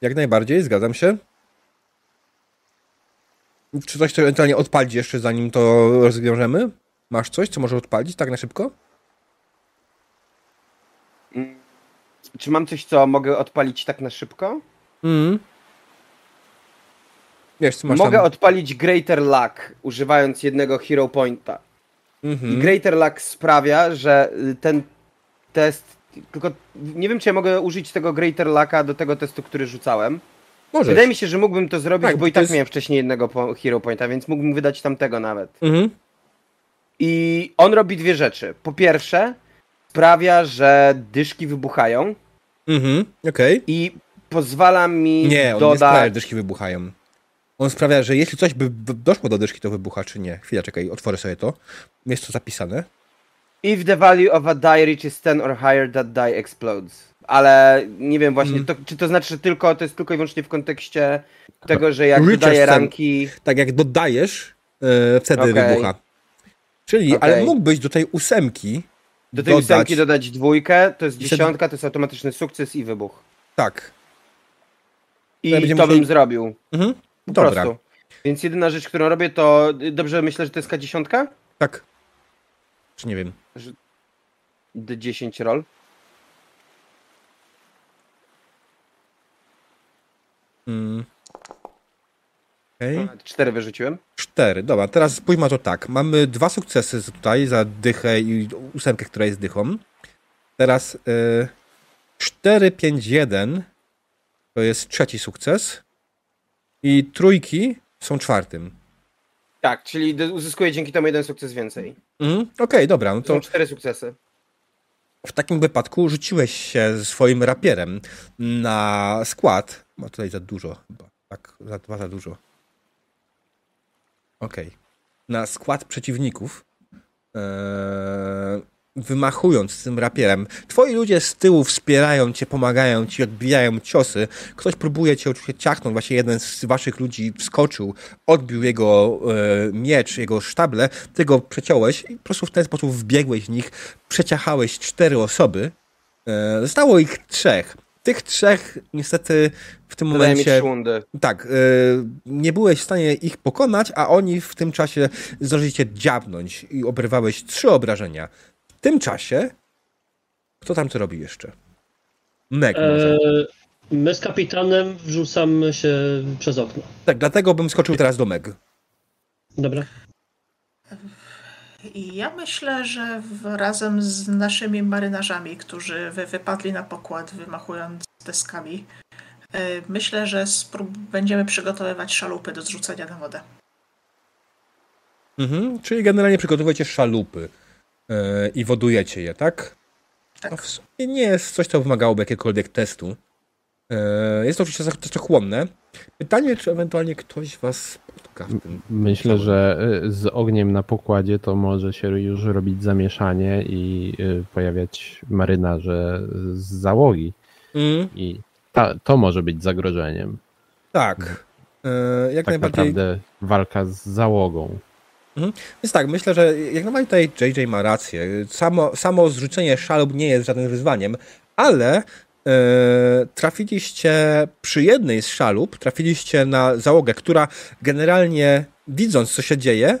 Jak najbardziej, zgadzam się. Czy coś, co ewentualnie odpalić jeszcze, zanim to rozwiążemy? Masz coś, co może odpalić tak na szybko? Mm. Czy mam coś, co mogę odpalić tak na szybko? Mm. Wiesz, co masz mogę tam... odpalić Greater Luck, używając jednego hero pointa. I Mhm. Greater Luck sprawia, że y, ten test. Tylko nie wiem, czy ja mogę użyć tego Greater Lucka do tego testu, który rzucałem. Możesz. Wydaje mi się, że mógłbym to zrobić, Tak, bo i tak jest- miałem wcześniej jednego Hero Pointa, więc mógłbym wydać tamtego nawet. Mhm. I on robi dwie rzeczy. Po pierwsze, sprawia, że dyszki wybuchają Mhm. Okej. i pozwala mi Nie, on nie sprawia, że dodać. dyszki wybuchają. On sprawia, że jeśli coś by by doszło do dyszki, to wybucha, czy nie. Chwila, czekaj, otworzę sobie to. Jest to zapisane. If the value of a die reaches 10 or higher, that die explodes. Ale nie wiem właśnie, Mm. to, czy to znaczy, że tylko to jest tylko i wyłącznie w kontekście tego, że jak dodaję 10. ranki. Tak jak dodajesz, e, wtedy Okej. wybucha. Czyli, Okej. ale mógłbyś do tej ósemki Do tej dodać... ósemki dodać dwójkę, to jest dziesiątka, to jest automatyczny sukces i wybuch. Tak. I To to bym zrobił. Mhm. Po Dobra. prostu. Więc jedyna rzecz, którą robię, to dobrze myślę, że to jest K10? Tak. Czy nie wiem. D10 roll. Mm. Okej. 4 wyrzuciłem. Cztery. Dobra, teraz spójrzmy to tak. Mamy dwa sukcesy tutaj za dychę i ósemkę, która jest dychą. Teraz y, 4, 5, 1 to jest trzeci sukces. I trójki są czwartym. Tak, czyli uzyskuję dzięki temu jeden sukces więcej. Mhm. Okej, dobra. No To to są cztery sukcesy. w takim wypadku rzuciłeś się swoim rapierem na skład. Ma tutaj za dużo chyba. Tak, za dwa za dużo. Okej. Na skład przeciwników. Eee, wymachując tym rapierem. Twoi ludzie z tyłu wspierają cię, pomagają ci, odbijają ciosy. Ktoś próbuje cię oczywiście ciachnąć. Właśnie jeden z waszych ludzi wskoczył, odbił jego e, miecz, jego sztable. Ty go przeciąłeś i po prostu w ten sposób wbiegłeś w nich. Przeciachałeś cztery osoby. E, zostało ich trzech. Tych trzech niestety w tym mi momencie... Tak, y, nie byłeś w stanie ich pokonać, a oni w tym czasie zdążyli cię dziabnąć i obrywałeś trzy obrażenia. W tym czasie, kto tam co robi jeszcze? Meg może. E, my z kapitanem wrzucamy się przez okno. Tak, dlatego bym skoczył teraz do Meg. Dobra. I ja myślę, że razem z naszymi marynarzami, którzy wy, wypadli na pokład, wymachując deskami, y, myślę, że sprób- będziemy przygotowywać szalupy do zrzucenia na wodę. Mhm, czyli generalnie przygotowujecie szalupy y, i wodujecie je, tak? Tak. No w sumie nie jest coś, co wymagałoby jakiegokolwiek testu. Y, jest to oczywiście czasochłonne. Pytanie, czy ewentualnie ktoś was spotka w tym. Myślę, że y, z ogniem na pokładzie to może się już robić zamieszanie i y, pojawiać marynarze z załogi. Mm, I ta, to może być zagrożeniem. tak. Y, jak Tak najbardziej. naprawdę walka z załogą. Więc tak, myślę, że jak najbardziej tutaj JJ ma rację. Samo, samo zrzucenie szalub nie jest żadnym wyzwaniem, ale e, trafiliście przy jednej z szalub, trafiliście na załogę, która generalnie widząc, co się dzieje,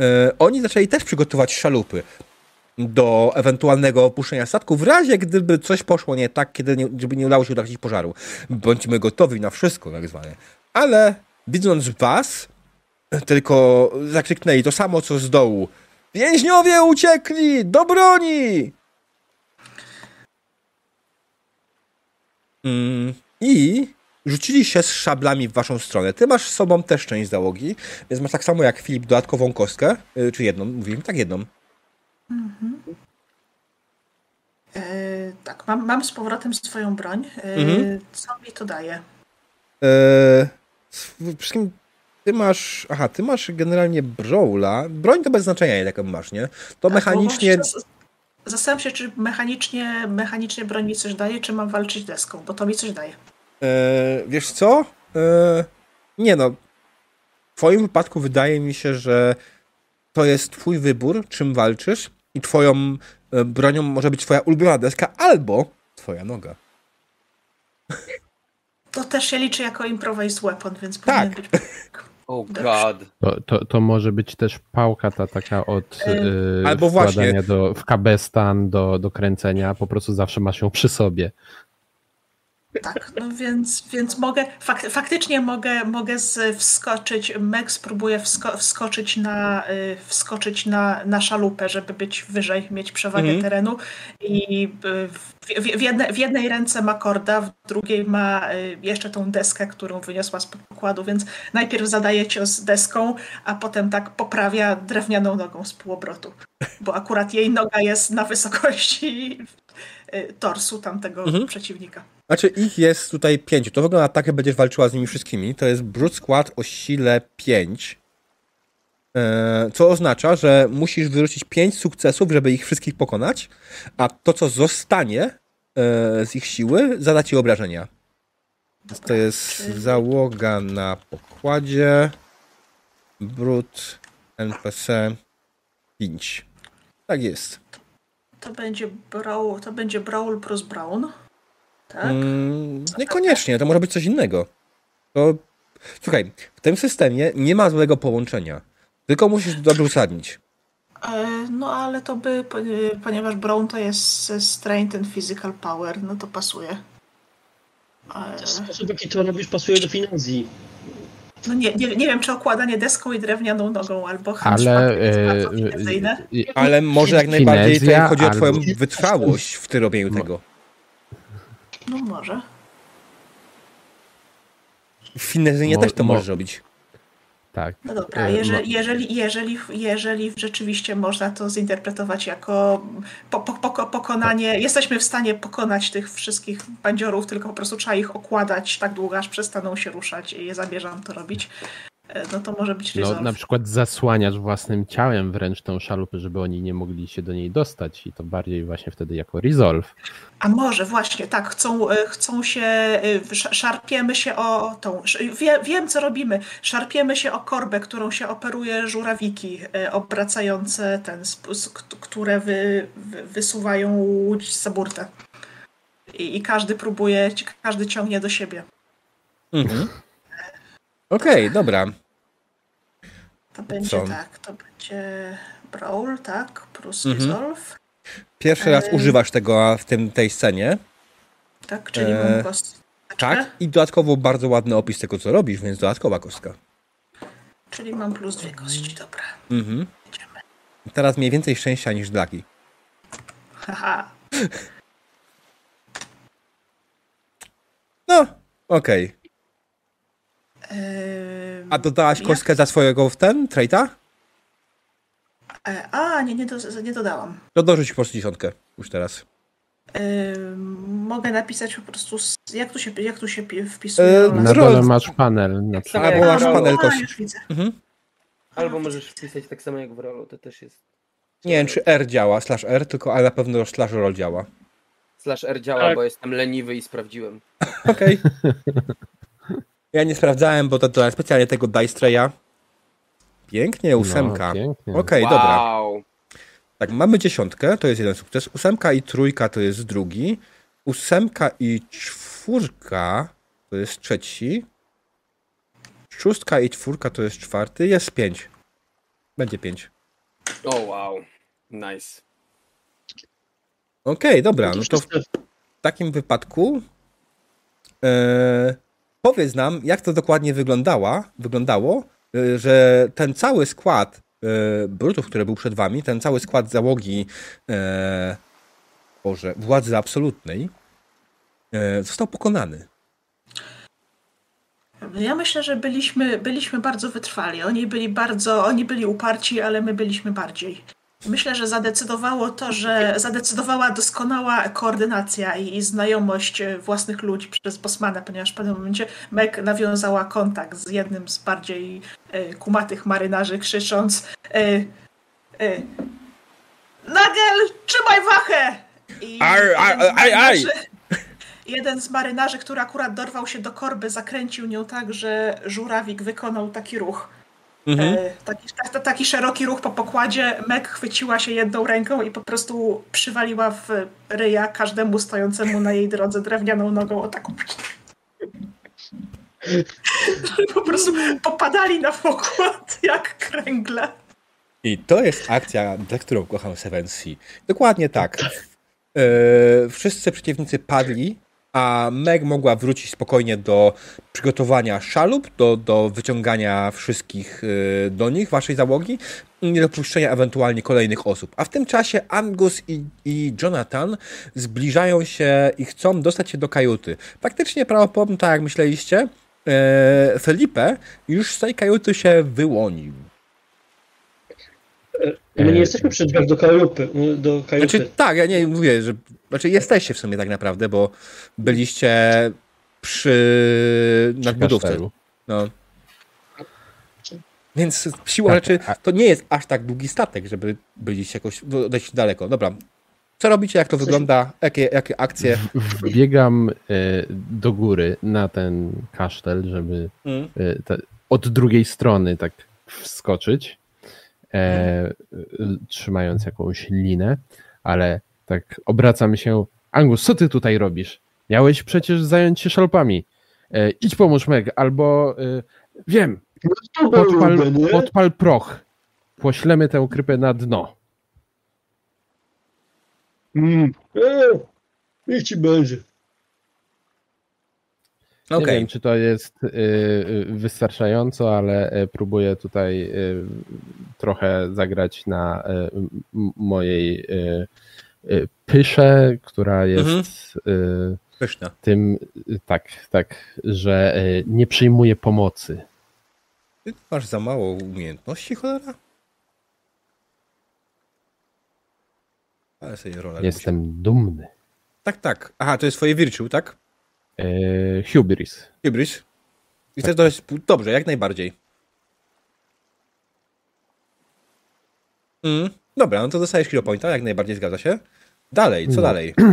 e, oni zaczęli też przygotować szalupy do ewentualnego opuszczenia statku, w razie gdyby coś poszło nie tak, kiedy nie, żeby nie udało się ugasić pożaru. Bądźmy gotowi na wszystko, tak zwane. Ale widząc was, tylko zakrzyknęli to samo, co z dołu. Więźniowie uciekli! Do broni! Mm, I rzucili się z szablami w waszą stronę. Ty masz z sobą też część załogi, więc masz tak samo jak Filip dodatkową kostkę, y, czy jedną, mówiłem, tak jedną. E, tak, mam, mam z powrotem swoją broń. Mhm. Co mi to daje? Przede wszystkim ty masz, aha, ty masz generalnie Brawla. Broń to bez znaczenia, jaką masz, nie? To Tak, mechanicznie... bo Zastanawiam się, czy mechanicznie, mechanicznie broń mi coś daje, czy mam walczyć deską, bo to mi coś daje. E, wiesz co? E, nie no. W twoim wypadku wydaje mi się, że to jest twój wybór, czym walczysz i twoją e, bronią może być twoja ulubiona deska albo twoja noga. To też się liczy jako improvised weapon, więc Tak. powinien być. Oh god. To, to, to może być też pałka ta taka od E, y, albo wkładania właśnie- do, w kabestan do, do kręcenia, po prostu zawsze masz ją przy sobie. Tak, no więc, więc mogę, fak, faktycznie mogę, mogę z, wskoczyć, Meg spróbuje wsko, wskoczyć, na, y, wskoczyć na, na szalupę, żeby być wyżej, mieć przewagę Mhm. terenu i y, w, w, w, jedne, w jednej ręce ma korda, w drugiej ma y, jeszcze tą deskę, którą wyniosła z pokładu, więc najpierw zadaje cios deską, a potem tak poprawia drewnianą nogą z półobrotu, bo akurat jej noga jest na wysokości torsu tamtego Mhm. przeciwnika. Znaczy ich jest tutaj pięciu. To wygląda tak, jak będziesz walczyła z nimi wszystkimi. To jest brute skład o sile 5. E, co oznacza, że musisz wyrzucić 5 sukcesów, żeby ich wszystkich pokonać, a to, co zostanie e, z ich siły, zada ci obrażenia. To jest załoga na pokładzie. Brut NPC 5. Tak jest. To będzie Brawl, to będzie Brawl plus Brown. Tak? Mm, niekoniecznie, to może być coś innego. To, słuchaj, w tym systemie nie ma złego połączenia. Tylko musisz to dobrze uzasadnić. E, No ale to by, poni- ponieważ Brown to jest e, Strength and Physical Power, no to pasuje. E, Sposób, jaki to robisz, pasuje do finansji. No nie, nie, nie wiem, czy okładanie deską i drewnianą nogą albo Ale e, e, Ale może jak najbardziej tutaj chodzi o twoją wytrwałość w tym robieniu No. tego. No może. Finezyjnie Mo- też to mo- możesz robić. tak. No dobra, E, jeżeli, jeżeli, jeżeli, jeżeli rzeczywiście można to zinterpretować jako po, po, poko- pokonanie, jesteśmy w stanie pokonać tych wszystkich bandziorów, tylko po prostu trzeba ich okładać tak długo, aż przestaną się ruszać i je zamierzam to robić, no to może być No, resolve. na przykład zasłaniasz własnym ciałem wręcz tą szalupę, żeby oni nie mogli się do niej dostać i to bardziej właśnie wtedy jako resolve. A może właśnie, tak, chcą, e, chcą się, e, sz- szarpiemy się o tą, wie, wiem co robimy, szarpiemy się o korbę, którą się operuje żurawiki e, obracające ten, które wy, wy, wysuwają łódź za burtę. I, I każdy próbuje, każdy ciągnie do siebie. Mhm. Okej, dobra. To będzie Co? tak, to będzie Brawl, tak, plus Mhm. Resolve, Pierwszy raz E, używasz tego w tym, tej scenie. tak, czyli E, mam kosteczkę, Tak. I dodatkowo bardzo ładny opis tego, co robisz, więc dodatkowa kostka. czyli mam plus dwie kości, dobra. Mhm. Teraz mniej więcej szczęścia niż Dlaki. Haha. No, okej. Ym, A dodałaś jak- kostkę za swojego w ten, traita? E, A, nie, nie, do, nie dodałam. To dorzuć po prostu dziesiątkę już teraz. Ym, mogę napisać po prostu, s- jak tu się, jak tu się pi- wpisuje. Rola? Na dole masz panel na przykład. Albo jak masz panel widzę. Mhm. Albo możesz wpisać tak samo jak w rolu, to też jest. Nie wiem, czy R działa, slash R, tylko ale na pewno slash roll działa. Slash R działa, Tak. bo jestem leniwy i sprawdziłem. Okej. [LAUGHS] Ja nie sprawdzałem, bo to, to specjalnie tego Dice Traya. Pięknie, ósemka. No. Okej, dobra. wow. Tak, mamy dziesiątkę, to jest jeden sukces. Ósemka i trójka to jest drugi. Ósemka i czwórka to jest trzeci. Szóstka i czwórka to jest czwarty. Jest pięć. Będzie pięć. O wow. Nice. Okej, dobra, no to w takim wypadku e, powiedz nam, jak to dokładnie wyglądała, wyglądało, e, że ten cały skład e, brutów, który był przed wami, ten cały skład załogi e, Boże, władzy absolutnej e, został pokonany. Ja myślę, że byliśmy, byliśmy bardzo wytrwali. Oni byli bardzo, oni byli uparci, ale my byliśmy bardziej. Myślę, że zadecydowało to, że zadecydowała doskonała koordynacja i, i znajomość e, własnych ludzi przez Bosmana, ponieważ w pewnym momencie Meg nawiązała kontakt z jednym z bardziej e, kumatych marynarzy, krzycząc e, Nagel, trzymaj wachę! I Ar, ar, jeden z aj, aj! marynarzy- Jeden z marynarzy, który akurat dorwał się do korby, zakręcił nią tak, że żurawik wykonał taki ruch. Mhm. E, taki, ta- taki szeroki ruch po pokładzie. Meg chwyciła się jedną ręką i po prostu przywaliła w ryja każdemu stojącemu na jej drodze drewnianą nogą o taką. [LAUGHS] po prostu popadali na pokład jak kręgle. I to jest akcja, za którą kocham Seven Sea. Dokładnie tak. E, wszyscy przeciwnicy padli, a Meg mogła wrócić spokojnie do przygotowania szalup, do, do wyciągania wszystkich e, do nich, waszej załogi i niedopuszczenia ewentualnie kolejnych osób. A w tym czasie Angus i, i Jonathan zbliżają się i chcą dostać się do kajuty. Faktycznie prawdopodobnie, tak jak myśleliście, e, Felipe już z tej kajuty się wyłonił. My nie jesteśmy przy drzwiach do kajuty. Do kajuty. Znaczy tak, ja nie mówię, że. Znaczy jesteście w sumie tak naprawdę, bo byliście przy nadbudówce. No. Więc siła Tak, rzeczy to nie jest aż tak długi statek, żeby byliście jakoś dość daleko. Dobra. Co robicie, jak to wygląda, jakie, jakie akcje? Wbiegam e, do góry na ten kasztel, żeby Mm. e, od drugiej strony tak wskoczyć, e, trzymając jakąś linę, ale tak obracam się. Angus, co ty tutaj robisz? Miałeś przecież zająć się szalpami. E, idź pomóż Meg, albo e, wiem, No podpal, podpal proch. poślemy tę krypę na dno. Mm. E, niech ci będzie. Nie Okej. wiem, czy to jest y, y, wystarczająco, ale y, próbuję tutaj trochę zagrać na mojej pysze, która jest y, Pyszne. tym, tak, tak, że nie przyjmuje pomocy. Ty masz za mało umiejętności, cholera? Ale sobie rolę Jestem dumny. Tak, tak. Aha, to jest twoje virtue, tak? Y, hubris. Hybris. I to jest dobrze, jak najbardziej. Mm, dobra, no to dostajesz hero pointa, jak najbardziej zgadza się. Dalej, co No. dalej? [CLEARS THROAT]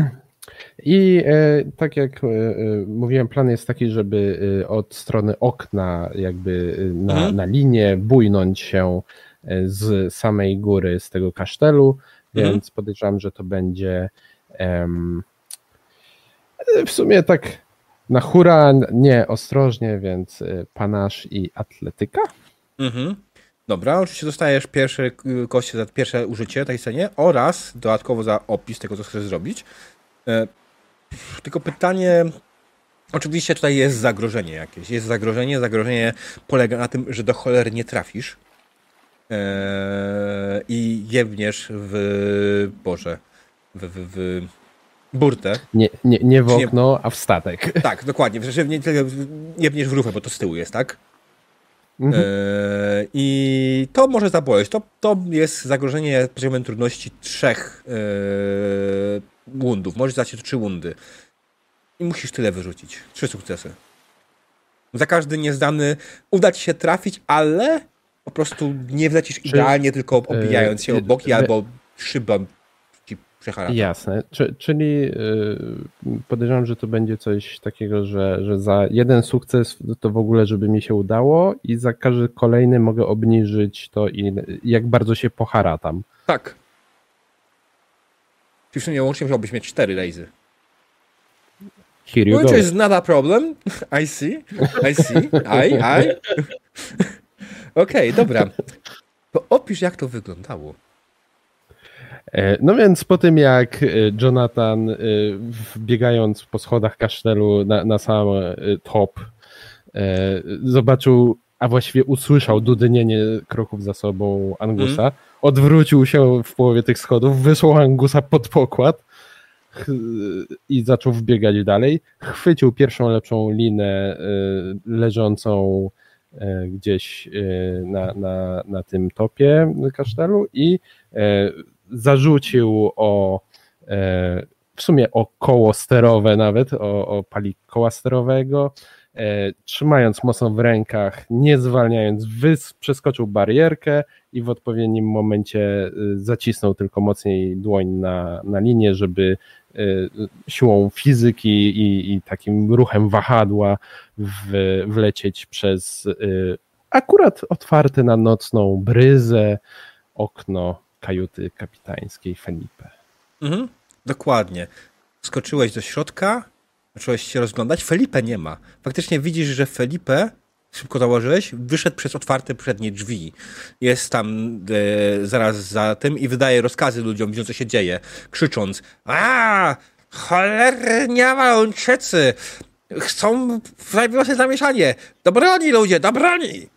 I e, tak jak e, e, mówiłem, plan jest taki, żeby e, od strony okna, jakby e, na, Mhm. na linię, bujnąć się z samej góry, z tego kasztelu, Mhm. więc podejrzewam, że to będzie em, w sumie tak na hura, nie ostrożnie, więc e, panasz i atletyka. Mhm. Dobra, oczywiście dostajesz pierwsze y, kości za pierwsze użycie tej scenie oraz dodatkowo za opis tego, co chcesz zrobić. E, tylko pytanie. Oczywiście tutaj jest zagrożenie jakieś. Jest zagrożenie. Zagrożenie polega na tym, że do cholery nie trafisz. E, I jebniesz w. Boże. W, w, w burtę. Nie, nie, nie w Czy nie- okno, a w statek. [LAUGHS] Tak, dokładnie. Nie, tyle jebniesz w rufę, bo to z tyłu jest, tak? Mhm. E, I to może zaboleć. To, to jest zagrożenie poziomem trudności trzech e, wundów. Możesz dać trzy wundy. I musisz tyle wyrzucić. Trzy sukcesy. Za każdy niezdany uda ci się trafić, ale po prostu nie wlecisz Czy- idealnie, tylko obijając się e, o boki e, albo szyba ci przecharata. Jasne, Czy, czyli y, podejrzewam, że to będzie coś takiego, że, że za jeden sukces to w ogóle, żeby mi się udało i za każdy kolejny mogę obniżyć to i jak bardzo się poharatam. Tak. Czyli w sumie łącznie musiałbyś mieć cztery rejzy. Here you Which go. is not a problem. [LAUGHS] I see. I see. I, I. [LAUGHS] Okej, dobra. To opisz, jak to wyglądało. E, No więc po tym jak e, Jonathan e, biegając po schodach kasztelu na, na sam top zobaczył, a właściwie usłyszał dudnienie kroków za sobą Angusa, odwrócił się w połowie tych schodów, wysłał Angusa pod pokład i zaczął wbiegać dalej. Chwycił pierwszą lepszą linę leżącą gdzieś na, na, na tym topie kasztelu i zarzucił o e, w sumie o koło sterowe nawet, o, o palik koła sterowego, e, trzymając mocno w rękach, nie zwalniając, wys, przeskoczył barierkę i w odpowiednim momencie e, zacisnął tylko mocniej dłoń na, na linię, żeby siłą fizyki i, i takim ruchem wahadła w, wlecieć przez akurat otwarte na nocną bryzę okno kajuty kapitańskiej Felipe. Mhm. Dokładnie. Skoczyłeś do środka, zacząłeś się rozglądać. Felipe nie ma. Faktycznie widzisz, że Felipe, szybko założyłeś, wyszedł przez otwarte przednie drzwi. Jest tam e, zaraz za tym i wydaje rozkazy ludziom, widząc co się dzieje, krzycząc a cholernia małączycy! Chcą, zrobiło się zamieszanie! Do broni ludzie, do broni!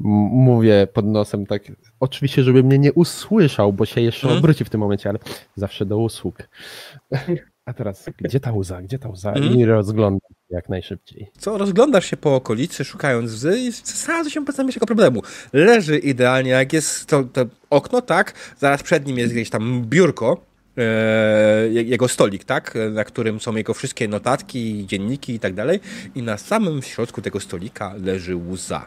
Mówię pod nosem tak, oczywiście, żeby mnie nie usłyszał, bo się jeszcze Mhm. obróci w tym momencie, ale zawsze do usług. A teraz, gdzie ta łza, gdzie ta łza? Mhm. I rozglądam jak najszybciej. Co, rozglądasz się po okolicy, szukając łzy i znalazłeś się bez najmniejszego problemu. Leży idealnie, jak jest to, to okno, tak, zaraz przed nim jest gdzieś tam biurko, e, je- jego stolik, tak, na którym są jego wszystkie notatki, dzienniki i tak dalej i na samym środku tego stolika leży łza.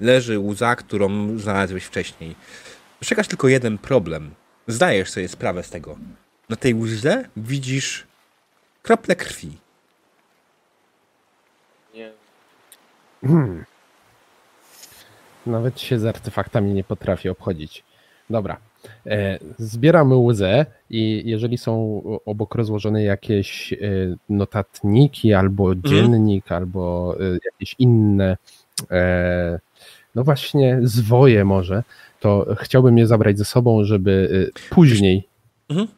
Leży łza, którą znalazłeś wcześniej. Czekasz tylko jeden problem. Zdajesz sobie sprawę z tego. Na tej łzie widzisz krople krwi. Nie. Hmm. Nawet się z artefaktami nie potrafię obchodzić. Dobra. E, zbieramy łzę i jeżeli są obok rozłożone jakieś e, notatniki albo dziennik, albo e, jakieś inne no właśnie zwoje może, to chciałbym je zabrać ze sobą, żeby y, później Mhm.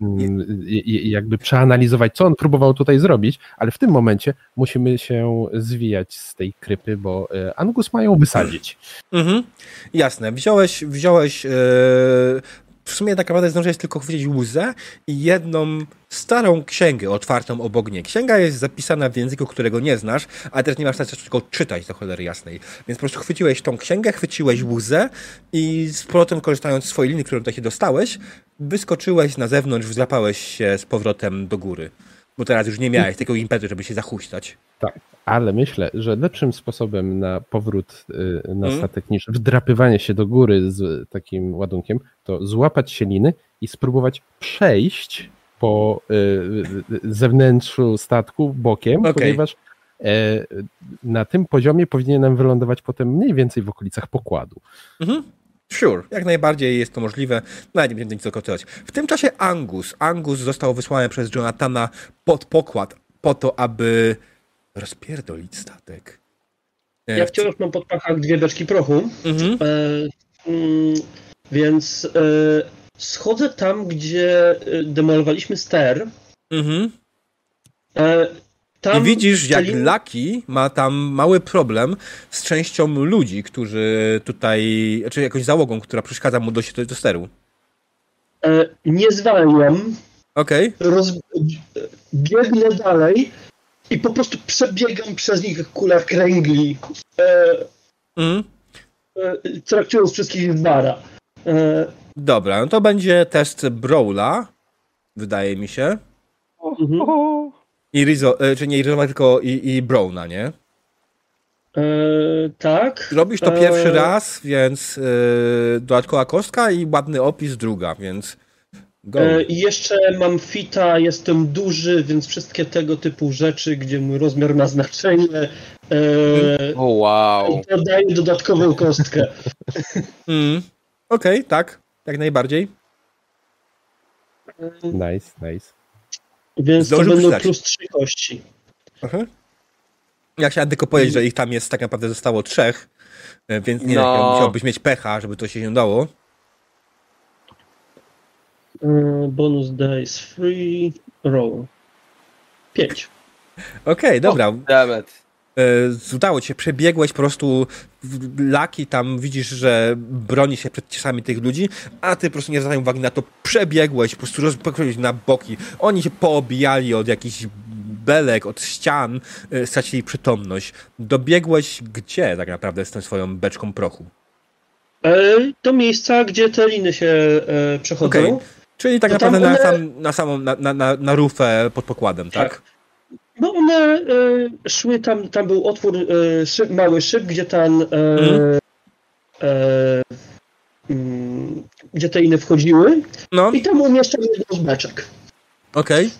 mm, jakby przeanalizować, co on próbował tutaj zrobić, ale w tym momencie musimy się zwijać z tej krypy, bo y, Angus mają wysadzić. Mhm. Jasne. Wziąłeś, wziąłeś e, w sumie tak naprawdę zdążyłeś tylko chwycić łzę i jedną starą księgę otwartą obok niej. Księga jest zapisana w języku, którego nie znasz, ale też nie masz czasu tylko czytać do cholery jasnej. Więc po prostu chwyciłeś tą księgę, chwyciłeś łzę i z powrotem korzystając z swojej linii, którą tutaj się dostałeś, wyskoczyłeś na zewnątrz, złapałeś się z powrotem do góry. Bo teraz już nie miałeś takiego impetu, żeby się zachuśtać. Ale myślę, że lepszym sposobem na powrót y, na Mhm. statek niż wdrapywanie się do góry z takim ładunkiem, to złapać się liny i spróbować przejść po y, y, zewnętrzu statku bokiem, Okej. ponieważ e, na tym poziomie powinienem wylądować potem mniej więcej w okolicach pokładu. Mhm. Sure, jak najbardziej jest to możliwe. Nawet nie będę nic dokonywać. W tym czasie Angus. Angus został wysłany przez Jonathana pod pokład po to, aby rozpierdolić statek. Ja wciąż mam pod pachach dwie beczki prochu, Mhm. e, mm, więc e, schodzę tam, gdzie e, demolowaliśmy ster. Mhm. E, tam I widzisz, jak Lucky ma tam mały problem z częścią ludzi, którzy tutaj, czy jakąś załogą, która przeszkadza mu dojść do, do steru. E, nie zwalniam, Okej. roz... biegnę dalej i po prostu przebiegam przez nich jak kula kręgli, e, Mhm. e, traktując wszystkich w bara. E, Dobra, no to będzie test Brawla, wydaje mi się. mhm. I Rizo, e, czy nie Rizoma, tylko i, i Browna, nie? e, tak. Robisz to E, pierwszy raz, więc e, dodatkowa kostka i ładny opis druga, więc go. E, I jeszcze mam fita, jestem duży, więc wszystkie tego typu rzeczy, gdzie mój rozmiar ma znaczenie, e, O wow. dodaję dodatkową kostkę. [LAUGHS] Mm. Okej, tak, jak najbardziej. Nice, nice. Więc to Zdążył będą przydać. plus trzy kości. Aha. Ja chciałem tylko powiedzieć, że ich tam jest tak naprawdę zostało trzech, e, więc nie No. wiem, musiałbyś mieć pecha, żeby to się nie udało. E, bonus dice free roll. Pięć. Okej, dobra. Dammit. E, udało ci się, przebiegłeś po prostu w- laki tam, widzisz, że broni się przed ciosami tych ludzi, a ty po prostu nie zwracając uwagi na to, przebiegłeś, po prostu rozpokroiłeś na boki. Oni się poobijali od jakichś belek, od ścian, e, stracili przytomność. Dobiegłeś gdzie tak naprawdę z tą swoją beczką prochu? E, do miejsca, gdzie te liny się e, przechodzą. Okej. Czyli tak naprawdę na, one- sam, na samą, na, na, na, na rufę pod pokładem, tak? Tak. No one e, szły tam, tam był otwór, e, szyb, mały szyb, gdzie tam e, Mhm. e, mm, gdzie te liny wchodziły No, i tam umieszczam jedną z beczek. okej.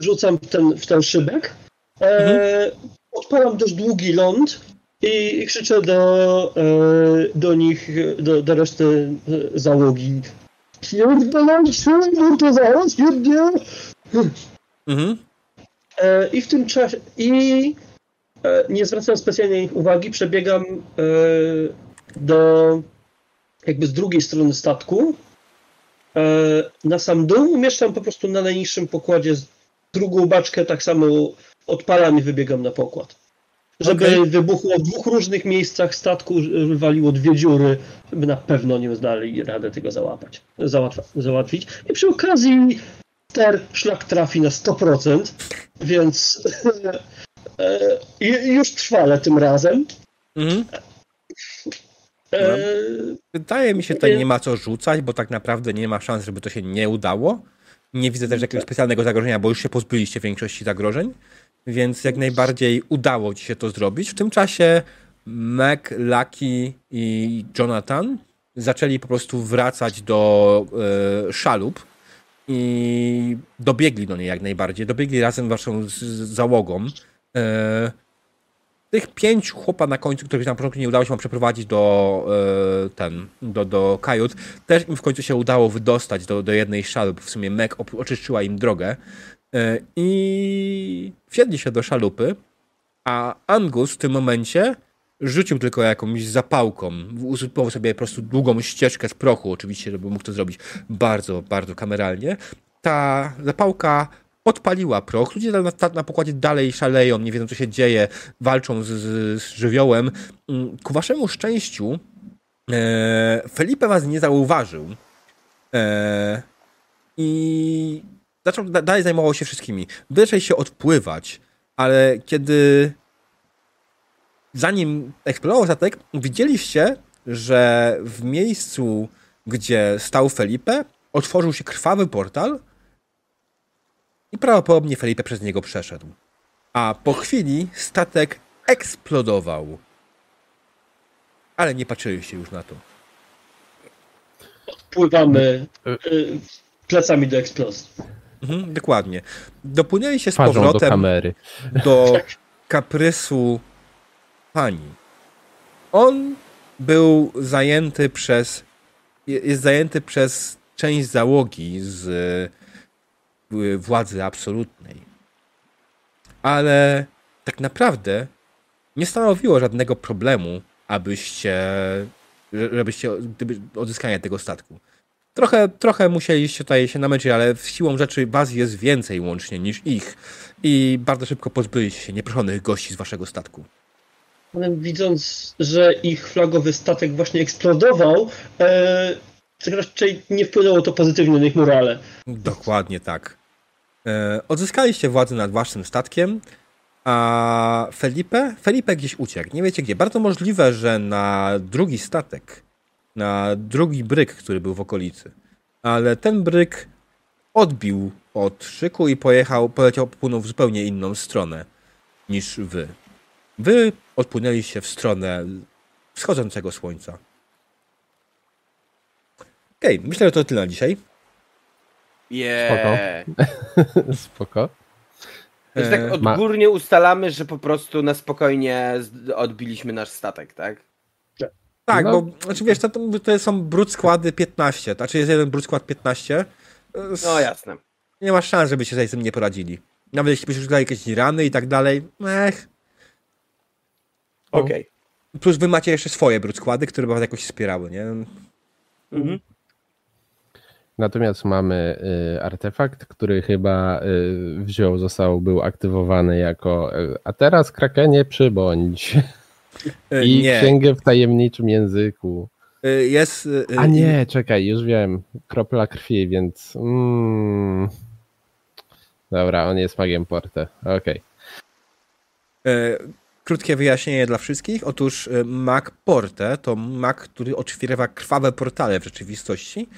Rzucam ten, w ten szybek, e, Mhm. odpalam dość długi ląd i krzyczę do, e, do nich, do, do reszty załogi. Pierdolajcie, bo to zaraz jednie! Mhm. E, I w tym czasie, i e, nie zwracam specjalnie ich uwagi, przebiegam e, do jakby z drugiej strony statku. Na sam dół umieszczam po prostu na najniższym pokładzie drugą baczkę, tak samo odpalam i wybiegam na pokład. Żeby Okej. wybuchło w dwóch różnych miejscach statku, wywaliło dwie dziury, żeby na pewno nie dali radę tego załapać, załatwa, załatwić. I przy okazji ter szlak trafi na 100%, więc [LAUGHS] e, e, już trwale tym razem. Mhm. E, Wydaje mi się, tutaj nie ma co rzucać, bo tak naprawdę nie ma szans, żeby to się nie udało. Nie widzę też jakiegoś specjalnego zagrożenia, bo już się pozbyliście większości zagrożeń, więc jak najbardziej udało ci się to zrobić. W tym czasie Meg, Lucky i Jonathan zaczęli po prostu wracać do e, szalup i dobiegli do niej jak najbardziej. Dobiegli razem waszą z, załogą. E, tych pięć chłopa na końcu, których na początku nie udało się przeprowadzić do e, ten, do, do kajut, też im w końcu się udało wydostać do, do jednej szalup. W sumie op- oczyszczyła im drogę i wsiedli się do szalupy, a Angus w tym momencie rzucił tylko jakąś zapałką, usypał sobie po prostu długą ścieżkę z prochu, oczywiście, żeby mógł to zrobić bardzo, bardzo kameralnie. Ta zapałka podpaliła proch. Ludzie na, na, na pokładzie dalej szaleją, nie wiedzą, co się dzieje, walczą z, z, z żywiołem. Mm, Ku waszemu szczęściu e, Felipe was nie zauważył. E, I zaczął, da- dalej zajmował się wszystkimi. Wy zaczęliście odpływać, ale kiedy zanim eksplodował statek, widzieliście, że w miejscu, gdzie stał Felipe, otworzył się krwawy portal i prawdopodobnie Felipe przez niego przeszedł. A po chwili statek eksplodował. Ale nie patrzyliście już na to. Pływamy y, plecami do eksplozji. Mhm, dokładnie. Dopłynęliście z Twarzą do powrotem kamery. do kaprysu pani. On był zajęty przez. je- Jest zajęty przez część załogi z władzy absolutnej. Ale tak naprawdę nie stanowiło żadnego problemu, abyście. że- żebyście gdyby odzyskanie tego statku. Trochę, trochę musieliście tutaj się namęczyć, ale siłą rzeczy was jest więcej łącznie niż ich. I bardzo szybko pozbyliście się nieproszonych gości z waszego statku. Ale widząc, że ich flagowy statek właśnie eksplodował, e, raczej nie wpłynęło to pozytywnie na ich morale. Dokładnie tak. E, odzyskaliście władzę nad waszym statkiem, a Felipe? Felipe gdzieś uciekł. Nie wiecie gdzie. Bardzo możliwe, że na drugi statek, na drugi bryk, który był w okolicy. Ale ten bryk odbił od szyku i pojechał, poleciał, popłynął w zupełnie inną stronę niż wy. Wy odpłynęliście w stronę wschodzącego słońca. Okej, myślę, że to tyle na dzisiaj. Yeah. Spoko. [LAUGHS] Więc tak E, odgórnie ustalamy, że po prostu na spokojnie odbiliśmy nasz statek, tak? Tak, No. bo znaczy wiesz, to, to, są brud składy 15. Znaczy jest jeden brud skład 15. S- No jasne. Nie ma szans, żeby się sobie z tym nie poradzili. Nawet jeśli byście szukali jakieś rany i tak dalej. Ech. Okej. Plus wy macie jeszcze swoje brud składy, które was jakoś wspierały, nie? Mhm. Natomiast mamy y, artefakt, który chyba y, wziął, został, był aktywowany jako y, a teraz Krakenie przybądź E, [LAUGHS] i nie. księgę w tajemniczym języku. E, Jest. e, A nie, czekaj, już wiem. Kropla krwi, więc. Mm. Dobra, on jest magiem Porte. Okej. E, Krótkie wyjaśnienie dla wszystkich. Otóż e, Mac Porte to Mac, który otwiera krwawe portale w rzeczywistości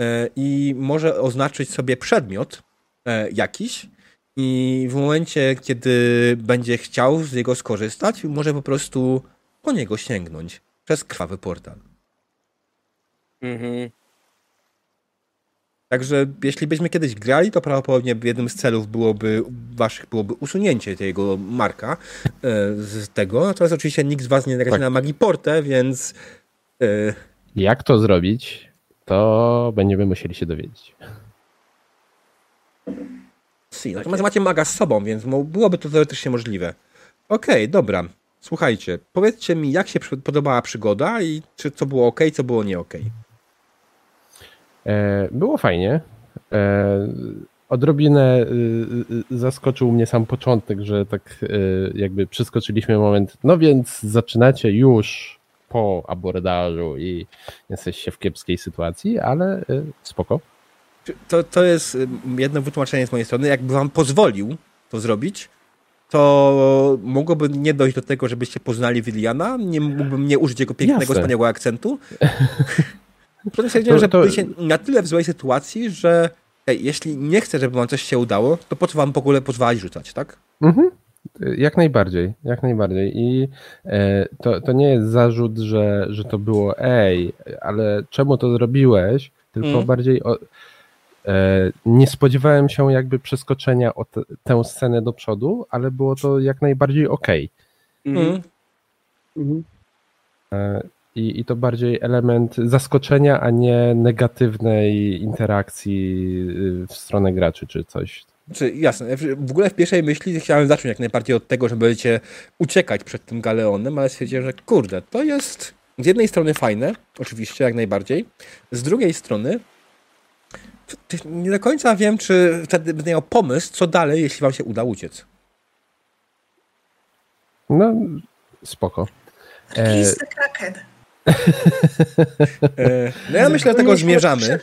e, i może oznaczyć sobie przedmiot e, jakiś i w momencie, kiedy będzie chciał z niego skorzystać, może po prostu po niego sięgnąć przez krwawy portal. Mhm. Także jeśli byśmy kiedyś grali, to prawdopodobnie jednym z celów byłoby waszych byłoby usunięcie tego marka e, z tego. Natomiast oczywiście nikt z was nie gra Tak. na Magii Portę, więc e, Jak to zrobić, to będziemy musieli się dowiedzieć. Si. Natomiast macie maga z sobą, więc byłoby to teoretycznie możliwe. Okej, dobra. Słuchajcie, powiedzcie mi, jak się podobała przygoda i czy co było ok, co było nie ok. E, Było fajnie. E, Odrobinę y, y, zaskoczył mnie sam początek, że tak y, jakby przeskoczyliśmy moment. No więc zaczynacie już po abordażu i jesteście w kiepskiej sytuacji, ale y, spoko. To, to jest y, jedno wytłumaczenie z mojej strony. Jakby wam pozwolił to zrobić, to mogłoby nie dojść do tego, żebyście poznali Williana. Nie mógłbym nie użyć jego pięknego, Jasne. wspaniałego akcentu. [LAUGHS] Potem stwierdziłem, że to- byliście na tyle w złej sytuacji, że jeśli nie chcę, żeby wam coś się udało, to po co wam w ogóle pozwalać rzucać, tak? Mhm. Jak najbardziej, jak najbardziej. I e, to, to nie jest zarzut, że, że to było ej, ale czemu to zrobiłeś? Tylko Mm. bardziej o, nie spodziewałem się jakby przeskoczenia o te, tę scenę do przodu, ale było to jak najbardziej okej. Mhm. Mm. Mhm. I, I to bardziej element zaskoczenia, a nie negatywnej interakcji y, w stronę graczy czy coś. Znaczy, jasne, w ogóle w pierwszej myśli chciałem zacząć jak najbardziej od tego, że będziecie uciekać przed tym Galeonem, ale stwierdziłem, że kurde, to jest z jednej strony fajne, oczywiście, jak najbardziej, z drugiej strony nie do końca wiem, czy wtedy będę miał pomysł, co dalej, jeśli wam się uda uciec. No, spoko. Release the Kraken. E, no ja myślę, że tego zmierzamy.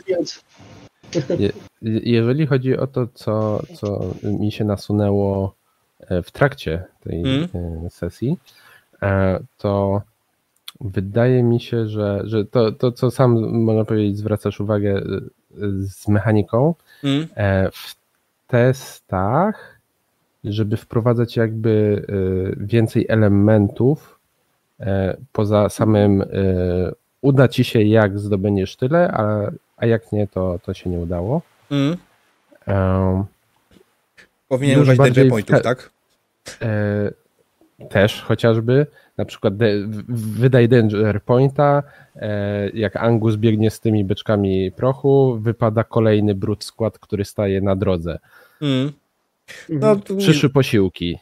Je, jeżeli chodzi o to, co, co mi się nasunęło e, w trakcie tej mm. sesji, to wydaje mi się, że, że to, to, co sam można powiedzieć, zwracasz uwagę z mechaniką, mm. w testach, żeby wprowadzać jakby więcej elementów poza samym uda ci się, jak zdobędziesz tyle, a, a jak nie, to, to się nie udało. Mm. Um, Powinien używać danger pointów, tak? E, też chociażby. Na przykład de, wydaj danger pointa, e, jak Angus biegnie z tymi beczkami prochu, wypada kolejny brud skład, który staje na drodze. Mm. No, Przyszły posiłki.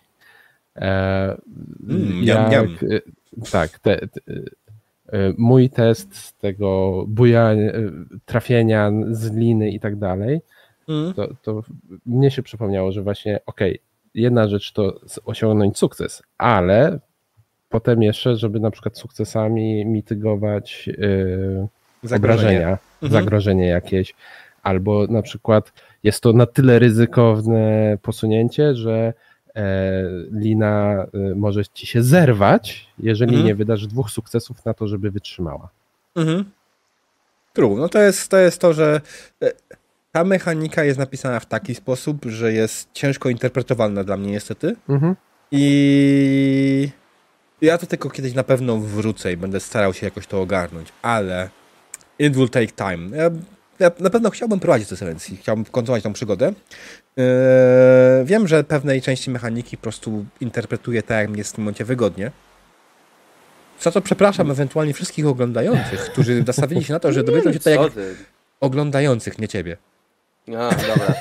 E, mm, jak, jam, jam. Tak, te, te, E, mój test z tego bujania, e, trafienia z liny i tak dalej, mm. to, to mnie się przypomniało, że właśnie okej, okay, jedna rzecz to osiągnąć sukces, ale potem jeszcze, żeby na przykład sukcesami mitygować yy, obrażenia, mhm. zagrożenie jakieś, albo na przykład jest to na tyle ryzykowne posunięcie, że E, lina e, może ci się zerwać, jeżeli mhm. nie wydasz dwóch sukcesów na to, żeby wytrzymała. Mhm. True. No to jest, to jest to, że e, ta mechanika jest napisana w taki sposób, że jest ciężko interpretowalna dla mnie niestety. Mhm. I ja to tylko kiedyś na pewno wrócę i będę starał się jakoś to ogarnąć, ale it will take time. Ja, ja na pewno chciałbym prowadzić te sekwencje, chciałbym kontynuować tą przygodę. Yy, wiem, że pewnej części mechaniki po prostu interpretuję tak, jak mi jest w tym momencie wygodnie. Za to przepraszam ewentualnie wszystkich oglądających, którzy [LAUGHS] nastawili się na to, że dowiedzą się tak jak oglądających, nie ciebie. A, dobra.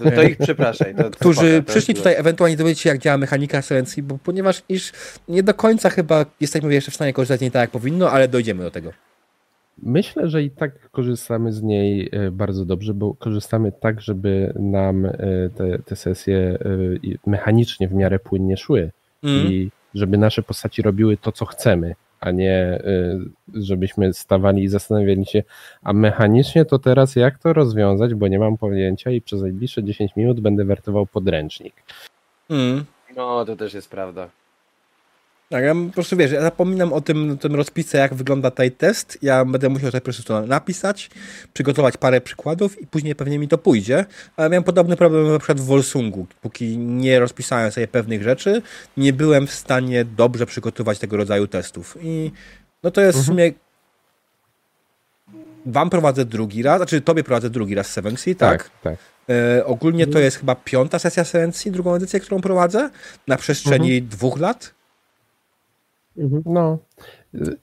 No to ich przepraszaj. To, to którzy przyszli tutaj ewentualnie dowiedzieć się, jak działa mechanika serencji, bo ponieważ iż nie do końca chyba jesteśmy jeszcze w stanie korzystać nie tak, jak powinno, ale dojdziemy do tego. Myślę, że i tak korzystamy z niej e, bardzo dobrze, bo korzystamy tak, żeby nam e, te, te sesje e, mechanicznie w miarę płynnie szły mm. i żeby nasze postaci robiły to, co chcemy, a nie żebyśmy stawali i zastanawiali się, a mechanicznie to teraz jak to rozwiązać, bo nie mam pojęcia i przez najbliższe 10 minut będę wertował podręcznik. Mm. No, to też jest prawda. Tak, ja po prostu wiesz, ja zapominam o tym, tym rozpisce, jak wygląda tutaj test. Ja będę musiał tutaj po prostu to napisać, przygotować parę przykładów i później pewnie mi to pójdzie. Ale miałem podobny problem na przykład w Volsungu. Póki nie rozpisałem sobie pewnych rzeczy, nie byłem w stanie dobrze przygotować tego rodzaju testów. I no to jest mhm. w sumie Wam prowadzę drugi raz, znaczy tobie prowadzę drugi raz Seven Sea, tak? Tak, tak. E, ogólnie to mhm. jest chyba piąta sesja Seven Sea, drugą edycję, którą prowadzę na przestrzeni mhm. dwóch lat. Mhm. No.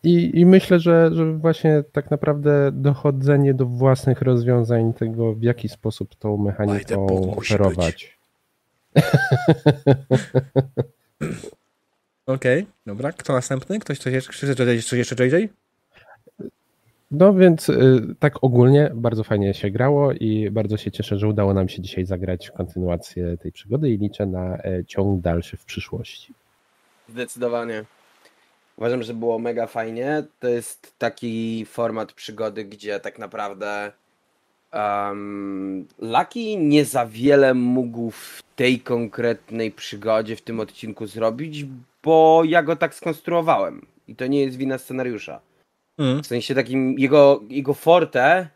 I, I myślę, że, że właśnie tak naprawdę dochodzenie do własnych rozwiązań tego, w jaki sposób tą mechaniką operować. [LAUGHS] Okej, okay, dobra. Kto następny? Ktoś coś jeszcze, coś, jeszcze JJ? No więc y, tak ogólnie bardzo fajnie się grało i bardzo się cieszę, że udało nam się dzisiaj zagrać kontynuację tej przygody i liczę na e, ciąg dalszy w przyszłości. Zdecydowanie. Uważam, że było mega fajnie. To jest taki format przygody, gdzie tak naprawdę um, Lucky nie za wiele mógł w tej konkretnej przygodzie, w tym odcinku zrobić, bo ja go tak skonstruowałem. I to nie jest wina scenariusza. Mm. W sensie takim jego, jego forte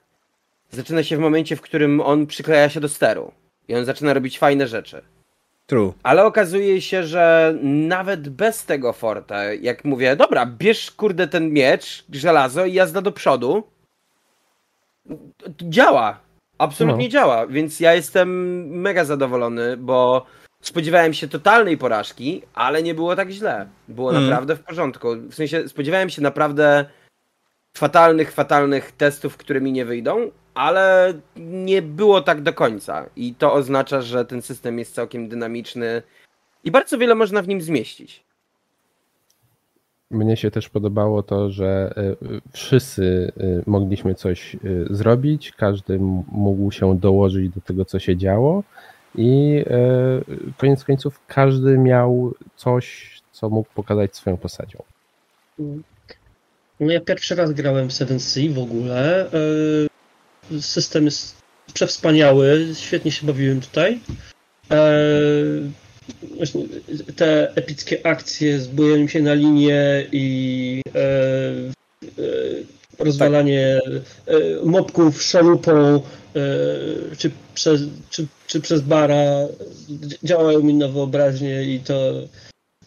zaczyna się w momencie, w którym on przykleja się do steru. I on zaczyna robić fajne rzeczy. True. Ale okazuje się, że nawet bez tego forte, jak mówię, dobra, bierz kurde ten miecz, żelazo i jazda do przodu, działa. Absolutnie no. działa, więc ja jestem mega zadowolony, bo spodziewałem się totalnej porażki, ale nie było tak źle. Było mm. naprawdę w porządku. W sensie spodziewałem się naprawdę fatalnych, fatalnych testów, które mi nie wyjdą, ale nie było tak do końca. I to oznacza, że ten system jest całkiem dynamiczny i bardzo wiele można w nim zmieścić. Mnie się też podobało to, że e, wszyscy e, mogliśmy coś e, zrobić, każdy mógł się dołożyć do tego, co się działo i koniec końców każdy miał coś, co mógł pokazać swoją postacią. No ja pierwszy raz grałem w Seven Sea w ogóle. System jest przewspaniały, świetnie się bawiłem tutaj. E, właśnie Te epickie akcje z bojem się na linię i e, e, rozwalanie e, mobków szalupą czy przez, czy, czy przez bara dzi- działają mi na wyobraźnię i to,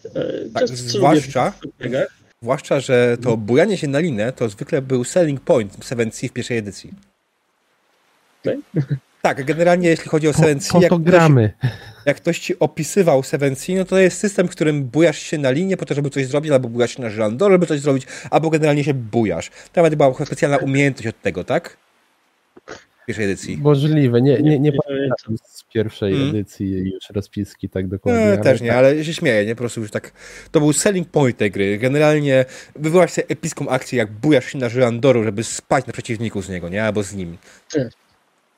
to Tak, w zwłaszcza-. Zwłaszcza, że to bujanie się na linę to zwykle był selling point 7C w pierwszej edycji. Tak? Tak, generalnie jeśli chodzi o 7C, po jak to ktoś, jak ktoś ci opisywał 7C, no to jest system, w którym bujasz się na linię po to, żeby coś zrobić, albo bujasz się na żlandor, żeby coś zrobić, albo generalnie się bujasz. Nawet była specjalna umiejętność od tego, tak? W pierwszej edycji. Możliwe, nie, nie, nie pamiętam z pierwszej Mm. edycji już rozpiski tak dokładnie. Nie, ale też nie, tak. ale się śmieję, nie? Po prostu już tak. To był selling point tej gry. Generalnie wywołasz sobie epicką akcję, jak bujasz się na Żylandoru, żeby spać na przeciwniku z niego, nie? Albo z nim.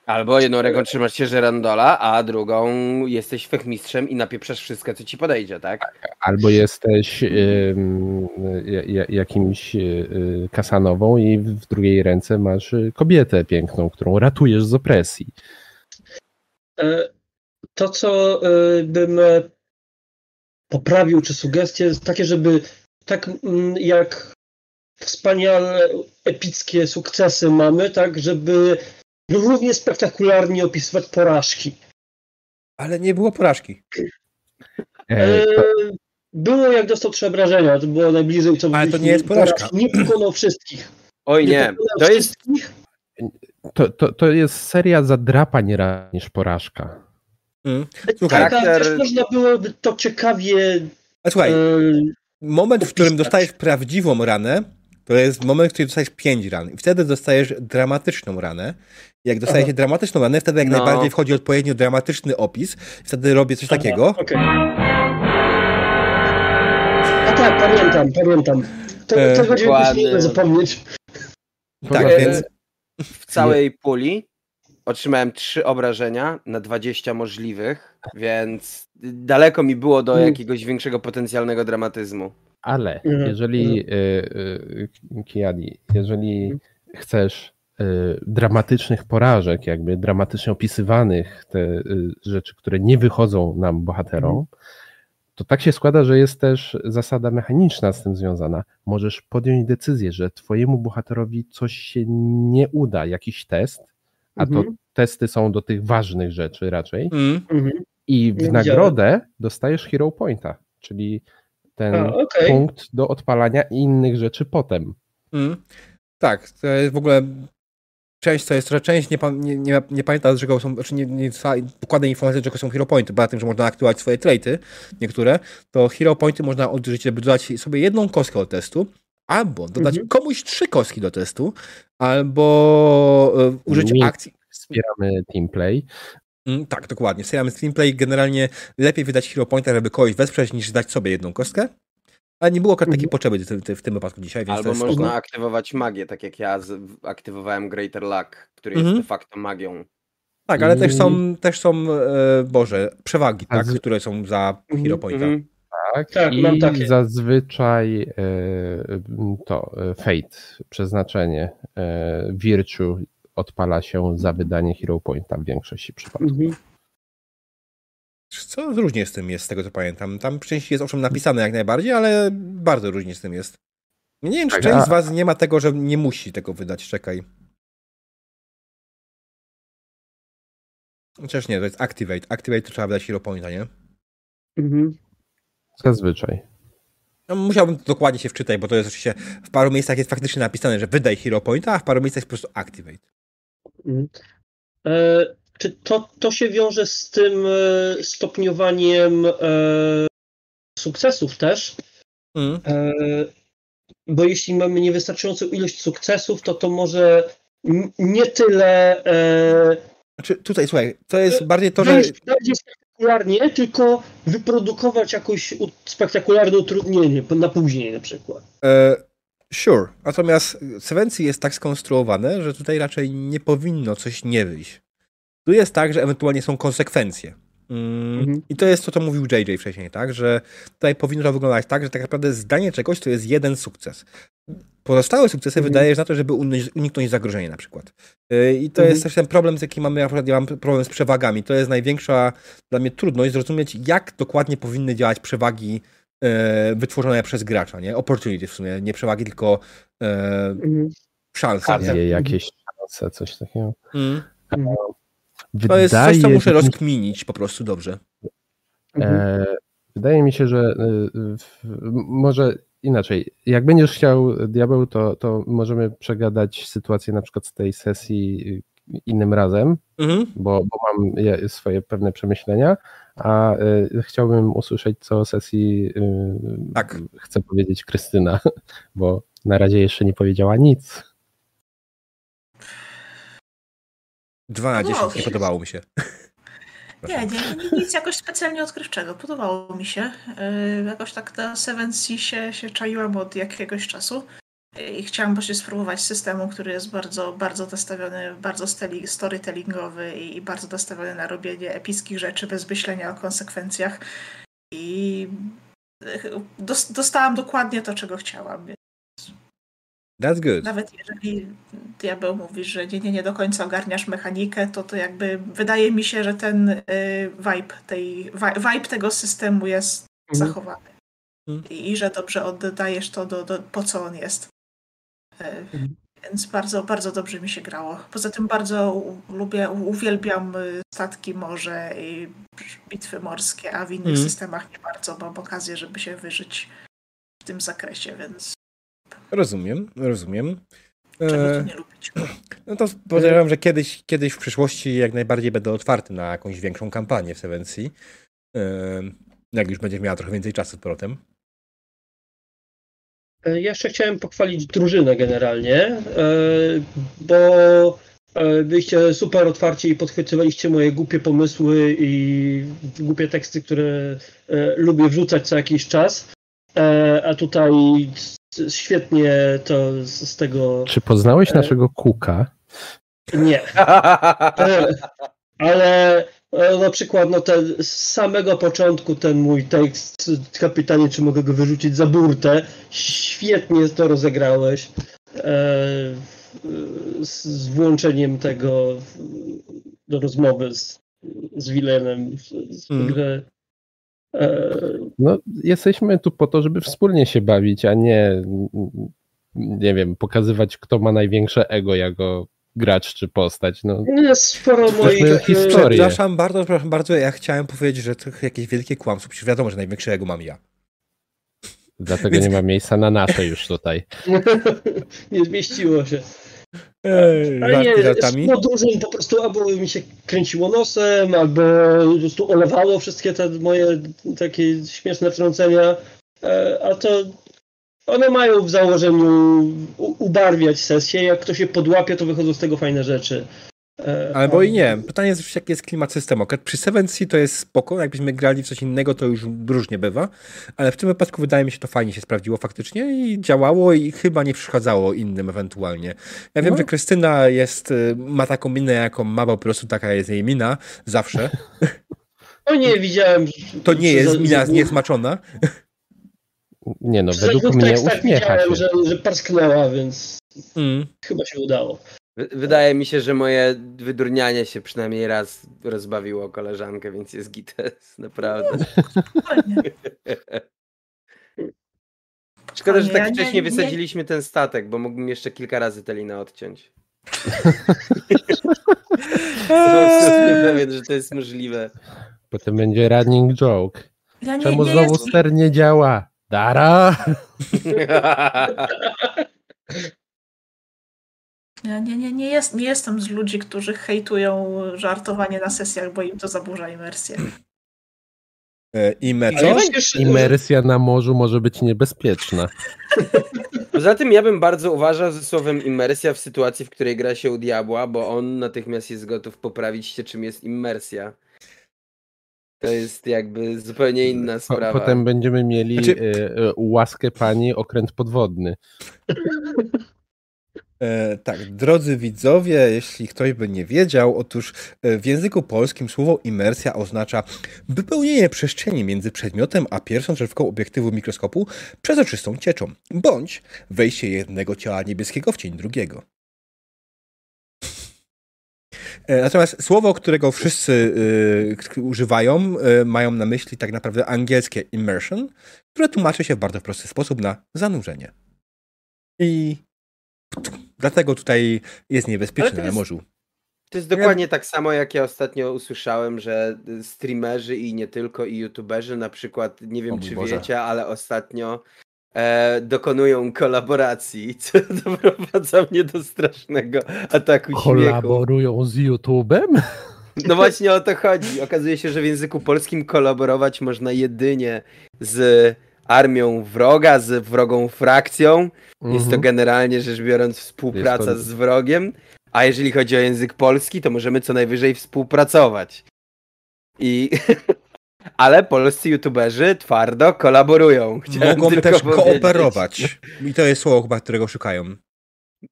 Albo jedną ręką trzymasz się żerandola, a drugą jesteś fechmistrzem i napieprzasz wszystko, co ci podejdzie, tak? Albo jesteś ja- ja- jakimś y, kasanową i w drugiej ręce masz y, kobietę piękną, którą ratujesz z opresji. E, To, co e, bym e, poprawił, czy sugestie, jest takie, żeby tak mm, jak wspaniale epickie sukcesy mamy, tak, żeby równie spektakularnie opisywać porażki. Ale nie było porażki. E, E, to, Było jak dostał trzy obrażenia, to było najbliżej, co Ale to nie jest porażka. Nie pokonał wszystkich. Oj nie, pokonał to jest wszystkich. to, to, to jest seria zadrapań raczej niż porażka. Mm. Słuchaj, Tak, ale charakter- też można byłoby to ciekawie a słuchaj, e, moment, w którym opisać. dostajesz prawdziwą ranę, to jest moment, w którym dostajesz pięć ran. I wtedy dostajesz dramatyczną ranę. Jak dostajesz Aha. dramatyczną ranę, wtedy jak No. najbardziej wchodzi odpowiednio dramatyczny opis. Wtedy robię coś takiego. Okej. A tak, pamiętam, pamiętam. To, E, to chodziło dokładnie. nie zapomnieć. Tak, Poza- więc w całej puli otrzymałem trzy obrażenia na 20 możliwych, więc daleko mi było do Mm. jakiegoś większego potencjalnego dramatyzmu. Ale Mhm, jeżeli, y, y, Kiadi, jeżeli chcesz y, dramatycznych porażek, jakby dramatycznie opisywanych, te y, rzeczy, które nie wychodzą nam bohaterom, to tak się składa, że jest też zasada mechaniczna z tym związana. Możesz podjąć decyzję, że twojemu bohaterowi coś się nie uda, jakiś test, a to Mhm. testy są do tych ważnych rzeczy raczej, mm, Mhm. i w Nie nagrodę dostajesz hero pointa, czyli ten A, okej. punkt do odpalania innych rzeczy potem. mm. tak, to jest w ogóle część to jest, że część nie, nie, nie, nie pamięta, z czego są, znaczy nie, nie dostała dokładnej informacji, z czego są hero pointy, poza tym, że można aktywować swoje traity, niektóre, to hero pointy można użyć, żeby dodać sobie jedną kostkę do testu, albo dodać Mhm. komuś trzy kostki do testu, albo e, użyć akcji. Wspieramy teamplay. Mm, tak, dokładnie. Serial Screenplay generalnie lepiej wydać hero pointa, żeby kogoś wesprzeć, niż dać sobie jedną kostkę. Ale nie było akurat takiej Mhm. potrzeby w tym, w tym wypadku dzisiaj, więc Albo można spoko. aktywować magię, tak jak ja aktywowałem Greater Luck, który Mhm. jest de facto magią. Tak, ale też są, też są e, Boże, przewagi, tak, z- które są za Mhm, hero pointa. Mhm. Tak, Tak, i mam takie. zazwyczaj e, to e, fate, przeznaczenie, e, virtue odpala się za wydanie hero pointa w większości przypadków. Mhm. Co różnie z tym jest, z tego co pamiętam. Tam część jest owszem napisane jak najbardziej, ale bardzo różnie z tym jest. Nie wiem, czy Tak, część a- z was nie ma tego, że nie musi tego wydać. Czekaj. Chociaż nie, to jest Activate. Activate to trzeba wydać hero pointa, nie? Mhm. Zazwyczaj. No, musiałbym dokładnie się wczytać, bo to jest oczywiście w paru miejscach jest faktycznie napisane, że wydaj hero pointa, a w paru miejscach jest po prostu Activate. Mhm. E, czy to, to się wiąże z tym e, stopniowaniem e, sukcesów też? Mm. E, bo jeśli mamy niewystarczającą ilość sukcesów, to to może nie tyle Znaczy, tutaj, słuchaj, to jest bardziej to, że... bardziej spektakularnie, tylko wyprodukować jakieś spektakularne utrudnienie na później na przykład. E, sure. Natomiast Sevency jest tak skonstruowane, że tutaj raczej nie powinno coś nie wyjść. Tu jest tak, że ewentualnie są konsekwencje. Mm, Mhm. I to jest to, co mówił JJ wcześniej, tak? Że tutaj powinno to wyglądać tak, że tak naprawdę zdanie czegoś to jest jeden sukces. Pozostałe sukcesy Mhm. wydajesz na to, żeby uniknąć- zagrożenia na przykład. E, I to Mhm. jest też ten problem, z jakim mamy, ja, ja mam problem z przewagami. To jest największa dla mnie trudność zrozumieć, jak dokładnie powinny działać przewagi e, wytworzone przez gracza, nie? Opportunity w sumie, nie przewagi, tylko e, Mhm. szanse. Nie? Okazje, jakieś szanse, coś takiego. Mm. Mhm. To jest coś, co Wydaje muszę mi- rozkminić po prostu dobrze. E, wydaje mi się, że e, w- może inaczej. Jak będziesz chciał diabeł, to, to możemy przegadać sytuację na przykład z tej sesji innym razem, Mhm. bo, bo mam je- swoje pewne przemyślenia, a e, chciałbym usłyszeć, co o sesji e, Tak. chce powiedzieć Krystyna, [LAUGHS] bo na razie jeszcze nie powiedziała nic. 2 na 10 nie Dobrze. podobało mi się. [LAUGHS] Nie, nie, nie, nic jakoś specjalnie odkrywczego. Podobało mi się. Yy, jakoś tak na Seven Sea się, się czaiłam od jakiegoś czasu. I chciałam właśnie spróbować systemu, który jest bardzo, bardzo nastawiony, bardzo storytellingowy i, i bardzo nastawiony na robienie epickich rzeczy bez myślenia o konsekwencjach. I dos- dostałam dokładnie to, czego chciałam. That's good. Nawet jeżeli diabeł mówi, że nie, nie, nie do końca ogarniasz mechanikę, to to jakby wydaje mi się, że ten y, vibe, tej, vibe tego systemu jest Mhm. zachowany. Mhm. I, I że dobrze oddajesz to, do, do, po co on jest. Y, Mhm. Więc bardzo, bardzo dobrze mi się grało. Poza tym bardzo u- lubię, u- uwielbiam y, statki morze i bitwy morskie, a w innych Mhm. systemach nie bardzo mam okazję, żeby się wyżyć w tym zakresie, więc Rozumiem, rozumiem. czego E, nie lubić. [CLEARS THROAT] no to podejrzewam, że kiedyś, kiedyś w przyszłości jak najbardziej będę otwarty na jakąś większą kampanię w Seven Sea. E, jak już będzie miała trochę więcej czasu z powrotem. E, Ja jeszcze chciałem pochwalić drużynę generalnie, bo byliście super otwarci i podchwytywaliście moje głupie pomysły i głupie teksty, które lubię wrzucać co jakiś czas. A tutaj świetnie to z z tego Czy poznałeś E. naszego kuka? nie. [LAUGHS] E, Ale e, na przykład no ten, z samego początku ten mój tekst, kapitanie, czy mogę go wyrzucić za burtę, świetnie to rozegrałeś. E, z, z włączeniem tego do rozmowy z, z Wilenem Mm. E, No, jesteśmy tu po to, żeby wspólnie się bawić, a nie, nie wiem, pokazywać, kto ma największe ego jako gracz czy postać. No, jest sporo moich... E, historii. Przepraszam bardzo, przepraszam bardzo, ja chciałem powiedzieć, że to jakieś wielkie kłamstwo. Przecież wiadomo, że największego mam ja. dlatego Więc- nie ma miejsca na nasze już tutaj. [LAUGHS] nie zmieściło się. Ej, Ale nie, żartami. no dużym po prostu albo mi się kręciło nosem, albo po prostu olewało wszystkie te moje takie śmieszne wtrącenia, e, a to one mają w założeniu ubarwiać sesję, jak ktoś się podłapie, to wychodzą z tego fajne rzeczy. E, Albo i nie. Pytanie jest, jaki jest klimat systemu. Przy Seven Sea to jest spoko, jakbyśmy grali w coś innego, to już różnie bywa, ale w tym wypadku wydaje mi się, to fajnie się sprawdziło faktycznie i działało i chyba nie przeszkadzało innym ewentualnie. Ja wiem, No. że Krystyna jest, y, ma taką minę, jaką ma, bo po prostu taka jest jej mina, zawsze. [LAUGHS] O nie, widziałem. To nie jest mina niezmaczona. Nie no, według mnie tekstach uśmiecha widziałem, się. że, że parsknęła, więc Mm. chyba się udało. Wy- Wydaje mi się, że moje wydurnianie się przynajmniej raz rozbawiło koleżankę, więc jest gites, [LAUGHS] naprawdę. Szkoda, że tak ja wcześnie nie- wysadziliśmy ten statek, bo mógłbym jeszcze kilka razy tę linę odciąć. [LAUGHS] [LAUGHS] Jestem pewien, że to jest możliwe. Potem będzie running joke. Ja nie, Czemu znowu ster nie działa? Dara! Ja nie, nie, nie, jest, nie jestem z ludzi, którzy hejtują żartowanie na sesjach, bo im to zaburza imersję. E, I me Ale co? przecież- Imersja na morzu może być niebezpieczna. [LAUGHS] Poza tym ja bym bardzo uważał ze słowem immersja w sytuacji, w której gra się u diabła, bo on natychmiast jest gotów poprawić się, czym jest immersja. To jest jakby zupełnie inna sprawa. potem będziemy mieli Znaczy- e, e, łaskę pani okręt podwodny. [LAUGHS] E, tak, drodzy widzowie, jeśli ktoś by nie wiedział, otóż e, w języku polskim słowo imersja oznacza wypełnienie przestrzeni między przedmiotem a pierwszą drzewką obiektywu mikroskopu przezroczystą cieczą, bądź wejście jednego ciała niebieskiego w cień drugiego. E, Natomiast słowo, którego wszyscy k- używają, e, mają na myśli tak naprawdę angielskie immersion, które tłumaczy się w bardzo prosty sposób na zanurzenie. I Dlatego tutaj jest niebezpieczne na morzu. To jest dokładnie tak samo, jak ja ostatnio usłyszałem, że streamerzy i nie tylko, i youtuberzy na przykład, nie wiem czy Boże. wiecie, ale ostatnio e, dokonują kolaboracji, [LAUGHS] co doprowadza mnie do strasznego ataku śmiechu. Kolaborują z YouTube'em? No właśnie o to chodzi. Okazuje się, że w języku polskim kolaborować można jedynie z armią wroga, z wrogą frakcją. Jest to Mhm. generalnie rzecz biorąc współpraca z wrogiem, a jeżeli chodzi o język polski, to możemy co najwyżej współpracować. I... [LAUGHS] Ale polscy youtuberzy twardo kolaborują. Chciałem Mogą też powiedzieć. kooperować. I to jest słowo chyba, którego szukają.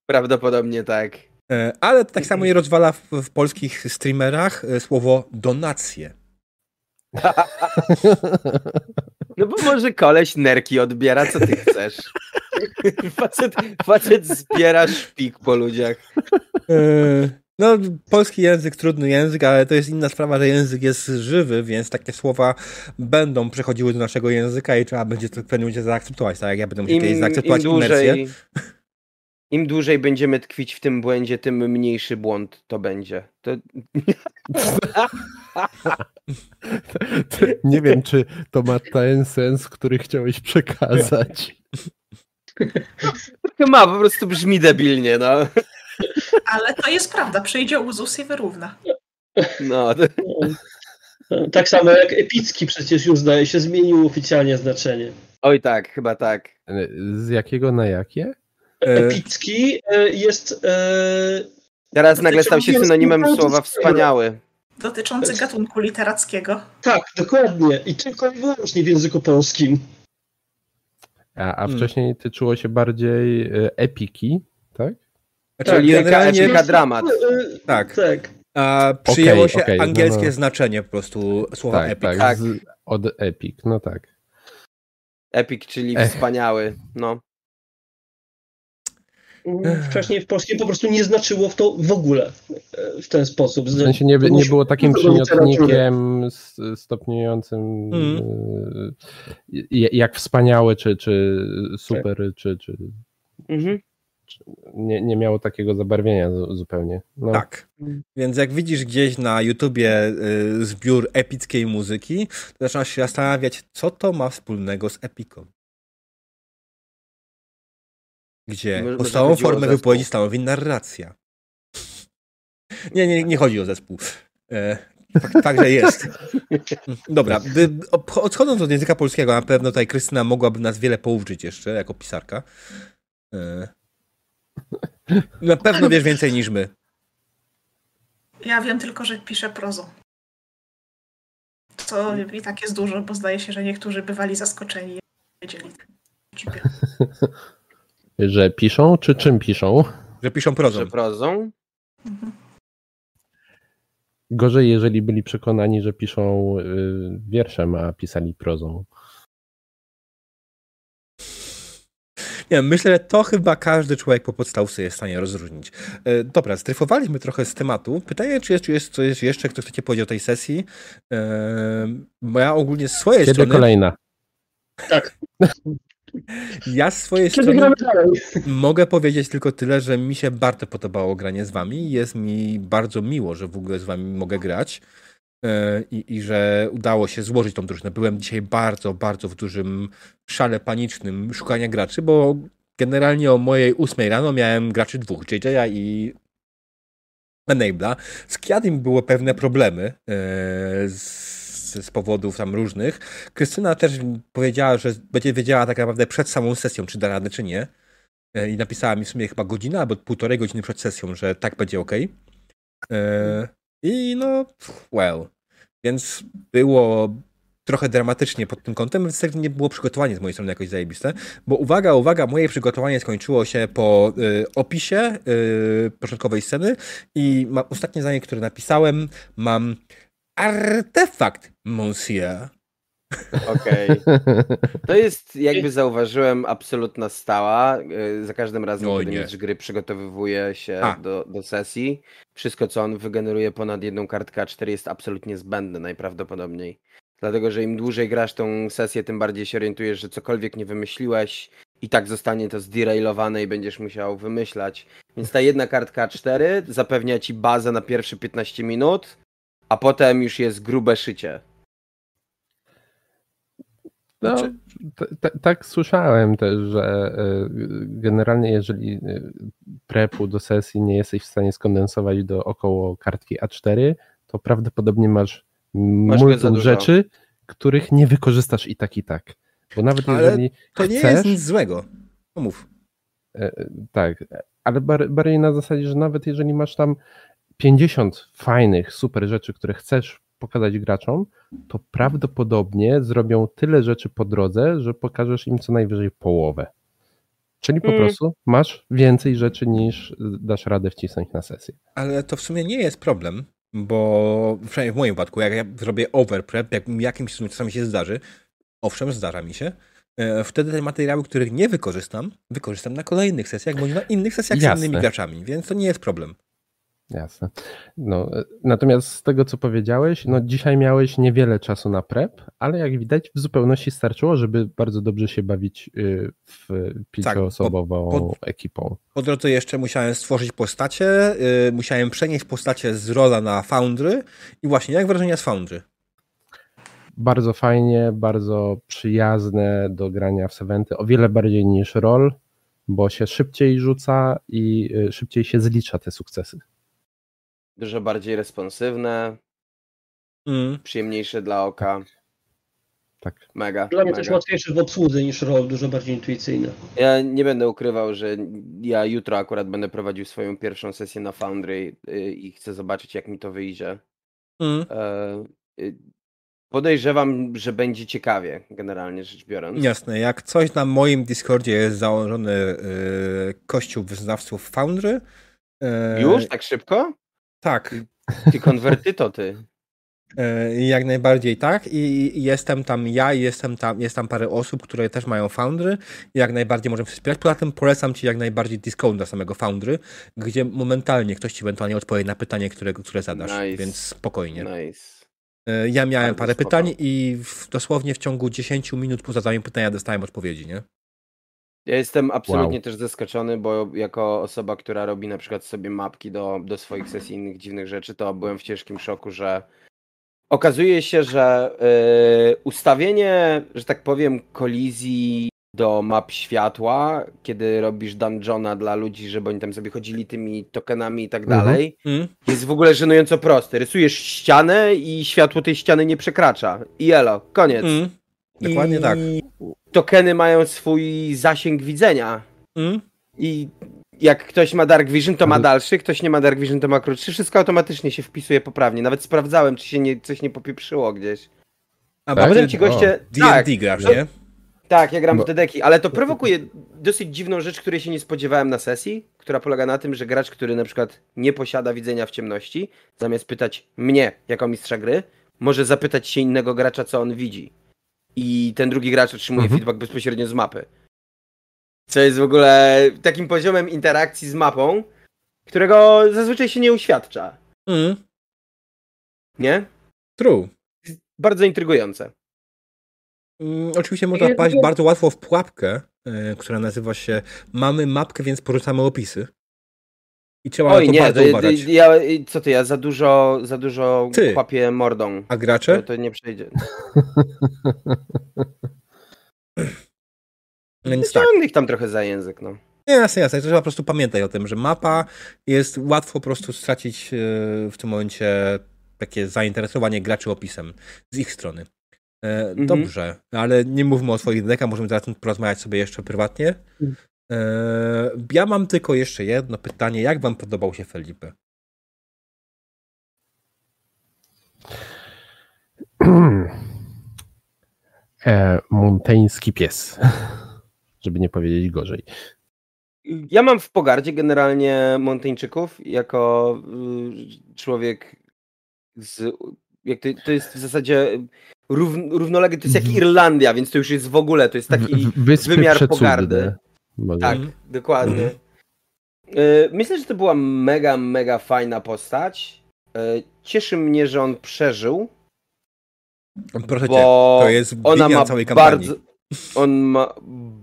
Prawdopodobnie tak. E, Ale tak samo nie rozwala w, w polskich streamerach e, słowo donacje. No bo może koleś nerki odbiera, co ty chcesz? Facet, facet zbiera szpik po ludziach. E, No, polski język, trudny język, ale to jest inna sprawa, że język jest żywy, więc takie słowa będą przechodziły do naszego języka i trzeba będzie to w pewnym momencie zaakceptować, tak jak ja będę musiał kiedyś Im, im zaakceptować imersję. Im dłużej będziemy tkwić w tym błędzie, tym mniejszy błąd to będzie. To, [LAUGHS] Nie wiem, czy to ma ten sens, który chciałeś przekazać. ma, po prostu brzmi debilnie, no. Ale to jest prawda, przyjdzie Uzus i wyrówna. no to, Tak samo jak epicki przecież już zdaje się zmienił oficjalnie znaczenie. oj tak, chyba tak. Z jakiego na jakie? E, Epicki e, jest e, Teraz nagle stał się synonimem słowa wspaniały. Dotyczący gatunku literackiego. tak, dokładnie. I tylko i wyłącznie w języku polskim. A, a Hmm. wcześniej tyczyło się bardziej epiki, tak? Znaczy, Tak, liryka, epika, dramat. Tak. Tak. a przyjęło Okej, się okej, no, angielskie no. znaczenie po prostu słowa Tak, epic. tak, Tak. Z, od epik, no tak. Epic, czyli Ech. wspaniały. No. Wcześniej w polskim po prostu nie znaczyło w to w ogóle e, w ten sposób. W sensie nie, nie było takim przymiotnikiem stopniującym e, j- jak wspaniały, czy, czy super, czy, czy Mhm. nie, nie miało takiego zabarwienia zu- zupełnie. No, Tak. Więc jak widzisz gdzieś na YouTubie y, zbiór epickiej muzyki, to zaczynasz się zastanawiać, co to ma wspólnego z epiką. Gdzie Może- podstawową formę wypowiedzi stanowi narracja. [LAUGHS] Nie, nie, nie chodzi o zespół. E, fakt- Także jest. [LAUGHS] Dobra, ob- odchodząc od języka polskiego, na pewno tutaj Krystyna mogłaby nas wiele pouczyć jeszcze jako pisarka. E, Na pewno wiesz więcej niż my. Ja wiem tylko, że piszę prozą. To i tak jest dużo, bo zdaje się, że niektórzy bywali zaskoczeni. Wiedzieli. [LAUGHS] Że piszą, czy czym piszą? Że piszą prozą. Że prozą? Mhm. Gorzej, jeżeli byli przekonani, że piszą y, wierszem, a pisali prozą. Nie, myślę, że to chyba każdy człowiek po podstawce jest w stanie rozróżnić. E, dobra, stryfowaliśmy trochę z tematu. Pytanie, czy jest, czy jest coś jeszcze, kto chcecie powiedzieć o tej sesji? E, bo ja ogólnie z swojej Kiedy strony, kolejna? Tak. Ja z swojej Kiedy strony mogę powiedzieć tylko tyle, że mi się bardzo podobało granie z wami. Jest mi bardzo miło, że w ogóle z wami mogę grać. E, I, I że udało się złożyć tą drużynę. Byłem dzisiaj bardzo, bardzo w dużym szale panicznym szukania graczy, bo generalnie o mojej ósmej rano miałem graczy dwóch, JJ'a i Enabla. Z Kiadim były pewne problemy e, z, powodów tam różnych. Krystyna też powiedziała, że będzie wiedziała tak naprawdę przed samą sesją, czy da radę, czy nie. e, i napisała mi w sumie chyba godzinę albo półtorej godziny przed sesją, że tak będzie ok. E, I no, well. Więc było trochę dramatycznie pod tym kątem, więc tak nie było przygotowanie z mojej strony jakoś zajebiste, bo uwaga, uwaga, moje przygotowanie skończyło się po y, opisie y, początkowej sceny i ma, ostatnie zdanie, które napisałem, mam artefakt, monsieur. Okej. [LAUGHS] To jest, jakby zauważyłem, absolutna stała. Y, Za każdym razem, Oj, kiedy mistrz gry przygotowywuje się A. do, do sesji, wszystko, co on wygeneruje ponad jedną kartkę A4 jest absolutnie zbędne najprawdopodobniej. Dlatego, że im dłużej grasz tą sesję, tym bardziej się orientujesz, że cokolwiek nie wymyśliłeś, i tak zostanie to zderailowane i będziesz musiał wymyślać. Więc ta jedna kartka A4 zapewnia ci bazę na pierwsze 15 minut, a potem już jest grube szycie. No, Znaczy- t- t- tak słyszałem też, że y, generalnie jeżeli y, prepu do sesji nie jesteś w stanie skondensować do około kartki A4, to prawdopodobnie masz Masz multum rzeczy, których nie wykorzystasz i tak i tak. Bo nawet Ale jeżeli To nie chcesz, jest nic złego. No mów. E, Tak, ale bar- bardziej na zasadzie, że nawet jeżeli masz tam 50 fajnych, super rzeczy, które chcesz pokazać graczom, to prawdopodobnie zrobią tyle rzeczy po drodze, że pokażesz im co najwyżej połowę. Czyli po Mm. prostu masz więcej rzeczy niż dasz radę wcisnąć na sesję. Ale to w sumie nie jest problem, bo przynajmniej w moim wypadku, jak ja zrobię overprep, jak jakimś czasami się zdarzy, owszem, zdarza mi się, e, wtedy te materiały, których nie wykorzystam, wykorzystam na kolejnych sesjach, bądź na innych sesjach z Jasne. innymi graczami, więc to nie jest problem. Jasne. No, e, natomiast z tego, co powiedziałeś, no dzisiaj miałeś niewiele czasu na prep, ale jak widać w zupełności starczyło, żeby bardzo dobrze się bawić y, w pięcioosobową po- ekipą. Po drodze jeszcze musiałem stworzyć postacie, yy, musiałem przenieść postacie z rola na Foundry i właśnie, jak wrażenia z Foundry? bardzo fajnie, bardzo przyjazne do grania w Seventy, o wiele bardziej niż roll, bo się szybciej rzuca i y, szybciej się zlicza te sukcesy. Dużo bardziej responsywne, Mm. przyjemniejsze dla oka. Tak. Mega. Dla mnie mega. też łatwiejsze w obsłudze niż rol, dużo bardziej intuicyjne. Ja nie będę ukrywał, że ja jutro akurat będę prowadził swoją pierwszą sesję na Foundry y, i chcę zobaczyć, jak mi to wyjdzie. Mm. E, y, Podejrzewam, że będzie ciekawie, generalnie rzecz biorąc. Jasne, jak coś na moim Discordzie jest założony yy, kościół wyznawców Foundry. yy, Już? Tak szybko? Tak, Ty konwertyto, [LAUGHS] ty. jak najbardziej tak. I jestem tam ja, i jestem tam, jest tam parę osób, które też mają Foundry. Jak najbardziej możemy się wspierać. Poza tym polecam Ci jak najbardziej Discorda samego Foundry, gdzie momentalnie ktoś Ci ewentualnie odpowie na pytanie, które, które zadasz. Nice. Więc spokojnie. Nice. Yy, Ja miałem Bardzo parę spoko. pytań i w, dosłownie w ciągu 10 minut po zadaniu pytania dostałem odpowiedzi, nie? Ja jestem absolutnie Wow. też zaskoczony, bo jako osoba, która robi na przykład sobie mapki do, do swoich sesji innych dziwnych rzeczy, to byłem w ciężkim szoku, że okazuje się, że yy, ustawienie, że tak powiem, kolizji do map światła, kiedy robisz dungeona dla ludzi, żeby oni tam sobie chodzili tymi tokenami i tak Mhm. dalej, Mm. jest w ogóle żenująco prosty. Rysujesz ścianę i światło tej ściany nie przekracza. I elo, koniec. Mm. Dokładnie I tak. Tokeny mają swój zasięg widzenia. Mm. I jak ktoś ma Dark Vision, to ma dalszy, ktoś nie ma Dark Vision, to ma krótszy. Wszystko automatycznie się wpisuje poprawnie. Nawet sprawdzałem, czy się nie, coś nie popieprzyło gdzieś. A bo potem ci goście. D&D Tak, grasz, to- nie? tak, ja gram Bo- w te deki, ale to prowokuje dosyć dziwną rzecz, której się nie spodziewałem na sesji, która polega na tym, że gracz, który na przykład nie posiada widzenia w ciemności, zamiast pytać mnie jako mistrza gry, może zapytać się innego gracza, co on widzi. I ten drugi gracz otrzymuje Mhm. feedback bezpośrednio z mapy. Co jest w ogóle takim poziomem interakcji z mapą, którego zazwyczaj się nie uświadcza. Mm. Nie? True. Bardzo intrygujące. Mm, oczywiście można wpaść bardzo łatwo w pułapkę, e, która nazywa się Mamy mapkę, więc porzucamy opisy. I trzeba Oj, na to nie, bardzo to, uważać. ja, co ty, ja za dużo, za dużo Ty. kłapię mordą. A To, gracze? to nie przejdzie. No nic tak. Ich tam trochę za język, no. Nie, jasne, jasne. Trzeba po prostu pamiętać o tym, że mapa jest łatwo po prostu stracić e, w tym momencie takie zainteresowanie graczy opisem z ich strony. E, Mhm. Dobrze, ale nie mówmy o swoich dekach, możemy zaraz porozmawiać sobie jeszcze prywatnie. Eee, ja mam tylko jeszcze jedno pytanie. Jak wam podobał się Felipe? [CLEARS THROAT] e, monteński pies. [LAUGHS] Żeby nie powiedzieć gorzej. Ja mam w pogardzie generalnie Monteńczyków jako y, człowiek z. Jak to, to jest w zasadzie rów, równolegle, to jest jak Irlandia, więc to już jest w ogóle, to jest taki Wyspy wymiar przecudne. pogardy. Tak, Mhm. dokładnie. Mhm. Y, Myślę, że to była mega, mega fajna postać. Y, Cieszy mnie, że on przeżył, Proszę cię, to jest ona ma całej kampanii. bardzo, on ma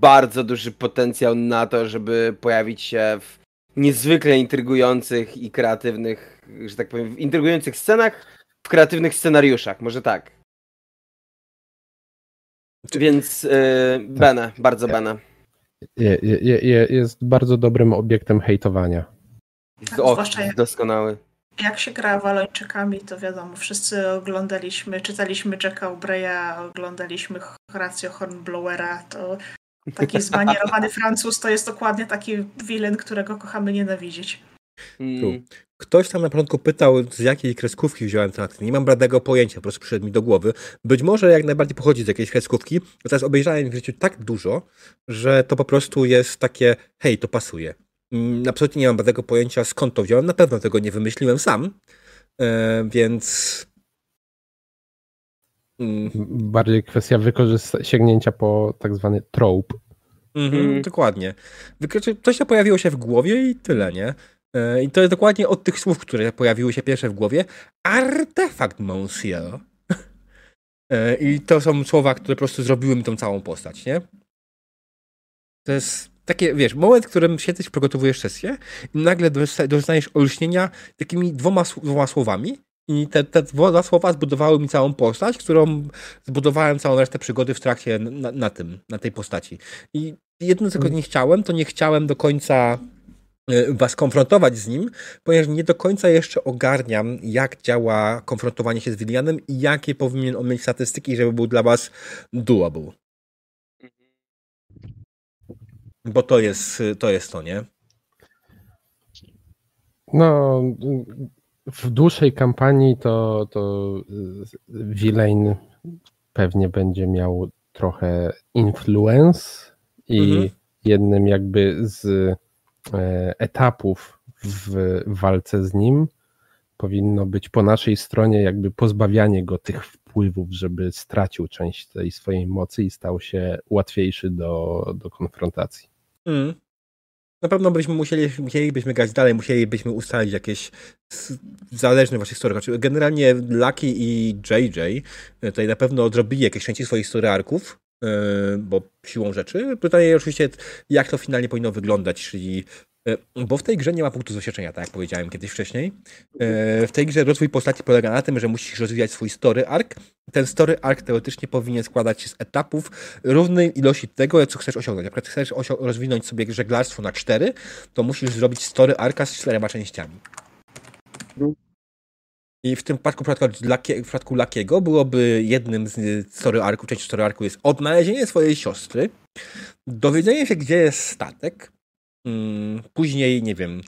bardzo duży potencjał na to, żeby pojawić się w niezwykle intrygujących i kreatywnych, że tak powiem, w intrygujących scenach, w kreatywnych scenariuszach, może tak. Czy- Więc y, Bene, bardzo Bene. Je, je, je, jest bardzo dobrym obiektem hejtowania. Tak, zwłaszcza jak- doskonały. Jak się gra Walończykami, to wiadomo, wszyscy oglądaliśmy, czytaliśmy Jacka O'Breya, oglądaliśmy Horatio Hornblowera, to taki [LAUGHS] zmanierowany Francuz to jest dokładnie taki wilen, którego kochamy nienawidzieć. Mm, Ktoś tam na początku pytał, z jakiej kreskówki wziąłem ten akcent. Nie mam bladego pojęcia, po prostu przyszedł mi do głowy. Być może jak najbardziej pochodzi z jakiejś kreskówki, bo teraz obejrzałem w życiu tak dużo, że to po prostu jest takie, hej, to pasuje. Mm, Absolutnie nie mam bladego pojęcia, skąd to wziąłem. Na pewno tego nie wymyśliłem sam, e, więc... Mm, Bardziej kwestia wykorzysta- sięgnięcia po tak zwany trope. Mhm, Mm. Dokładnie. Coś to pojawiło się w głowie i tyle, nie? E, I to jest dokładnie od tych słów, które pojawiły się pierwsze w głowie. Artefakt, monsieur. E, I to są słowa, które po prostu zrobiły mi tą całą postać, nie? To jest takie, wiesz, moment, w którym siedzesz, przygotowujesz sesję i nagle dosta- dostajesz olśnienia takimi dwoma, dwoma słowami i te, te dwa słowa zbudowały mi całą postać, którą zbudowałem całą resztę przygody w trakcie na, na tym, na tej postaci. I jedno, czego nie chciałem, to nie chciałem do końca was konfrontować z nim, ponieważ nie do końca jeszcze ogarniam, jak działa konfrontowanie się z Willianem i jakie powinien on mieć statystyki, żeby był dla was doable. Bo to jest to, jest to nie? No, w dłuższej kampanii to, to Villain pewnie będzie miał trochę influence i Mhm. jednym jakby z etapów w walce z nim powinno być po naszej stronie jakby pozbawianie go tych wpływów, żeby stracił część tej swojej mocy i stał się łatwiejszy do, do konfrontacji. Mm. Na pewno byśmy musieli, musielibyśmy grać dalej, musielibyśmy ustalić jakieś zależne właśnie story. Znaczy, generalnie Lucky i JJ e, tutaj na pewno odrobili jakieś części swoich story arków, e, bo siłą rzeczy. Pytanie oczywiście, jak to finalnie powinno wyglądać, czyli e, bo w tej grze nie ma punktu doświadczenia, tak jak powiedziałem kiedyś wcześniej. E, W tej grze rozwój postaci polega na tym, że musisz rozwijać swój story arc. Ten story arc teoretycznie powinien składać się z etapów równej ilości tego, co chcesz osiągnąć. Przykład chcesz rozwinąć sobie żeglarstwo na cztery, to musisz zrobić story arka z czterema częściami. I w tym przypadku, w przypadku, Luckiego byłoby jednym z story arku, część story arku jest odnalezienie swojej siostry, dowiedzenie się, gdzie jest statek, mm, później, nie wiem,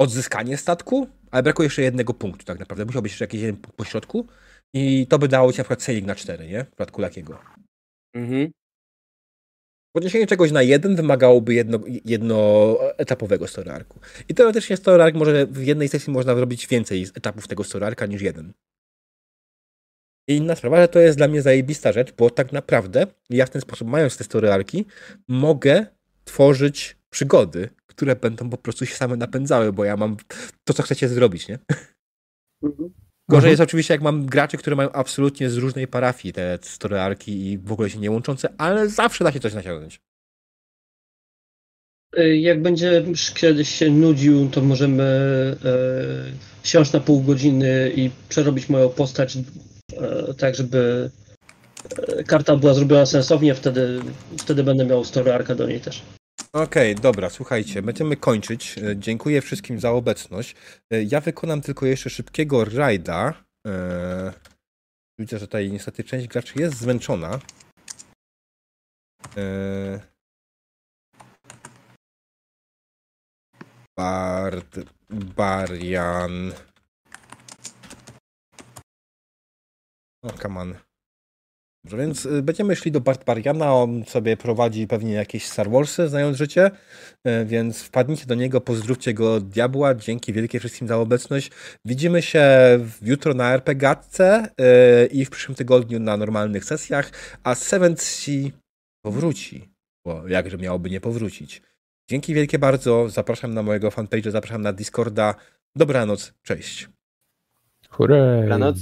odzyskanie statku, ale brakuje jeszcze jednego punktu tak naprawdę. Musiał być jeszcze jakiś jeden punkt po środku i to by dało ci na przykład sailing na cztery, nie? W przypadku Luckiego. Mhm. Podniesienie czegoś na jeden wymagałoby jedno, jednoetapowego story arku. I teoretycznie story arc może w jednej sesji można zrobić więcej etapów tego story arka niż jeden. I inna sprawa, że to jest dla mnie zajebista rzecz, bo tak naprawdę ja w ten sposób, mając te story arki, mogę tworzyć przygody, które będą po prostu się same napędzały, bo ja mam to, co chcecie zrobić, nie? Gorzej jest oczywiście, jak mam graczy, które mają absolutnie z różnej parafii te story arki i w ogóle się nie łączące, ale zawsze da się coś naciągnąć. Y, Jak będzie kiedyś się nudził, to możemy e, siąść na pół godziny i przerobić moją postać e, tak, żeby karta była zrobiona sensownie, wtedy, wtedy będę miał story arka do niej też. Okej, dobra, słuchajcie, będziemy kończyć. E, Dziękuję wszystkim za obecność. E, Ja wykonam tylko jeszcze szybkiego rajda. E, Widzę, że tutaj niestety część graczy jest zmęczona. Bard Barian. O, come on. Dobrze, więc y, będziemy szli do Bart Bariana. On sobie prowadzi pewnie jakieś Star Warsy, znając życie, y, więc wpadnijcie do niego, pozdrówcie go od diabła. Dzięki wielkie wszystkim za obecność. Widzimy się w- jutro na RPGatce y, i w przyszłym tygodniu na normalnych sesjach, a Seventh Sea powróci, bo jakże miałoby nie powrócić. Dzięki wielkie bardzo. Zapraszam na mojego fanpage'a, zapraszam na Discorda. Dobranoc, cześć. Hurray! Dobranoc.